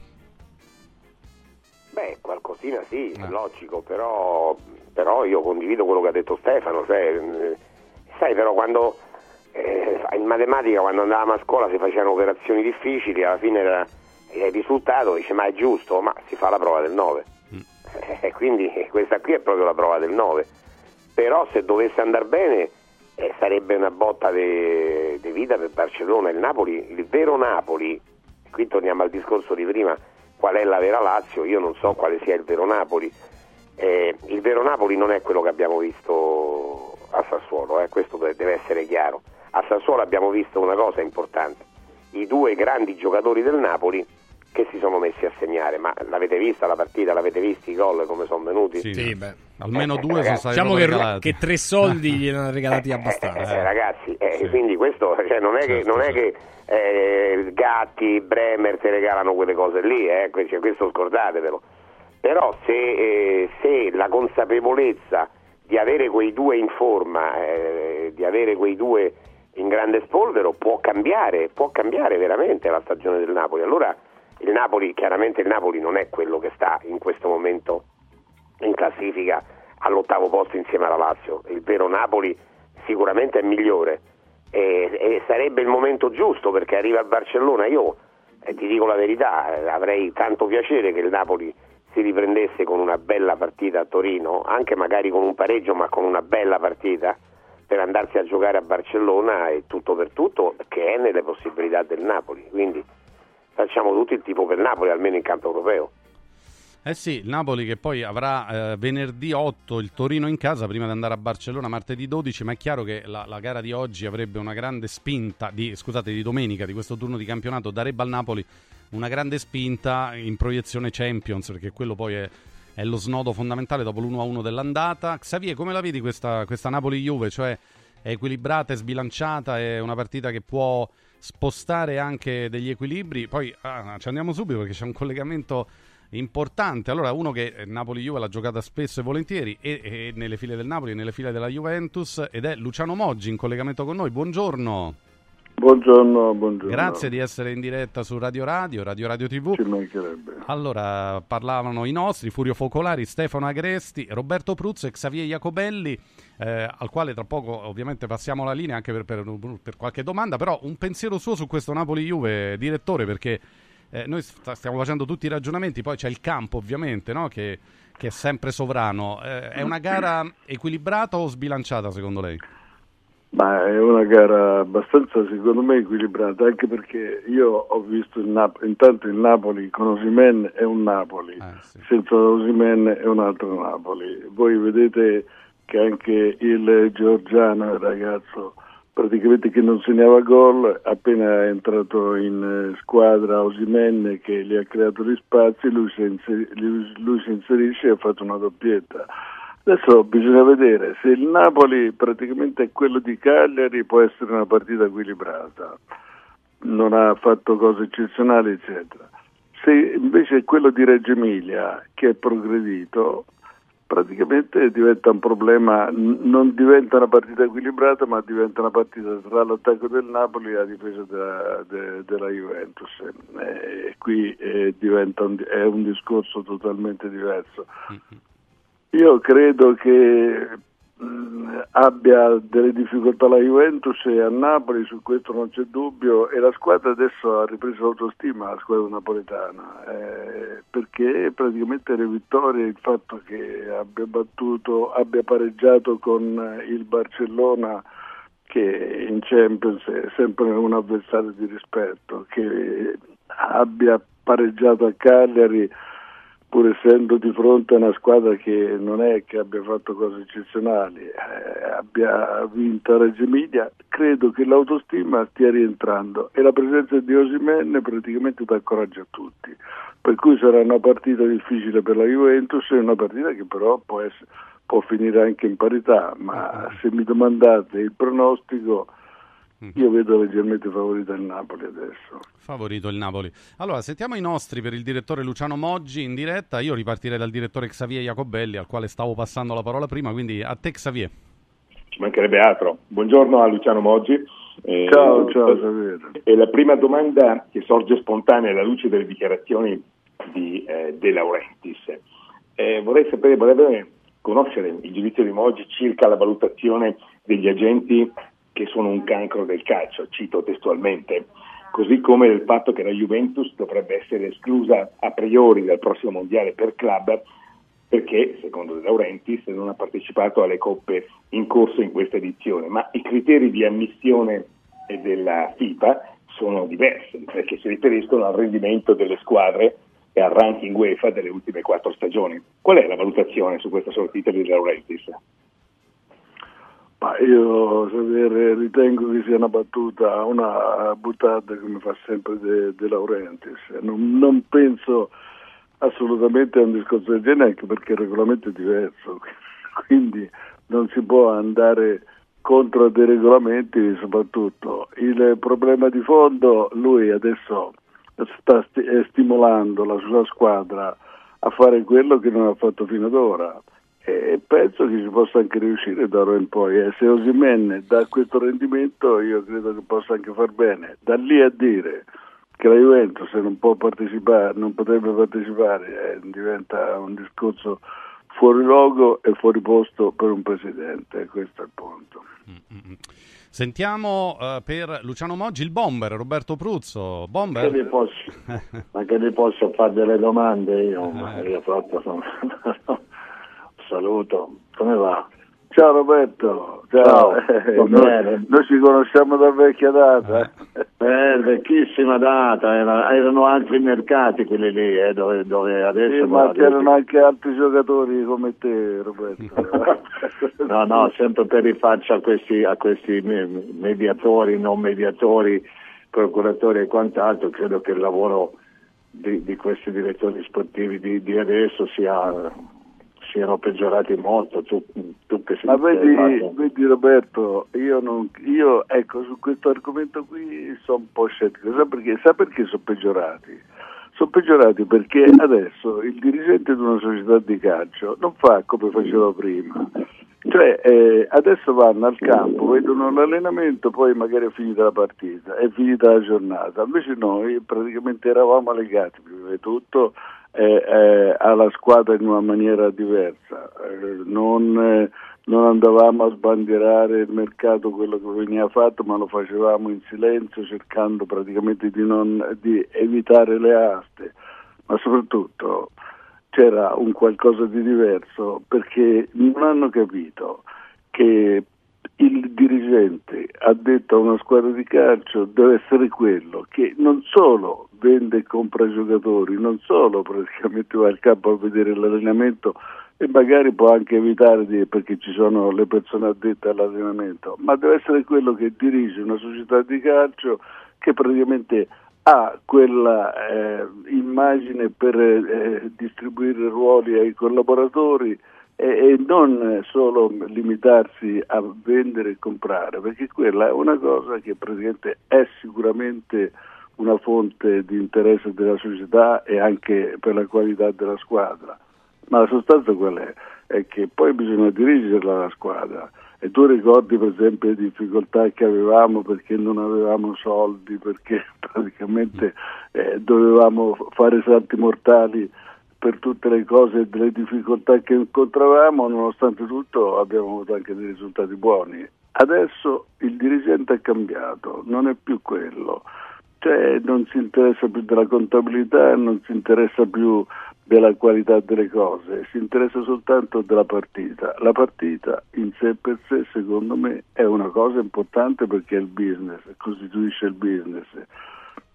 Beh, qualcosina sì, eh. logico, però, però, io condivido quello che ha detto Stefano. Cioè, sai però quando eh, in matematica quando andavamo a scuola si facevano operazioni difficili, alla fine era, il risultato dice ma è giusto, ma si fa la prova del 9. Mm. <laughs> Eh, quindi questa qui è proprio la prova del 9. Però se dovesse andare bene eh, sarebbe una botta di vita per Barcellona. Il Napoli, il vero Napoli, qui torniamo al discorso di prima, qual è la vera Lazio, io non so quale sia il vero Napoli. Eh, il vero Napoli non è quello che abbiamo visto a Sassuolo, eh, questo deve essere chiaro a Sassuolo abbiamo visto una cosa importante, i due grandi giocatori del Napoli che si sono messi a segnare, ma l'avete vista la partita, l'avete visti i gol come sono venuti? Sì, sì beh, almeno eh, due ragazzi, sono stati diciamo che, che, tre soldi gli hanno regalati abbastanza. Eh, eh, ragazzi, eh, sì. quindi questo cioè, non è certo, che, non è che eh, Gatti, Bremer ti regalano quelle cose lì, eh, cioè, questo scordatevelo. Però se, eh, se, la consapevolezza di avere quei due in forma, di avere quei due in grande spolvero può cambiare, può cambiare veramente la stagione del Napoli. Allora il Napoli, chiaramente il Napoli non è quello che sta in questo momento in classifica all'ottavo posto insieme alla Lazio, il vero Napoli sicuramente è migliore e, e sarebbe il momento giusto perché arriva il Barcellona, io eh, ti dico la verità, eh, avrei tanto piacere che il Napoli si riprendesse con una bella partita a Torino, anche magari con un pareggio ma con una bella partita per andarsi a giocare a Barcellona e tutto per tutto che è nelle possibilità del Napoli. Quindi facciamo tutto il tipo per Napoli almeno in campo europeo eh sì, il Napoli che poi avrà eh, venerdì 8 il Torino in casa prima di andare a Barcellona martedì 12, ma è chiaro che la, la gara di oggi avrebbe una grande spinta, di, scusate, di domenica, di questo turno di campionato, darebbe al Napoli una grande spinta in proiezione Champions, perché quello poi è, è lo snodo fondamentale dopo l'1-1 dell'andata. Xavier, come la vedi questa, questa Napoli-Juve? Cioè è equilibrata, è sbilanciata, è una partita che può spostare anche degli equilibri. Poi ah, ci andiamo subito perché c'è un collegamento importante. Allora, uno che eh, Napoli-Juve l'ha giocata spesso e volentieri e, e nelle file del Napoli e nelle file della Juventus ed è Luciano Moggi in collegamento con noi. Buongiorno. Buongiorno, buongiorno. Grazie di essere in diretta su Radio Radio, Radio Radio TV. Ci mancherebbe. Allora, parlavano i nostri, Furio Focolari, Stefano Agresti, Roberto Pruzzo e Xavier Jacobelli, eh, al quale tra poco ovviamente passiamo la linea anche per, per, per qualche domanda, però un pensiero suo su questo Napoli-Juve, direttore, perché eh, noi stiamo facendo tutti i ragionamenti, poi c'è il campo ovviamente, no? che, che, è sempre sovrano. Eh, è una gara equilibrata o sbilanciata secondo lei? Ma è una gara abbastanza secondo me equilibrata, anche perché io ho visto il Nap- intanto il Napoli con Osimen è un Napoli, eh, sì. senza Osimen è un altro Napoli. Voi vedete che anche il Giorgiano, il ragazzo praticamente che non segnava gol, appena è entrato in eh, squadra Osimen che gli ha creato gli spazi, lui si, lui, lui si inserisce e ha fatto una doppietta Adesso bisogna vedere se il Napoli praticamente è quello di Cagliari può essere una partita equilibrata, non ha fatto cose eccezionali eccetera. Se invece è quello di Reggio Emilia che è progredito, praticamente diventa un problema, non diventa una partita equilibrata ma diventa una partita tra l'attacco del Napoli e la difesa della, de, della Juventus e qui eh, un, è un discorso totalmente diverso. Mm-hmm. Io credo che abbia delle difficoltà la Juventus e a Napoli, su questo non c'è dubbio, e la squadra adesso ha ripreso l'autostima, la squadra napoletana, eh, perché praticamente le vittorie, il fatto che abbia battuto, abbia pareggiato con il Barcellona, che in Champions è sempre un avversario di rispetto, che abbia pareggiato a Cagliari pur essendo di fronte a una squadra che non è che abbia fatto cose eccezionali, eh, abbia vinto Reggio Emilia, credo che l'autostima stia rientrando e la presenza di Osimene praticamente dà coraggio a tutti. Per cui sarà una partita difficile per la Juventus e una partita che però può, essere, può finire anche in parità, ma se mi domandate il pronostico. Io vedo leggermente favorito il Napoli adesso. Favorito il Napoli. Allora, sentiamo i nostri per il direttore Luciano Moggi in diretta. Io ripartirei dal direttore Xavier Jacobelli, al quale stavo passando la parola prima, quindi a te Xavier. Ci mancherebbe altro. Buongiorno a Luciano Moggi. Eh, ciao, ciao Xavier. E la prima domanda che sorge spontanea alla luce delle dichiarazioni di eh, De Laurentiis. Eh, vorrei sapere, vorrei conoscere il giudizio di Moggi circa la valutazione degli agenti che sono un cancro del calcio, cito testualmente, così come del fatto che la Juventus dovrebbe essere esclusa a priori dal prossimo mondiale per club perché, secondo De Laurentiis, non ha partecipato alle coppe in corso in questa edizione, ma i criteri di ammissione della FIFA sono diversi perché si riferiscono al rendimento delle squadre e al ranking UEFA delle ultime quattro stagioni. Qual è la valutazione su questa sortita di De Laurentiis? Ma io Xavier, ritengo che sia una battuta, una buttata come fa sempre De, De Laurentiis. Non, non, penso assolutamente a un discorso del genere anche perché il regolamento è diverso, <laughs> quindi non si può andare contro dei regolamenti soprattutto. Il problema di fondo, lui adesso sta st- stimolando la sua squadra a fare quello che non ha fatto fino ad ora e penso che ci possa anche riuscire da ora in poi. E se Osimen dà questo rendimento io credo che possa anche far bene. Da lì a dire che la Juventus non può partecipare, non potrebbe partecipare, eh, diventa un discorso fuori luogo e fuori posto per un presidente, questo è il punto. Mm-hmm. Sentiamo uh, per Luciano Moggi il bomber Roberto Pruzzo. Bomber? Che posso, ma che vi posso fare delle domande io? Eh. Io proprio sono <laughs> saluto, come va? Ciao Roberto, ciao. ciao. <laughs> Eh, noi, noi, ci conosciamo da vecchia data. Eh, vecchissima data, Era, erano altri mercati quelli lì, eh, dove, dove, adesso... Sì, ma c'erano anche altri giocatori come te Roberto. <laughs> no, no, sempre per rifarci a questi, a questi mediatori, non mediatori, procuratori e quant'altro, credo che il lavoro di, di questi direttori sportivi di, di adesso sia siano peggiorati molto. Tu, tu che Ma vedi, vedi, Roberto, io, non, io ecco, su questo argomento qui sono un po' scettico. Sa perché, sa perché sono peggiorati? Sono peggiorati perché adesso il dirigente di una società di calcio non fa come faceva prima. Cioè, eh, adesso vanno al campo, vedono l'allenamento, poi magari è finita la partita, è finita la giornata. Invece noi praticamente eravamo legati prima di tutto alla squadra in una maniera diversa. Eh, non, eh, non, andavamo a sbandierare il mercato quello che veniva fatto, ma lo facevamo in silenzio cercando praticamente di, non, di evitare le aste, ma soprattutto c'era un qualcosa di diverso perché non hanno capito che il dirigente ha detto a una squadra di calcio deve essere quello che non solo vende e compra giocatori, non solo praticamente va al campo a vedere l'allenamento e magari può anche evitare di, perché ci sono le persone addette all'allenamento, ma deve essere quello che dirige una società di calcio che praticamente ha quella eh, immagine per eh, distribuire ruoli ai collaboratori e, non solo limitarsi a vendere e comprare, perché quella è una cosa che praticamente è sicuramente una fonte di interesse della società e anche per la qualità della squadra. Ma la sostanza qual è? È che poi bisogna dirigerla la squadra. E tu ricordi per esempio le difficoltà che avevamo perché non avevamo soldi, perché <laughs> praticamente eh, dovevamo fare salti mortali per tutte le cose e le difficoltà che incontravamo, nonostante tutto abbiamo avuto anche dei risultati buoni. Adesso il dirigente è cambiato, non è più quello cioè non si interessa più della contabilità, non si interessa più della qualità delle cose, si interessa soltanto della partita. La partita in sé per sé, secondo me, è una cosa importante perché è il business, costituisce il business,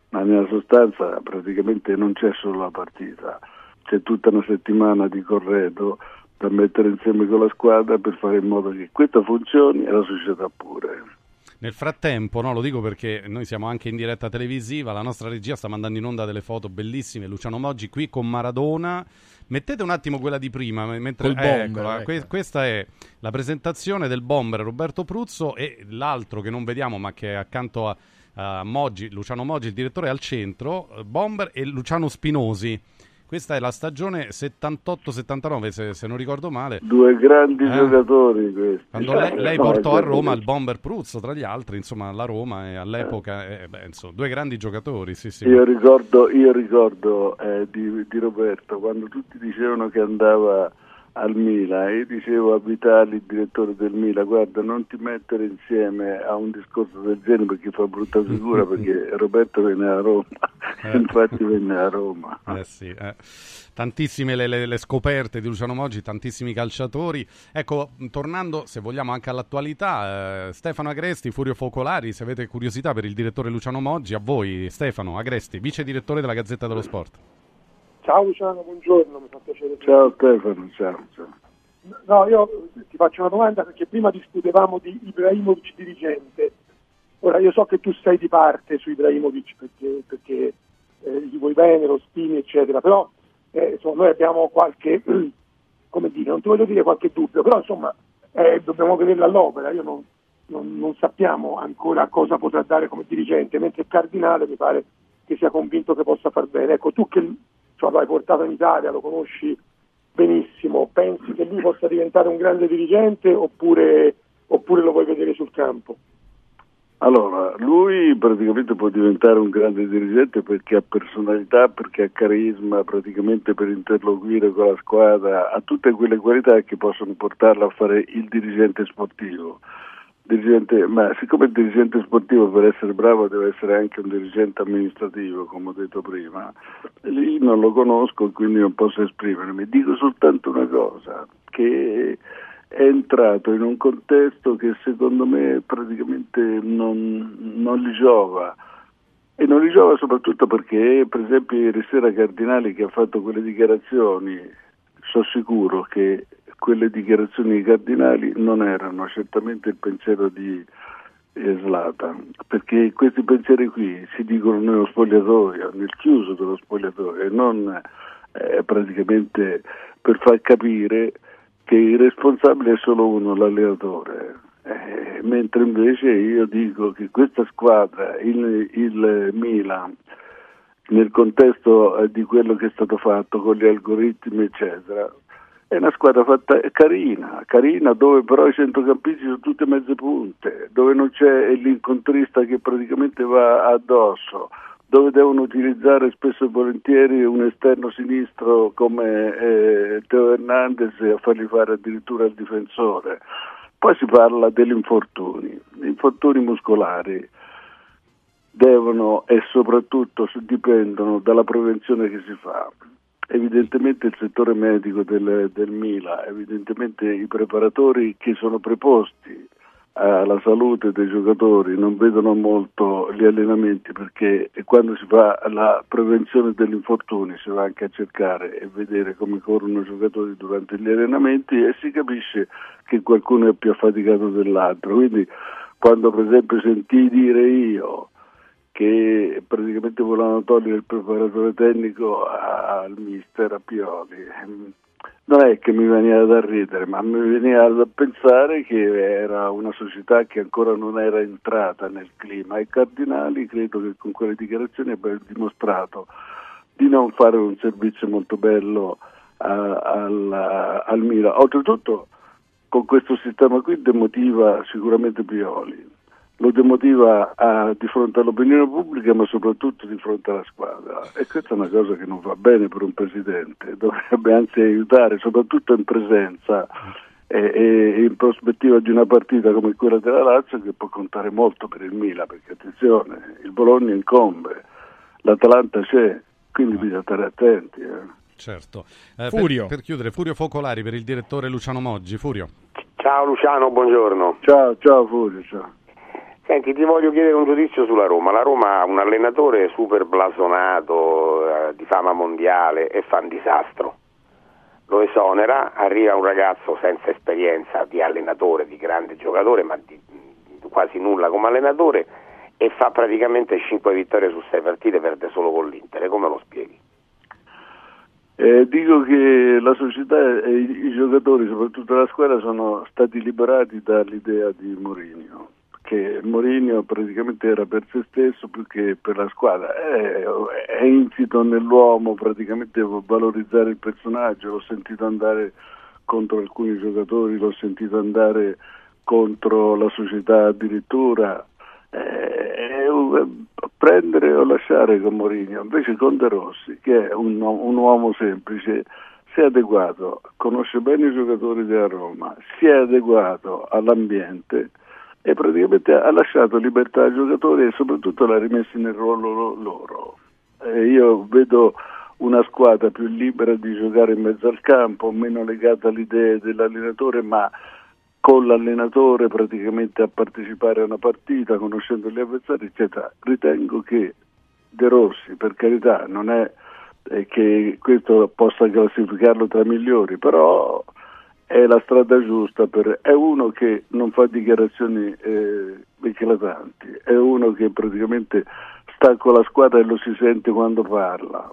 ma nella sostanza praticamente non c'è solo la partita. C'è tutta una settimana di corredo da mettere insieme con la squadra per fare in modo che questo funzioni e la società pure. Nel frattempo, no, lo dico perché noi siamo anche in diretta televisiva, la nostra regia sta mandando in onda delle foto bellissime, Luciano Moggi qui con Maradona. Mettete un attimo quella di prima, mentre eh, bomber, eccola, ecco. que- questa è la presentazione del bomber Roberto Pruzzo e l'altro che non vediamo ma che è accanto a, a Moggi, Luciano Moggi, il direttore al centro, eh, bomber e Luciano Spinosi. Questa è la stagione 78-79, se, se non ricordo male. Due grandi Eh. giocatori questi. Quando lei, lei No, portò a. Roma il bomber Pruzzo, tra gli altri, insomma, la Roma e all'epoca, eh, beh, insomma, due grandi giocatori, sì, sì. Io ricordo, io ricordo eh, di, di Roberto quando tutti dicevano che andava al Milan e dicevo a Vitali, il direttore del Milan, guarda non ti mettere insieme a un discorso del genere perché fa brutta figura perché <laughs> Roberto venne a Roma, Eh. <laughs> infatti venne a Roma. Eh sì, eh. Tantissime le, le- le scoperte di Luciano Moggi, tantissimi calciatori. Ecco, tornando, se vogliamo, anche all'attualità, eh, Stefano Agresti, Furio Focolari, se avete curiosità per il direttore Luciano Moggi, a voi, Stefano Agresti, vice direttore della Gazzetta dello Sport. Ciao Luciano, buongiorno, mi fa piacere. Ciao Stefano, ciao. ciao. No, io ti faccio una domanda perché prima discutevamo di Ibrahimovic dirigente. Ora io so che tu sei di parte su Ibrahimovic perché, perché eh, gli vuoi bene, lo stimi, eccetera, però eh, insomma, noi abbiamo qualche, <clears throat> come dire, non ti voglio dire qualche dubbio, però insomma eh, dobbiamo vederla all'opera. Io non, non- non sappiamo ancora cosa potrà dare come dirigente, mentre il Cardinale mi pare che sia convinto che possa far bene. Ecco, tu che insomma, l'hai portato in Italia, lo conosci benissimo, pensi che lui possa diventare un grande dirigente oppure, oppure lo vuoi vedere sul campo? Allora, lui praticamente può diventare un grande dirigente perché ha personalità, perché ha carisma, praticamente per interloquire con la squadra, ha tutte quelle qualità che possono portarlo a fare il dirigente sportivo. Dirigente, ma siccome il dirigente sportivo per essere bravo deve essere anche un dirigente amministrativo, come ho detto prima, lì non lo conosco quindi non posso esprimermi. Dico soltanto una cosa, che è entrato in un contesto che secondo me praticamente non, non gli giova. E non gli giova soprattutto perché, per esempio, ieri sera Cardinali che ha fatto quelle dichiarazioni, sono sicuro che quelle dichiarazioni Cardinali non erano certamente il pensiero di eh, Zlatan, perché questi pensieri qui si dicono nello spogliatoio, nel chiuso dello spogliatoio, e non eh, praticamente per far capire che il responsabile è solo uno, l'allenatore. Eh, mentre invece io dico che questa squadra, il, il Milan, nel contesto eh, di quello che è stato fatto con gli algoritmi, eccetera, è una squadra fatta carina, carina dove però i centrocampisti sono tutte mezze punte, dove non c'è l'incontrista che praticamente va addosso, dove devono utilizzare spesso e volentieri un esterno sinistro come eh, Teo Hernandez a fargli fare addirittura il difensore. Poi si parla degli infortuni, infortuni muscolari devono e soprattutto dipendono dalla prevenzione che si fa. Evidentemente il settore medico del, del Mila, evidentemente i preparatori che sono preposti alla salute dei giocatori non vedono molto gli allenamenti perché quando si fa la prevenzione degli infortuni si va anche a cercare e vedere come corrono i giocatori durante gli allenamenti e si capisce che qualcuno è più affaticato dell'altro. Quindi quando per esempio sentii dire io che praticamente volevano togliere il preparatore tecnico al mister Appioli. Non è che mi veniva da ridere, ma mi veniva da pensare che era una società che ancora non era entrata nel clima e Cardinali credo che con quelle dichiarazioni abbia dimostrato di non fare un servizio molto bello a- al, al Milan. Oltretutto con questo sistema qui demotiva sicuramente Pioli lo demotiva a- di fronte all'opinione pubblica ma soprattutto di fronte alla squadra e questa è una cosa che non va bene per un presidente, dovrebbe anzi aiutare soprattutto in presenza e, e in prospettiva di una partita come quella della Lazio che può contare molto per il Milan perché attenzione, il Bologna incombe, l'Atalanta c'è, quindi bisogna stare attenti. eh. Certo. Eh, Furio. Per, per chiudere, Furio Focolari per il direttore Luciano Moggi. Furio. Ciao Luciano, buongiorno. Ciao, ciao Furio, ciao. Senti, ti voglio chiedere un giudizio sulla Roma. La Roma ha un allenatore super blasonato, eh, di fama mondiale e fa un disastro. Lo esonera, arriva un ragazzo senza esperienza di allenatore, di grande giocatore, ma di, quasi nulla come allenatore e fa praticamente 5 vittorie su 6 partite, perde solo con l'Inter. Come lo spieghi? Eh, dico che la società e i, i, giocatori, soprattutto la squadra, sono stati liberati dall'idea di Mourinho, che Mourinho praticamente era per se stesso più che per la squadra. È, è insito nell'uomo praticamente valorizzare il personaggio, l'ho sentito andare contro alcuni giocatori, l'ho sentito andare contro la società addirittura. Eh, prendere o lasciare con Mourinho, invece con De Rossi, che è un, un uomo semplice, si è adeguato, conosce bene i giocatori della Roma, si è adeguato all'ambiente e praticamente ha lasciato libertà ai giocatori e soprattutto l'ha rimessi nel ruolo loro. Eh, io vedo una squadra più libera di giocare in mezzo al campo, meno legata alle idee dell'allenatore, ma con l'allenatore praticamente a partecipare a una partita, conoscendo gli avversari, eccetera. Ritengo che De Rossi, per carità, non è eh, che questo possa classificarlo tra i migliori, però è la strada giusta, per, è uno che non fa dichiarazioni eh, eclatanti, è uno che praticamente sta con la squadra e lo si sente quando parla.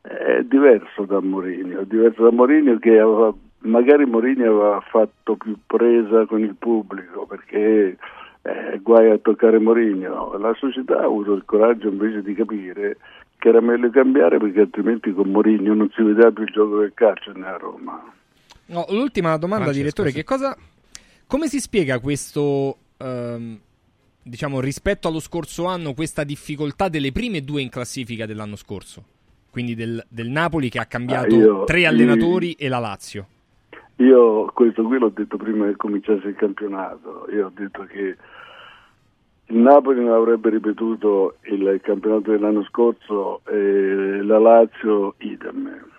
È diverso da Mourinho, diverso da Mourinho che aveva magari Morini aveva fatto più presa con il pubblico perché eh, guai a toccare Mourinho. La società ha avuto il coraggio invece di capire che era meglio cambiare perché altrimenti con Mourinho non si vedeva più il gioco del calcio nella Roma. No, l'ultima domanda, Francesco, direttore, sì. che cosa, come si spiega questo, ehm, diciamo, rispetto allo scorso anno, questa difficoltà delle prime due in classifica dell'anno scorso? Quindi del, del Napoli che ha cambiato ah, io, tre allenatori io... e la Lazio. Io questo qui l'ho detto prima che cominciasse il campionato, io ho detto che il Napoli non avrebbe ripetuto il campionato dell'anno scorso e la Lazio idem.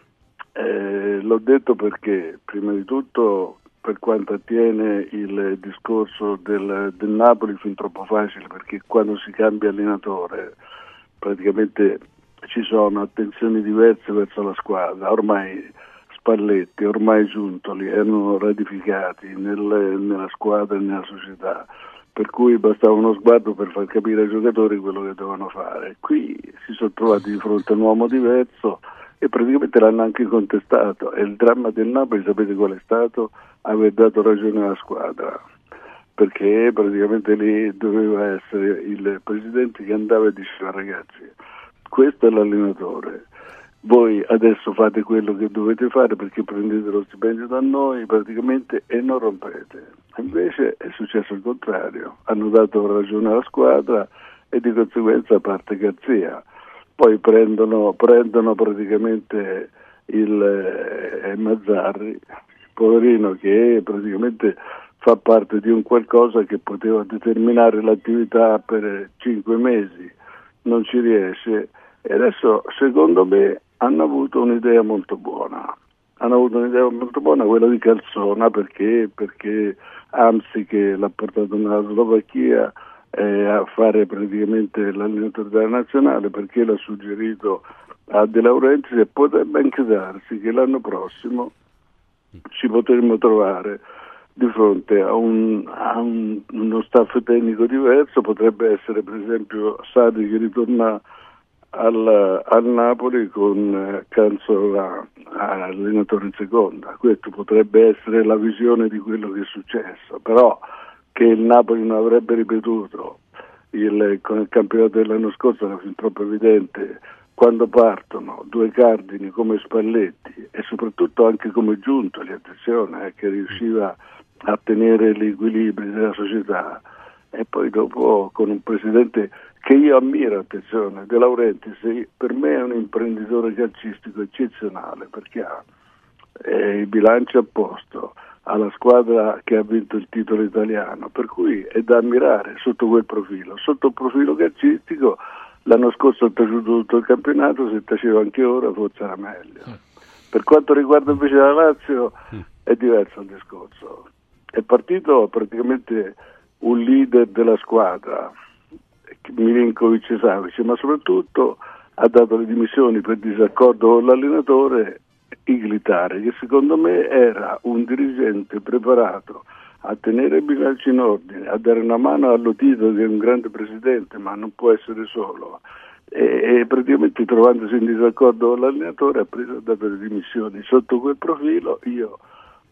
Eh, l'ho detto perché, prima di tutto, per quanto attiene il discorso del, del Napoli, fin troppo facile, perché quando si cambia allenatore praticamente ci sono attenzioni diverse verso la squadra. Ormai Spalletti, ormai giuntoli, erano ratificati nelle, nella squadra e nella società, per cui bastava uno sguardo per far capire ai giocatori quello che dovevano fare. Qui si sono trovati di fronte a un uomo diverso e praticamente l'hanno anche contestato. E il dramma del Napoli, sapete qual è stato? Aver dato ragione alla squadra perché praticamente lì doveva essere il presidente che andava e diceva ragazzi questo è l'allenatore voi adesso fate quello che dovete fare perché prendete lo stipendio da noi praticamente e non rompete. Invece è successo il contrario, hanno dato ragione alla squadra e di conseguenza parte Garzia. Poi prendono, prendono praticamente il eh, Mazzarri, poverino che praticamente fa parte di un qualcosa che poteva determinare l'attività per cinque mesi, non ci riesce e adesso secondo me hanno avuto un'idea molto buona. Hanno avuto un'idea molto buona quella di Calzona perché, perché Amsi che l'ha portato nella Slovacchia eh, a fare praticamente l'allenatore della nazionale perché l'ha suggerito a De Laurentiis e potrebbe anche darsi che l'anno prossimo ci potremmo trovare di fronte a, un, a un, uno staff tecnico diverso, potrebbe essere per esempio Sadi che ritorna al, al Napoli con eh, Canzola allenatore in seconda. Questa potrebbe essere la visione di quello che è successo, però che il Napoli non avrebbe ripetuto il, con il campionato dell'anno scorso era fin troppo evidente quando partono due cardini come Spalletti e soprattutto anche come Giuntoli, attenzione, eh, che riusciva a tenere l'equilibrio della società. E poi dopo con un presidente che io ammiro, attenzione, De Laurentiis, per me è un imprenditore calcistico eccezionale perché ha eh, il bilancio a posto, ha la squadra che ha vinto il titolo italiano, per cui è da ammirare sotto quel profilo. Sotto il profilo calcistico l'anno scorso ha taciuto tutto il campionato, se taceva anche ora forse era meglio. Per quanto riguarda invece la Lazio è diverso il discorso. È partito praticamente un leader della squadra, Milinkovic e Savic, ma soprattutto ha dato le dimissioni per disaccordo con l'allenatore Iglitare, che secondo me era un dirigente preparato a tenere il bilancio in ordine, a dare una mano a Lotito che è un grande presidente, ma non può essere solo. E, e praticamente trovandosi in disaccordo con l'allenatore ha preso a dare le dimissioni. Sotto quel profilo io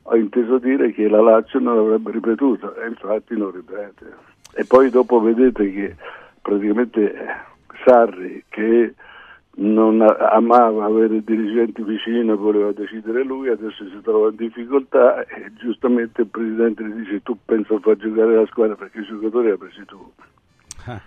ho inteso dire che la Lazio non l'avrebbe ripetuto e infatti non ripete. E poi dopo vedete che praticamente Sarri che non amava avere dirigenti vicino, voleva decidere lui, adesso si trova in difficoltà e giustamente il presidente gli dice tu penso a far giocare la squadra perché i giocatori li hai presi tu. Ah.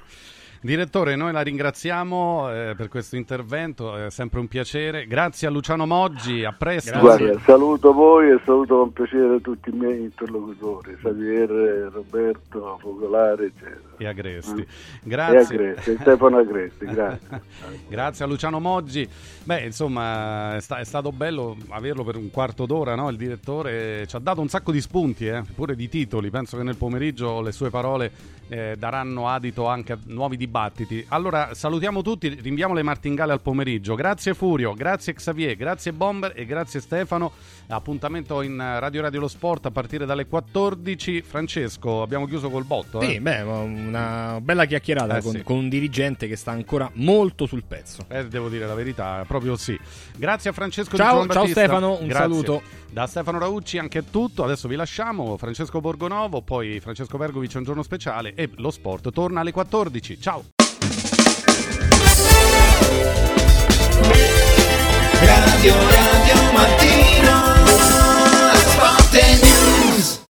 Direttore, noi la ringraziamo eh, per questo intervento, è sempre un piacere. Grazie a Luciano Moggi, a presto. Guarda, saluto voi e saluto con piacere tutti i miei interlocutori, Xavier, Roberto, Focolare, eccetera. E Agresti. Mm. Grazie. E Agresti, Stefano Agresti, grazie. <laughs> grazie a Luciano Moggi. Beh, insomma, è, sta- è, stato bello averlo per un quarto d'ora, no? Il direttore ci ha dato un sacco di spunti, eh? pure di titoli. Penso che nel pomeriggio le sue parole eh, daranno adito anche a nuovi dibattiti. Allora salutiamo tutti, rinviamo le martingale al pomeriggio. Grazie Furio, grazie Xavier, grazie Bomber e grazie Stefano. Appuntamento in Radio Radio Lo Sport a partire dalle 14. Francesco, abbiamo chiuso col botto. Eh? Sì, beh, una bella chiacchierata eh, con, sì. con, un dirigente che sta ancora molto sul pezzo. Eh, devo dire la verità, proprio sì. Grazie a Francesco ciao, Di Ciao Stefano, un grazie. saluto. Da Stefano Raucci anche è tutto, adesso vi lasciamo. Francesco Borgonovo, poi Francesco Vergovic un giorno speciale e lo sport torna alle 14. Ciao! Radio Radio Mattino